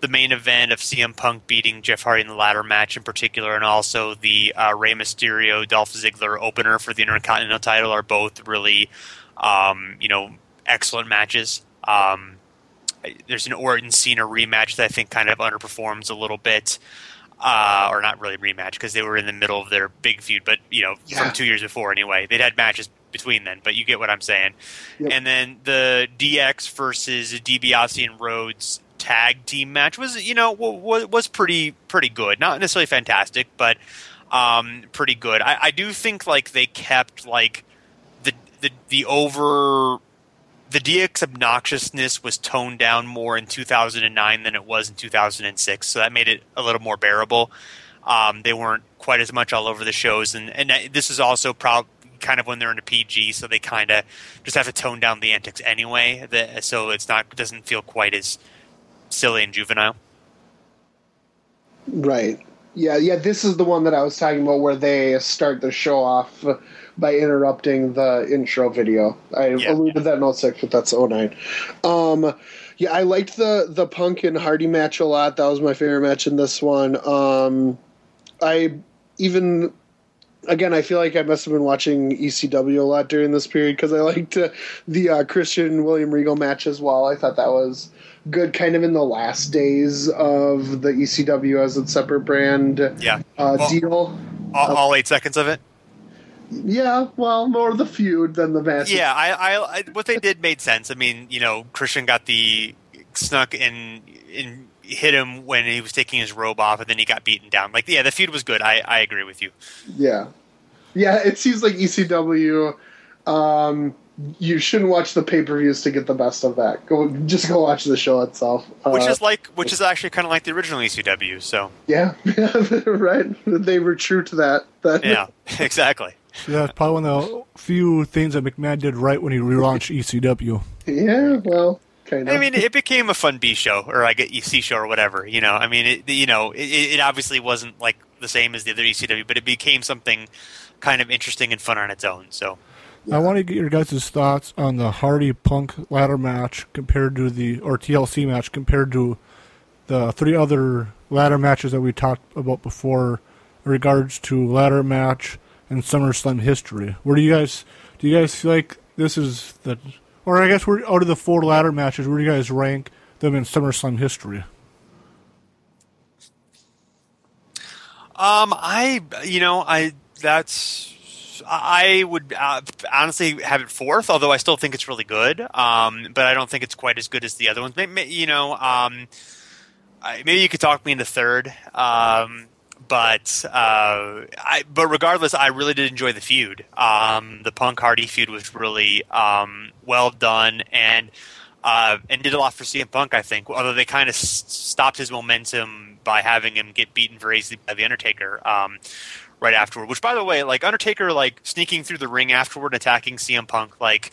the main event of CM Punk beating Jeff Hardy in the ladder match in particular, and also the uh, Rey Mysterio Dolph Ziggler opener for the Intercontinental title are both really um, you know excellent matches. Um, there's an Orton Cena rematch that I think kind of underperforms a little bit uh, or not really rematch because they were in the middle of their big feud, but you know yeah. from two years before anyway. They'd had matches between then, but you get what I'm saying. Yep. And then the DX versus DiBiase and Rhodes tag team match was you know was, was pretty pretty good, not necessarily fantastic, but um, pretty good. I, I do think like they kept like the the the over the DX obnoxiousness was toned down more in 2009 than it was in 2006, so that made it a little more bearable. Um, they weren't quite as much all over the shows, and and this is also probably kind of when they're in a PG, so they kind of just have to tone down the antics anyway. So it's not doesn't feel quite as silly and juvenile. Right. Yeah. Yeah. This is the one that I was talking about, where they start the show off by interrupting the intro video. I yeah, alluded yeah. that in 06, but that's 09. Um, yeah, I liked the the Punk and Hardy match a lot. That was my favorite match in this one. Um, I even again, I feel like I must have been watching ECW a lot during this period because I liked uh, the uh, Christian William Regal match as well. I thought that was good, kind of in the last days of the ECW as a separate brand yeah. Uh, well, deal. All, all, eight seconds of it. Yeah, well, more the feud than the match. Yeah, I, I, I, what they did made sense. I mean, you know, Christian got the snuck and and hit him when he was taking his robe off, and then he got beaten down. Like, yeah, the feud was good. I, I agree with you. Yeah, yeah. It seems like ECW. Um, you shouldn't watch the pay per views to get the best of that. Go just go watch the show itself. which Uh, is like which is actually kind of like the original ECW. So yeah, right. They were true to that. that yeah, exactly. So that's probably one of the few things that McMahon did right when he relaunched E ECW. yeah. Well, kind of. I mean, it became a fun B show or like a EC show or whatever. You know, I mean, it, you know, it, it obviously wasn't like the same as the other ECW, but it became something kind of interesting and fun on its own. So I want to get your guys' thoughts on the Hardy Punk ladder match compared to the or TLC match compared to the three other ladder matches that we talked about before in regards to ladder match and SummerSlam history. Where do you guys do you guys feel like this is the or I guess we're out of the four ladder matches, where do you guys rank them in SummerSlam history? Um, I, you know, I that's I would uh, honestly have it fourth, although I still think it's really good. Um, but I don't think it's quite as good as the other ones. Maybe, you know, um, I, maybe you could talk me into third. Um, but uh, I, but regardless, I really did enjoy the feud. Um, the Punk Hardy feud was really um, well done and uh, and did a lot for CM Punk. I think, although they kind of s- stopped his momentum by having him get beaten very easily by the Undertaker. Um, right afterward, which by the way, like Undertaker, like sneaking through the ring afterward, attacking CM Punk, like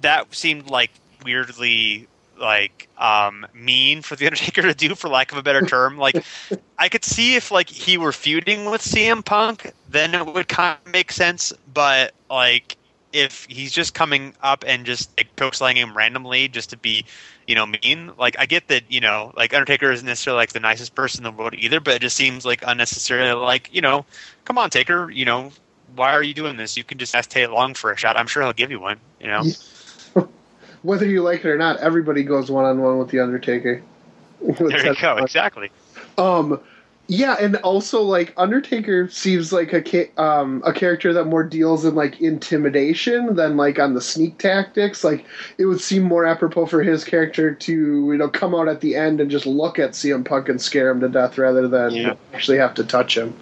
that seemed like weirdly like um mean for the Undertaker to do for lack of a better term. Like I could see if like he were feuding with CM Punk then it would kind of make sense. But like if he's just coming up and just like choke slamming him randomly just to be you know mean like I get that you know like Undertaker isn't necessarily like the nicest person in the world either but it just seems like unnecessarily like you know come on Taker you know why are you doing this? You can just ask Tay Long for a shot. I'm sure he'll give you one you know Whether you like it or not, everybody goes one on one with the Undertaker. there you go exactly Um, yeah, and also like Undertaker seems like a ca- um a character that more deals in like intimidation than like on the sneak tactics. Like it would seem more apropos for his character to you know come out at the end and just look at CM Punk and scare him to death rather than Yeah. actually have to touch him.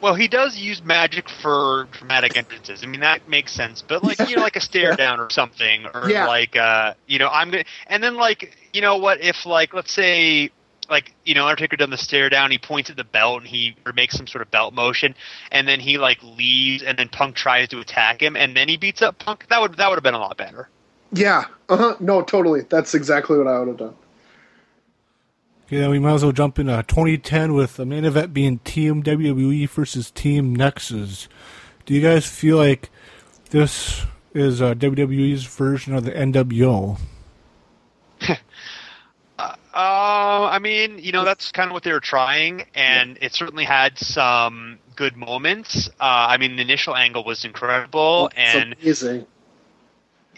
Well, he does use magic for dramatic entrances. I mean, that makes sense. But like, you know, like a stare down or something, or Yeah. like, uh, you know, I'm gonna, and then like, you know, what if like, let's say, like, you know, Undertaker done the stare down, he points at the belt and he or makes some sort of belt motion, and then he like leaves, and then Punk tries to attack him, and then he beats up Punk. That would that would have been a lot better. Yeah, uh huh. No, totally. That's exactly what I would have done. Okay, then we might as well jump into 2010 with the main event being Team WWE versus Team Nexus. Do you guys feel like this is uh, WWE's version of the NWO? Uh, I mean, you know, that's kind of what they were trying, and it certainly had some good moments. Uh, I mean, the initial angle was incredible, and amazing.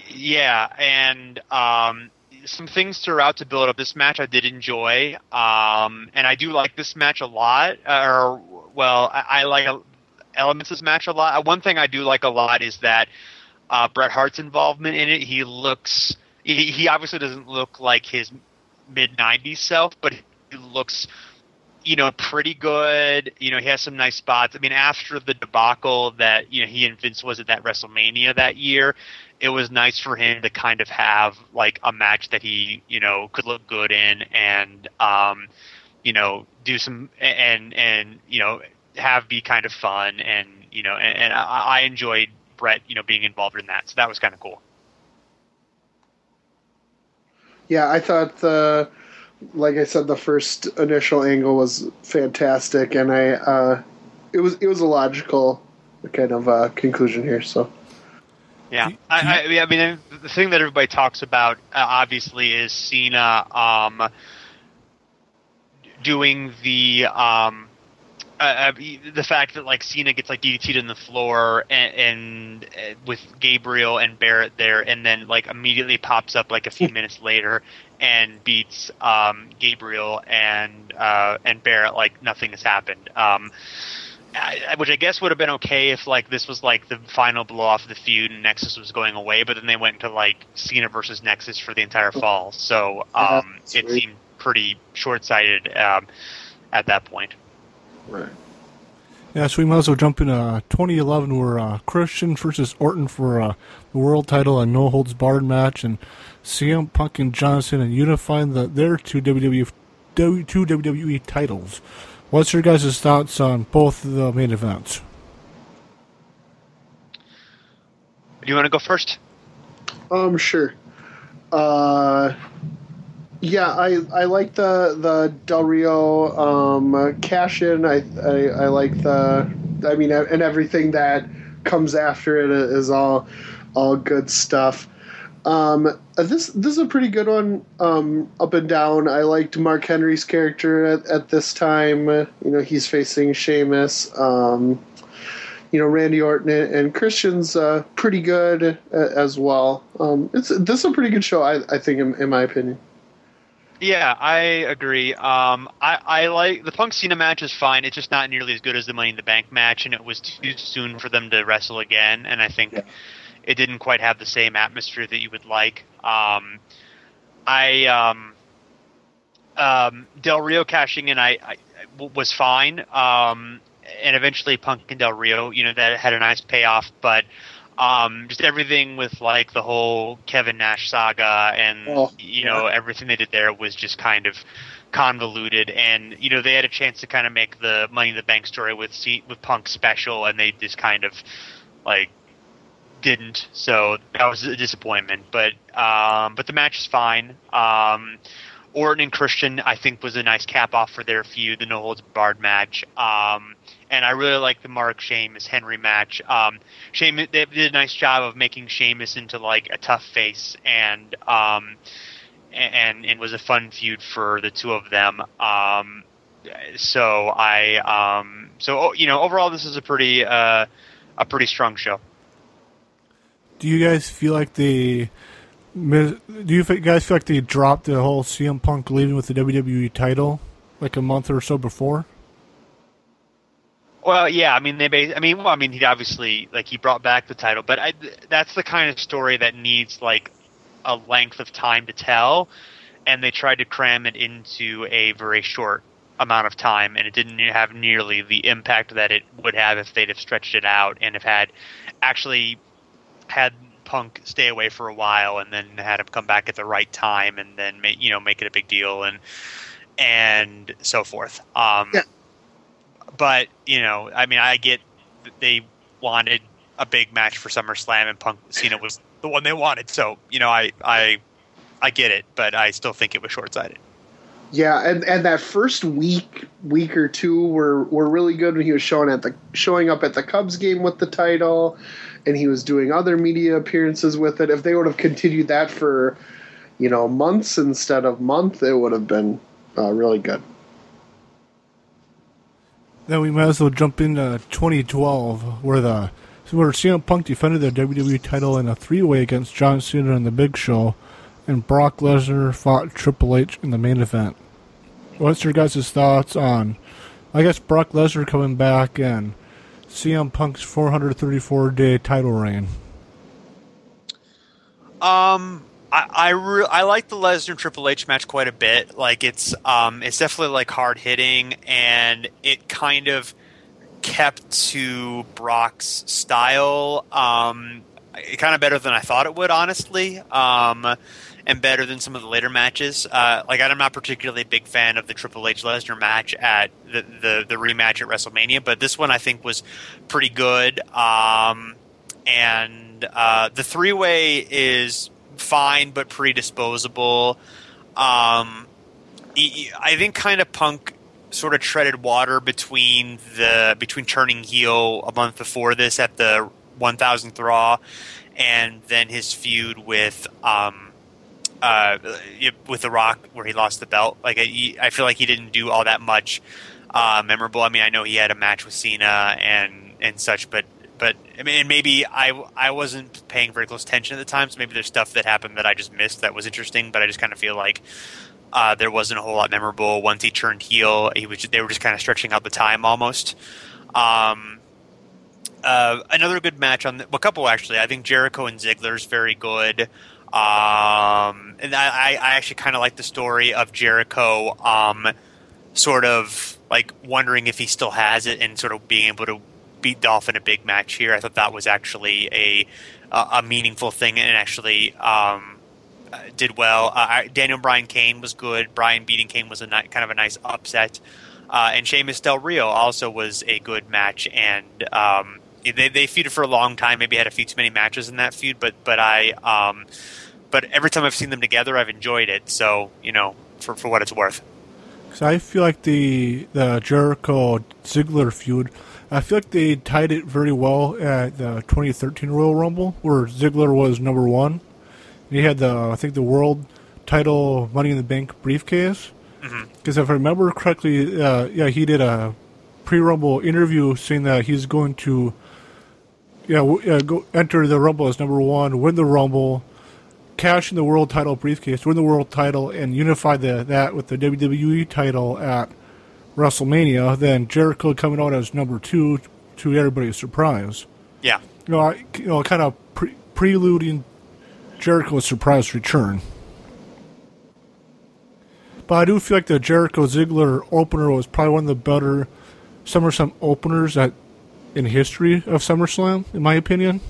yeah, and um, some things throughout to build up this match I did enjoy, um, and I do like this match a lot. Or well, I, I like elements of this match a lot. One thing I do like a lot is that uh, Bret Hart's involvement in it. He looks. He, he obviously doesn't look like his mid '90s self, but he looks, you know, pretty good. You know, he has some nice spots. I mean, after the debacle that you know he and Vince was at that WrestleMania that year, it was nice for him to kind of have like a match that he you know could look good in and um, you know do some and and you know have be kind of fun and you know and, and I, I enjoyed Bret you know being involved in that, so that was kind of cool. Yeah, I thought the, like I said, the first initial angle was fantastic, and I, uh, it was it was a logical kind of uh, conclusion here. So Yeah, Do- I, I, I mean, the thing that everybody talks about uh, obviously is Cena um, doing the um, uh, uh, the fact that like Cena gets like DDT'd in the floor and, and uh, with Gabriel and Barrett there, and then like immediately pops up like a few minutes later and beats um, Gabriel and uh, and Barrett like nothing has happened. Um, I, which I guess would have been okay if like this was like the final blow off of the feud and Nexus was going away, but then they went into like Cena versus Nexus for the entire fall, so um, that's it seemed pretty short sighted um, at that point. right. Yeah, so we might as well jump into uh, 2011 where uh, Christian versus Orton for uh, the world title and no holds barred match, and CM Punk and Johnson and unifying the, their two WWE two WWE titles. What's your guys' thoughts on both the main events? Do you want to go first? Um, sure. Uh, yeah, I I like the the Del Rio um, cash in. I, I I like the. I mean, and everything that comes after it is all all good stuff. Um, this this is a pretty good one. Um, up and down. I liked Mark Henry's character at, at this time. You know, he's facing Sheamus. Um, you know, Randy Orton and Christian's uh, pretty good uh, as well. Um, it's this is a pretty good show, I, I think, in, in my opinion. Yeah, I agree. Um, I, I like the Punk Cena match is fine. It's just not nearly as good as the Money in the Bank match, and it was too soon for them to wrestle again. And I think Yeah. It didn't quite have the same atmosphere that you would like. Um, I um, um, Del Rio cashing in, I was fine. Um, and eventually Punk and Del Rio, you know, that had a nice payoff, but um, just everything with like the whole Kevin Nash saga and Oh, you know everything they did there was just kind of convoluted, and you know they had a chance to kind of make the Money in the Bank story with C- with Punk special, and they just kind of like didn't. So that was a disappointment. But um, but the match is fine. Um, Orton and Christian, I think, was a nice cap off for their feud, the no holds barred match. Um, and I really like the Mark Sheamus Henry match. Um, Sheamus they did a nice job of making Sheamus into like a tough face, and um, and and was a fun feud for the two of them. Um, so I um, so oh, you know overall this is a pretty uh, a pretty strong show. Do you guys feel like they? Do you guys feel like they dropped the whole CM Punk leaving with the WWE title like a month or so before? Well, yeah, I mean they. I mean, well, I mean he obviously like he brought back the title, but I, that's the kind of story that needs like a length of time to tell, and they tried to cram it into a very short amount of time, and it didn't have nearly the impact that it would have if they'd have stretched it out and have had actually had Punk stay away for a while and then had him come back at the right time and then make you know make it a big deal and and so forth. Um, Yeah. But you know, I mean, I get that they wanted a big match for SummerSlam and Punk Cena was the one they wanted. So you know, I I I get it, but I still think it was short sighted. Yeah, and, and that first week week or two were, were really good when he was showing at the showing up at the Cubs game with the title, and he was doing other media appearances with it. If they would have continued that for, you know, months instead of month, it would have been uh, really good. Then we might as well jump into 2012, where the where CM Punk defended the WWE title in a three-way against John Cena and The Big Show, and Brock Lesnar fought Triple H in the main event. What's your guys' thoughts on, I guess, Brock Lesnar coming back and CM Punk's 434-day title reign? Um, I I, re- I like the Lesnar Triple H match quite a bit. Like it's um it's definitely like hard hitting, and it kind of kept to Brock's style. Um, kind of better than I thought it would, honestly. Um, and better than some of the later matches. Uh, like I'm not particularly a big fan of the Triple H Lesnar match at the, the the rematch at WrestleMania, but this one I think was pretty good. Um, and uh, the three way is fine but pretty disposable. Um, I think kind of Punk sort of treaded water between the between turning heel a month before this at the 1000th Raw, and then his feud with um, uh, with The Rock where he lost the belt. Like I, I feel like he didn't do all that much uh, memorable. I mean, I know he had a match with Cena and and such, but but I mean, maybe I I wasn't paying very close attention at the time, so maybe there's stuff that happened that I just missed that was interesting. But I just kind of feel like uh, there wasn't a whole lot memorable once he turned heel. He was they were just kind of stretching out the time almost. Um, uh, another good match on the, a couple actually. I think Jericho and Ziggler's very good. Um, and I, I actually kind of like the story of Jericho, um, sort of like wondering if he still has it and sort of being able to beat Dolph in a big match here. I thought that was actually a a meaningful thing and actually um, did well. Uh, Daniel Bryan Kane was good. Bryan beating Kane was a ni- kind of a nice upset. Uh, and Sheamus Del Rio also was a good match, and um, they they feuded for a long time. Maybe had a few too many matches in that feud, but but I um, but every time I've seen them together, I've enjoyed it. So you know, for for what it's worth. Because I feel like the the Jericho Ziggler feud, I feel like they tied it very well at the 2013 Royal Rumble, where Ziggler was number one. And he had the I think the world title Money in the Bank briefcase. Because if I remember correctly, uh, yeah, he did a pre-Rumble interview saying that he's going to, yeah, yeah, go enter the Rumble as number one, win the Rumble, cash in the world title briefcase, win the world title, and unify the, that with the WWE title at WrestleMania. Then Jericho coming out as number two to everybody's surprise. Yeah. You know, I, you know, kind of pre- preluding Jericho's surprise return. But I do feel like the Jericho Ziggler opener was probably one of the better SummerSlam openers that in history of SummerSlam, in my opinion.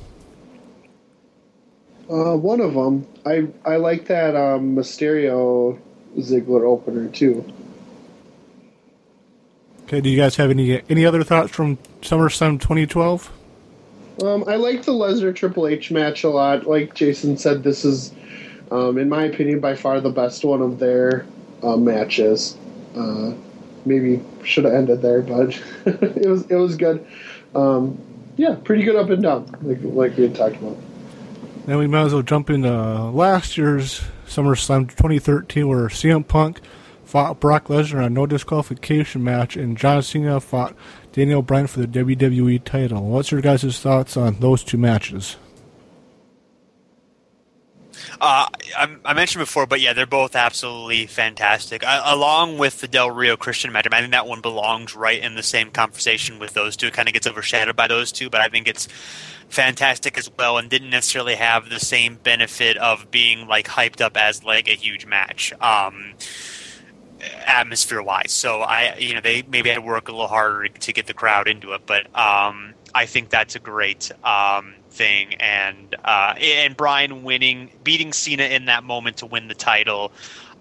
Uh, one of them. I I like that um, Mysterio Ziggler opener too. Okay, do you guys have any any other thoughts from SummerSlam 2012? Um, I like the Lesnar Triple H match a lot. Like Jason said, this is, um, in my opinion, by far the best one of their uh, matches. Uh, maybe should have ended there, but it was it was good. Um, yeah, pretty good up and down, like like we had talked about. Then we might as well jump into uh, last year's SummerSlam 2013, where CM Punk fought Brock Lesnar in a no disqualification match, and John Cena fought Daniel Bryan for the WWE title. What's your guys' thoughts on those two matches? Uh, I, I mentioned before, but yeah, they're both absolutely fantastic. I, along with the Del Rio Christian match, I think that one belongs right in the same conversation with those two. It kind of gets overshadowed by those two, but I think it's fantastic as well, and didn't necessarily have the same benefit of being like hyped up as like a huge match. Um, atmosphere wise. So I, you know, they maybe had to work a little harder to get the crowd into it, but um, I think that's a great um, thing. And uh, and Bryan winning, beating Cena in that moment to win the title.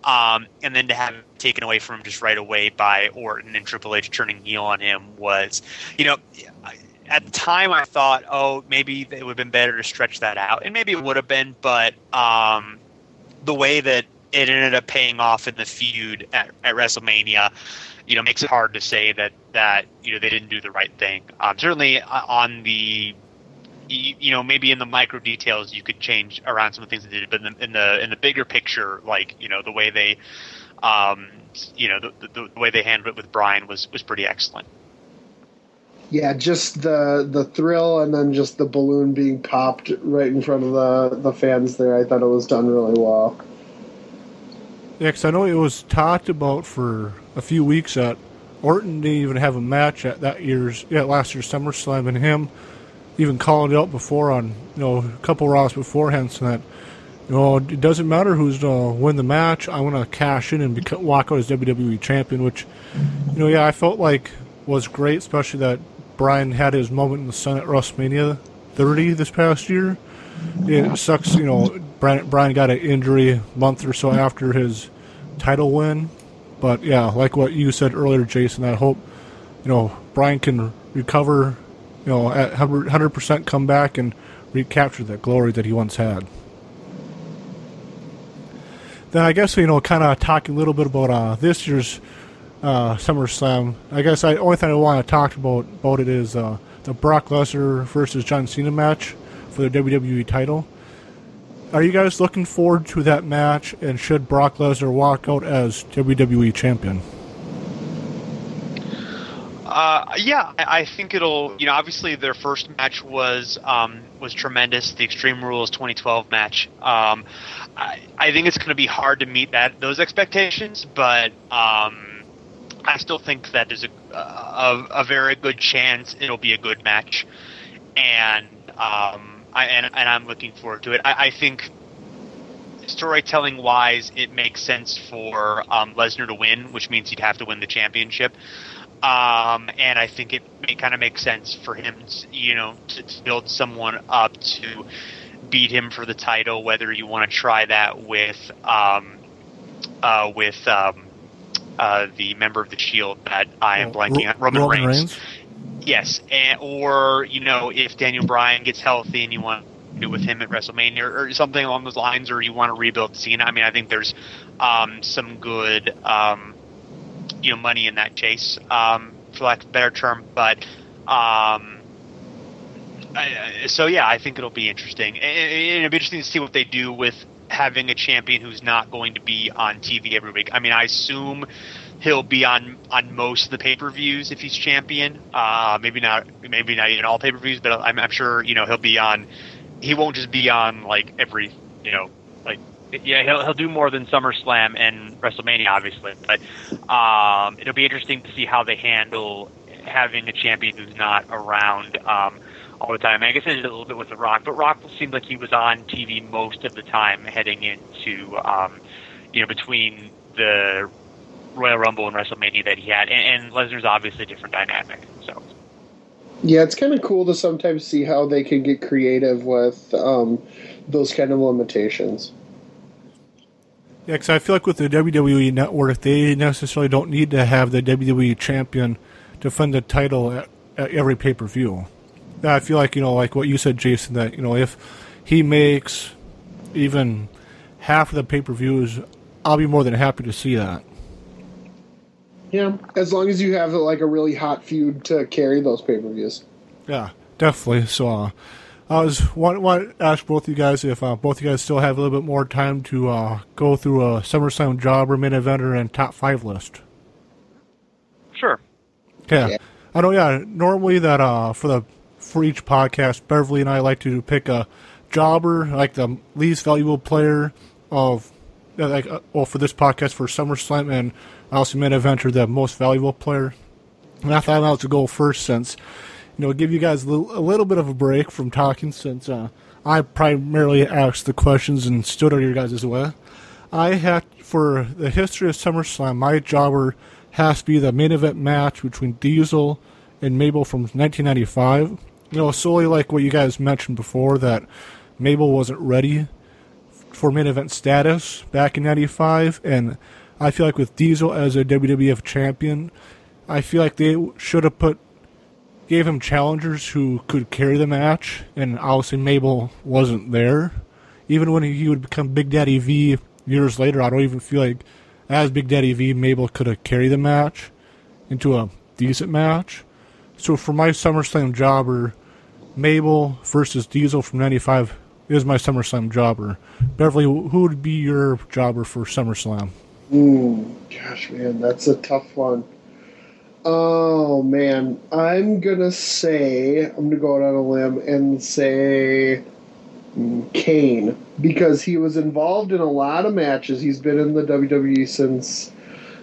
Um, and then to have it taken away from him just right away by Orton and Triple H turning heel on him was, you know, at the time I thought, oh, maybe it would have been better to stretch that out, and maybe it would have been, but um, the way that it ended up paying off in the feud at, at WrestleMania, you know, makes it hard to say that that you know they didn't do the right thing. Um, certainly uh, on the you know maybe in the micro details you could change around some of the things they did, but in the in the, in the bigger picture, like you know the way they, um, you know the, the, the way they handled it with Bryan was was pretty excellent. Yeah, just the the thrill and then just the balloon being popped right in front of the the fans there. I thought it was done really well. Yeah, because I know it was talked about for a few weeks that Orton didn't even have a match at that year's, yeah, last year's SummerSlam, and him even called it out before on, you know, a couple Raws beforehand, so that, you know, it doesn't matter who's to win the match. I want to cash in and beca- walk out as WWE champion, which, you know, yeah, I felt like was great, especially that Bryan had his moment in the sun at WrestleMania 30 this past year. It sucks, you know, Bryan, Bryan got an injury a month or so after his title win. But yeah, like what you said earlier, Jason, I hope, you know, Bryan can recover, you know, at 100% come back and recapture that glory that he once had. Then I guess, you know, kind of talking a little bit about uh, this year's uh, SummerSlam. I guess the only thing I want to talk about, about it is uh, the Brock Lesnar versus John Cena match for the WWE title. Are you guys looking forward to that match? And should Brock Lesnar walk out as WWE champion? Uh, yeah, I think it'll. You know, obviously their first match was um, was tremendous. The Extreme Rules 2012 match. Um, I, I think it's going to be hard to meet that those expectations, but um, I still think that there's a, a a very good chance it'll be a good match, and um, I and, and I'm looking forward to it. I, I think storytelling wise, it makes sense for um, Lesnar to win, which means he'd have to win the championship. Um, and I think it may kind of makes sense for him, to, you know, to, to build someone up to beat him for the title. Whether you want to try that with um, uh, with um, uh, the member of the Shield that I am blanking on, Roman, Roman Reigns. Reigns. Yes, and, or you know, if Daniel Bryan gets healthy and you want to do it with him at WrestleMania or, or something along those lines, or you want to rebuild Cena. I mean, I think there's um, some good, um, you know, money in that chase, um, for lack of a better term. But um, I, so yeah, I think it'll be interesting, and it'll be interesting to see what they do with having a champion who's not going to be on TV every week. I mean, I assume he'll be on on most of the pay per views if he's champion. Uh, maybe not, maybe not even all pay per views, but I'm, I'm sure you know he'll be on. He won't just be on like every you know Yeah, he'll he'll do more than SummerSlam and WrestleMania, obviously. But um, it'll be interesting to see how they handle having a champion who's not around um, all the time. I guess I did a little bit with The Rock, but Rock seemed like he was on TV most of the time heading into um, you know between the Royal Rumble and WrestleMania that he had, and, and Lesnar's obviously a different dynamic. So Yeah, it's kind of cool to sometimes see how they can get creative with um, those kind of limitations. Yeah, because I feel like with the WWE Network, they necessarily don't need to have the WWE champion defend the title at, at every pay per view. I feel like you know, like what you said, Jason, that you know, if he makes even half of the pay per views, I'll be more than happy to see that. Yeah, as long as you have like a really hot feud to carry those pay per views. Yeah, definitely. So, uh, I was want, want to ask both of you guys if uh, both you guys still have a little bit more time to uh, go through a SummerSlam jobber, main eventer, and top five list. sure. Yeah. Yeah. I know. Yeah, normally that uh for the for each podcast, Beverly and I like to pick a jobber, like the least valuable player of uh, like uh, well for this podcast for SummerSlam, and I also main eventer the most valuable player. And I thought I was to go first since you know give you guys a little, a little bit of a break from talking since uh, I primarily asked the questions and stood on your guys' way. I had for the history of SummerSlam, my jobber has to be the main event match between Diesel and Mabel from 1995. You know, solely like what you guys mentioned before that Mabel wasn't ready for main event status back in 95 and I feel like with Diesel as a WWF champion, I feel like they should have put gave him challengers who could carry the match and obviously Mabel wasn't there. Even when he would become Big Daddy V years later, I don't even feel like as Big Daddy V, Mabel could have carried the match into a decent match. So for my SummerSlam jobber, Mabel versus Diesel from '95 is my SummerSlam jobber. Beverly, who would be your jobber for SummerSlam? Ooh, gosh, man, that's a tough one. Oh man, I'm gonna say I'm gonna go out on a limb and say mm, Kane because he was involved in a lot of matches. He's been in the WWE since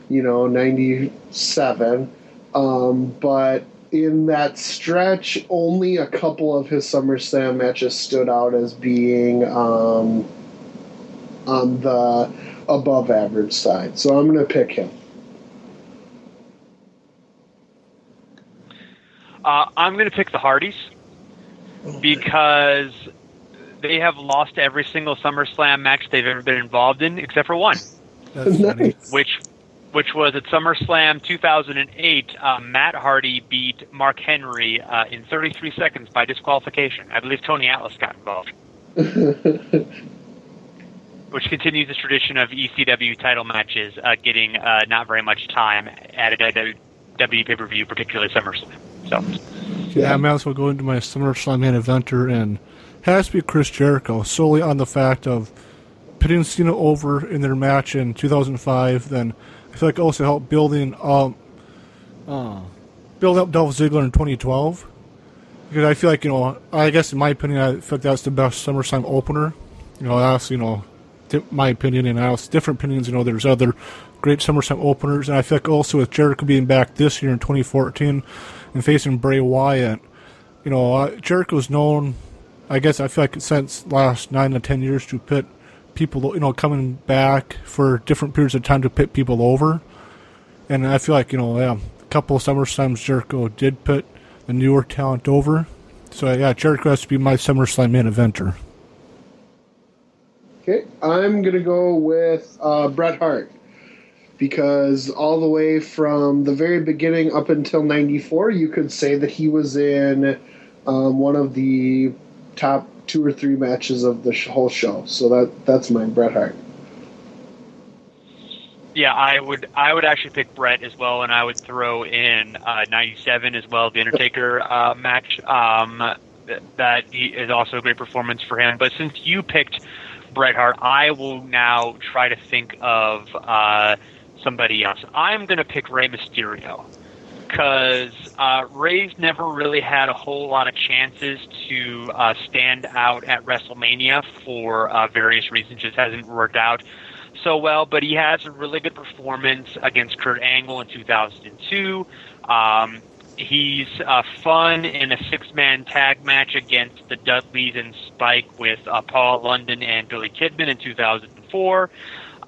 you know '97, um, but in that stretch, only a couple of his SummerSlam matches stood out as being um, on the above average side. So I'm going to pick him. Uh, I'm going to pick the Hardys because they have lost every single SummerSlam match they've ever been involved in, except for one, Nice. which which was at SummerSlam 2008. Uh, Matt Hardy beat Mark Henry uh, in 33 seconds by disqualification. I believe Tony Atlas got involved, which continues the tradition of ECW title matches uh, getting uh, not very much time at a WWE pay per view, particularly SummerSlam. So. Yeah, I might as well go into my SummerSlam main eventer, and has to be Chris Jericho, solely on the fact of putting Cena over in their match in 2005. Then I feel like also helped building um, uh, build up Dolph Ziggler in 2012. Because I feel like you know, I guess in my opinion, I feel like that's the best SummerSlam opener. You know, that's you know, my opinion, and I also different opinions. You know, there's other great SummerSlam openers, and I feel like also with Jericho being back this year in 2014 and facing Bray Wyatt, you know, uh, Jericho's known. I guess I feel like since last nine to ten years to pit people, you know, coming back for different periods of time to pit people over, and I feel like you know, yeah, a couple of SummerSlams Jericho did put the newer talent over. So yeah, Jericho has to be my SummerSlam main eventer. Okay, I'm gonna go with uh, Bret Hart because all the way from the very beginning up until '94, you could say that he was in um, one of the top two or three matches of the whole show. So that that's mine, Bret Hart. Yeah, I would. I would actually pick Bret as well, and I would throw in uh, '97 as well, the Undertaker uh, match. Um, that is also a great performance for him. But since you picked Bret Hart, I will now try to think of uh, somebody else. I'm going to pick Rey Mysterio because uh, Rey's never really had a whole lot of chances to uh, stand out at WrestleMania for uh, various reasons. Just hasn't worked out so well, but he has a really good performance against Kurt Angle in 2002. Um, he's uh, fun in a six-man tag match against the Dudleys and Spike with uh, Paul London and Billy Kidman in 2004.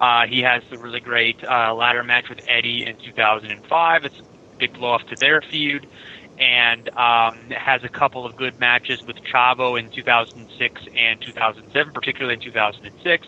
Uh, he has the really great uh, ladder match with Eddie in 2005. It's a big blow off to their feud. And um, has a couple of good matches with Chavo in 2006 and 2007, particularly in 2006.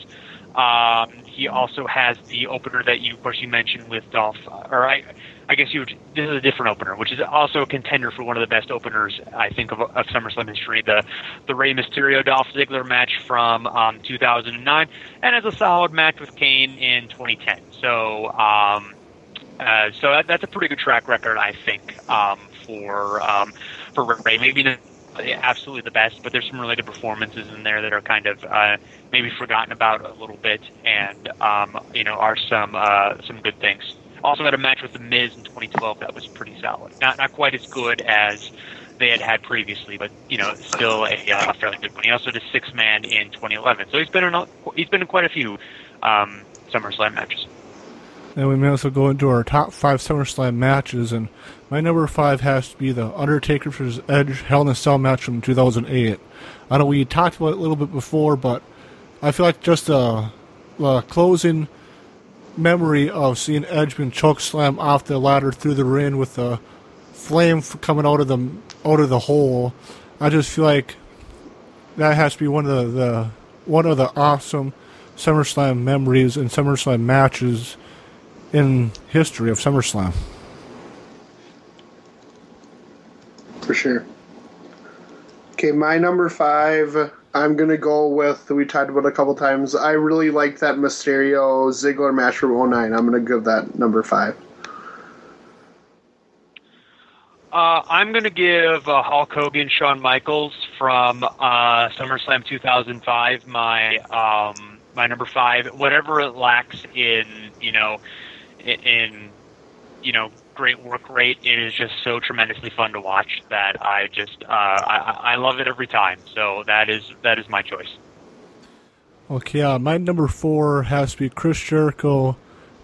Um, he also has the opener that you, of course, you mentioned with Dolph, or I, I guess you. Would, this is a different opener, which is also a contender for one of the best openers I think of, of SummerSlam history. The the Rey Mysterio Dolph Ziggler match from um, 2009, and as a solid match with Kane in 2010. So, um, uh, so that, that's a pretty good track record, I think, um, for um, for Rey. Maybe not absolutely the best, but there's some good performances in there that are kind of uh, maybe forgotten about a little bit, and um, you know are some uh, some good things. Also had a match with the Miz in 2012 that was pretty solid. Not not quite as good as they had had previously, but you know still a uh, fairly good one. He also did six man in 2011, so he's been in a, he's been in quite a few um, SummerSlam matches. And we may also go into our top five SummerSlam matches, and my number five has to be the Undertaker vs. Edge Hell in a Cell match from 2008. I know we talked about it a little bit before, but I feel like just a, a closing memory of seeing Edge being choke slam off the ladder through the ring with the flame coming out of the out of the hole. I just feel like that has to be one of the, the one of the awesome SummerSlam memories and SummerSlam matches in history of SummerSlam. For sure. Okay, my number five, I'm gonna go with we talked about a couple times. I really like that Mysterio Ziggler match from 09. I'm gonna give that number five. Uh, I'm going to give uh, Hulk Hogan, Shawn Michaels from uh, SummerSlam 2005 my um, my number five. Whatever it lacks in you know in, in you know great work rate, it is just so tremendously fun to watch that I just uh, I, I love it every time. So that is that is my choice. Okay, uh, my number four has to be Chris Jericho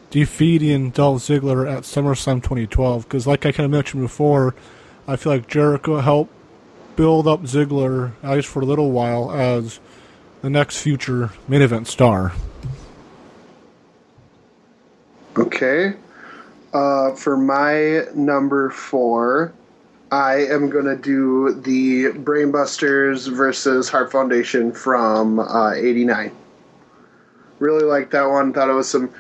defeating Dolph Ziggler at SummerSlam 2012. Because, like I kind of mentioned before, I feel like Jericho helped build up Ziggler, at least for a little while, as the next future main event star. Okay. Uh, for my number four, I am going to do the Brainbusters versus Hart Foundation from uh, 89. Really liked that one. Thought it was some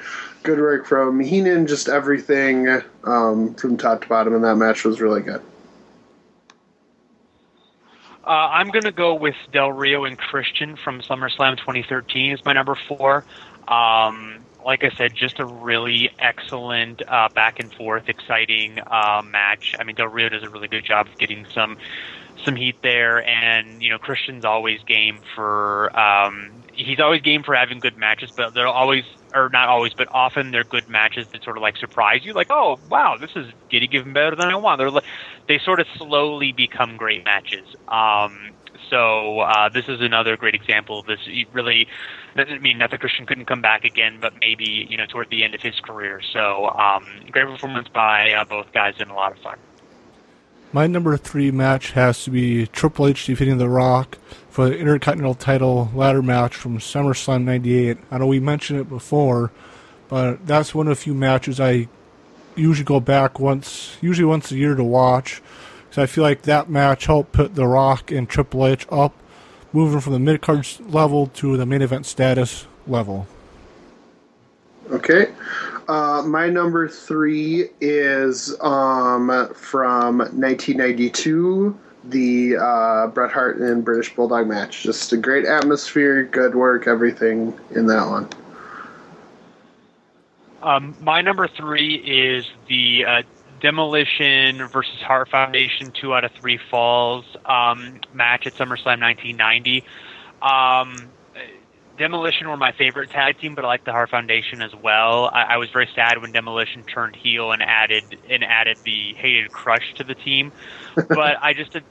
good work from Heenan, just everything um, from top to bottom in that match was really good. Uh, I'm going to go with Del Rio and Christian from SummerSlam 2013 as my number four. Um, like I said, just a really excellent uh, back and forth, exciting uh, match. I mean, Del Rio does a really good job of getting some some heat there, and you know, Christian's always game for. Um, he's always game for having good matches, but they're always, or not always, but often they're good matches that sort of like surprise you. Like, oh wow, this is getting even better than I want. They're like, they sort of slowly become great matches. Um, so uh, this is another great example of this. It really doesn't mean that the Christian couldn't come back again, but maybe you know toward the end of his career. So um, great performance by uh, both guys and a lot of fun. My number three match has to be Triple H defeating The Rock for the Intercontinental title ladder match from SummerSlam 98. I know we mentioned it before, but that's one of the few matches I usually go back once, usually once a year to watch. So I feel like that match helped put The Rock and Triple H up, moving from the mid card level to the main event status level. Okay. Uh, my number three is um, from 1992, the uh, Bret Hart and British Bulldog match. Just a great atmosphere, good work, everything in that one. Um, my number three is the uh, Demolition versus Hart Foundation two out of three falls um, match at SummerSlam 1990. Um, Demolition were my favorite tag team, but I like the Hart Foundation as well. I, I was very sad when Demolition turned heel and added and added the hated Crush to the team. but I just uh,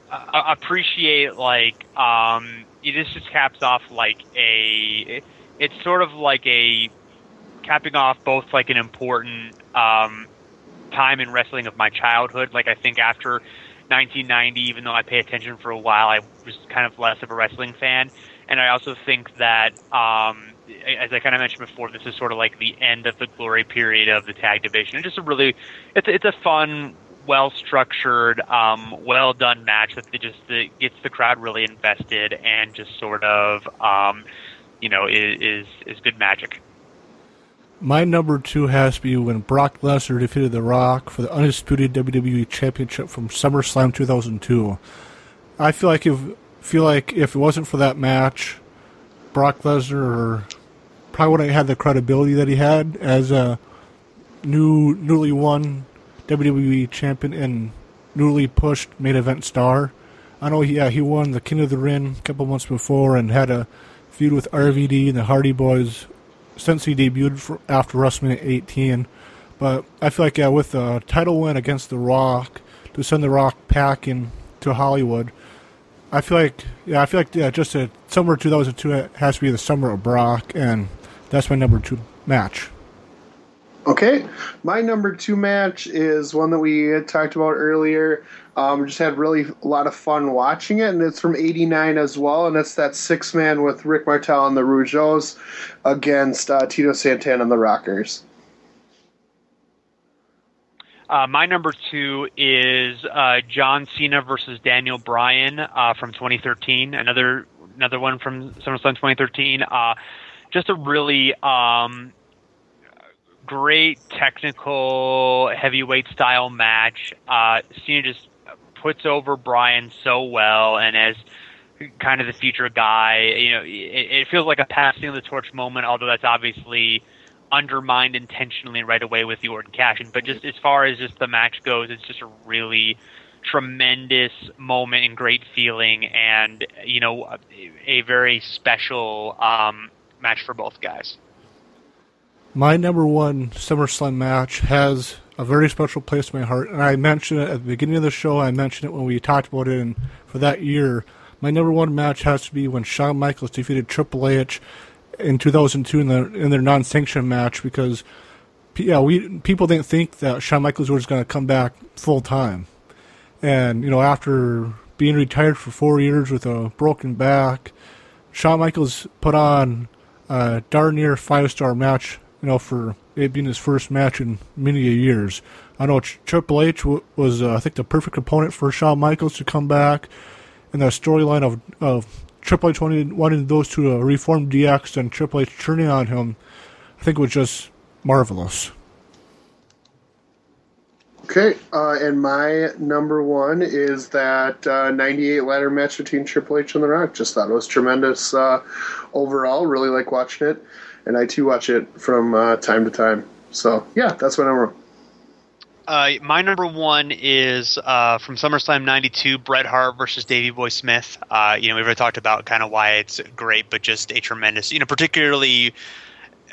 appreciate like um, it just caps off like a. It's sort of like a capping off both like an important um, time in wrestling of my childhood. Like I think after 1990, even though I pay attention for a while, I was kind of less of a wrestling fan. And I also think that, um, as I kind of mentioned before, this is sort of like the end of the glory period of the tag division. And just a really, it's it's a fun, well structured, um, well done match that just that gets the crowd really invested and just sort of, um, you know, is, is is good magic. My number two has to be when Brock Lesnar defeated The Rock for the undisputed WWE Championship from SummerSlam 2002. I feel like if feel like if it wasn't for that match, Brock Lesnar probably wouldn't have had the credibility that he had as a new newly won WWE champion and newly pushed main event star. I know, he, yeah, he won the King of the Ring a couple months before and had a feud with RVD and the Hardy Boys since he debuted for, after WrestleMania 18. But I feel like yeah, with a title win against The Rock to send The Rock packing to Hollywood, I feel like yeah, I feel like yeah, just a summer 2002 has to be the summer of Brock, and that's my number two match. Okay, my number two match is one that we talked about earlier. Um, just had really a lot of fun watching it, and it's from '89 as well, and it's that six man with Rick Martel and the Rougeaus against uh, Tito Santana and the Rockers. Uh, my number two is uh, John Cena versus Daniel Bryan uh, from 2013. Another another one from SummerSlam 2013. Uh, just a really um, great technical heavyweight style match. Uh, Cena just puts over Bryan so well, and as kind of the future guy, you know, it, it feels like a passing of the torch moment. Although that's obviously undermined intentionally right away with the Orton cash in. But just as far as just the match goes, it's just a really tremendous moment and great feeling, and you know, a, a very special um, match for both guys. My number one SummerSlam match has a very special place in my heart, and I mentioned it at the beginning of the show. I mentioned it when we talked about it, and for that year, my number one match has to be when Shawn Michaels defeated Triple H in 2002 in, in their non-sanctioned match because yeah, we people didn't think that Shawn Michaels was going to come back full time, and you know after being retired for four years with a broken back, Shawn Michaels put on a darn near five star match. You know for it being his first match in many years. I know Triple H was uh, I think the perfect opponent for Shawn Michaels to come back, and the storyline of of Triple H wanted, wanted those two to reform DX and Triple H turning on him, I think was just marvelous. Okay, uh, and my number one is that uh, 98 ladder match between Triple H and The Rock. Just thought it was tremendous uh, overall. Really like watching it, and I too watch it from uh, time to time. So, yeah, that's my number one. Uh, my number one is uh, from SummerSlam '92, Bret Hart versus Davey Boy Smith. Uh, you know, we've already talked about kind of why it's great, but just a tremendous, you know, particularly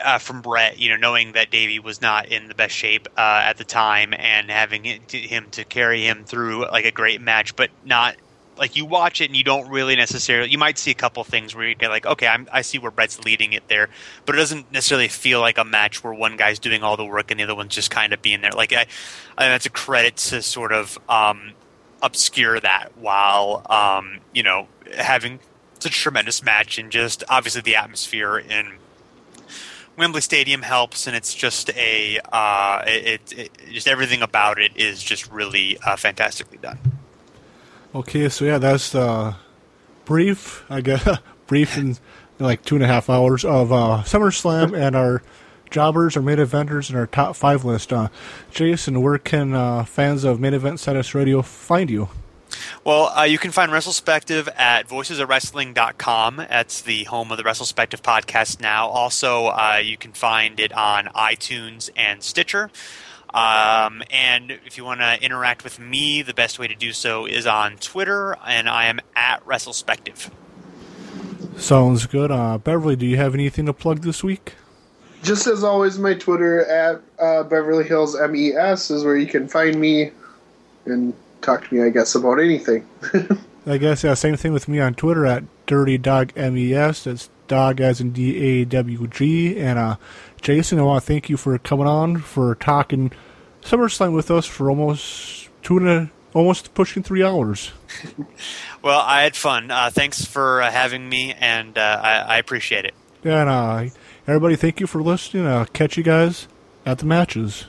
uh, from Bret, you know, knowing that Davey was not in the best shape uh, at the time and having him to carry him through like a great match, but not like you watch it and you don't really necessarily you might see a couple things where you get like okay I'm, i see where Bret's leading it there but it doesn't necessarily feel like a match where one guy's doing all the work and the other one's just kind of being there like i, I that's a credit to sort of um, obscure that while um, you know having such a tremendous match and just obviously the atmosphere in Wembley Stadium helps, and it's just a uh, it, it, just everything about it is just really uh, fantastically done. Okay, so yeah, that's uh, brief, I guess, brief in like two and a half hours of uh, SummerSlam and our jobbers, our main eventers, and our top five list. Uh, Jason, where can uh, fans of Main Event Status Radio find you? Well, uh, you can find WrestleSpective at voicesofwrestling.com. That's the home of the WrestleSpective podcast now. Also, uh, you can find it on iTunes and Stitcher. Um, and if you want to interact with me, the best way to do so is on Twitter, and I am at WrestleSpective. Sounds good. Uh, Beverly, do you have anything to plug this week? Just as always, my Twitter at uh, Beverly Hills MES is where you can find me and talk to me, I guess, about anything. I guess yeah, same thing with me on Twitter at Dirty Dog MES. That's dog as in D A W G. And uh, Jason, I want to thank you for coming on for talking SummerSlam with us for almost two and a, almost pushing three hours. well, I had fun. Uh, thanks for uh, having me, and uh, I, I, appreciate it. Yeah, and uh, everybody, thank you for listening. I'll catch you guys at the matches.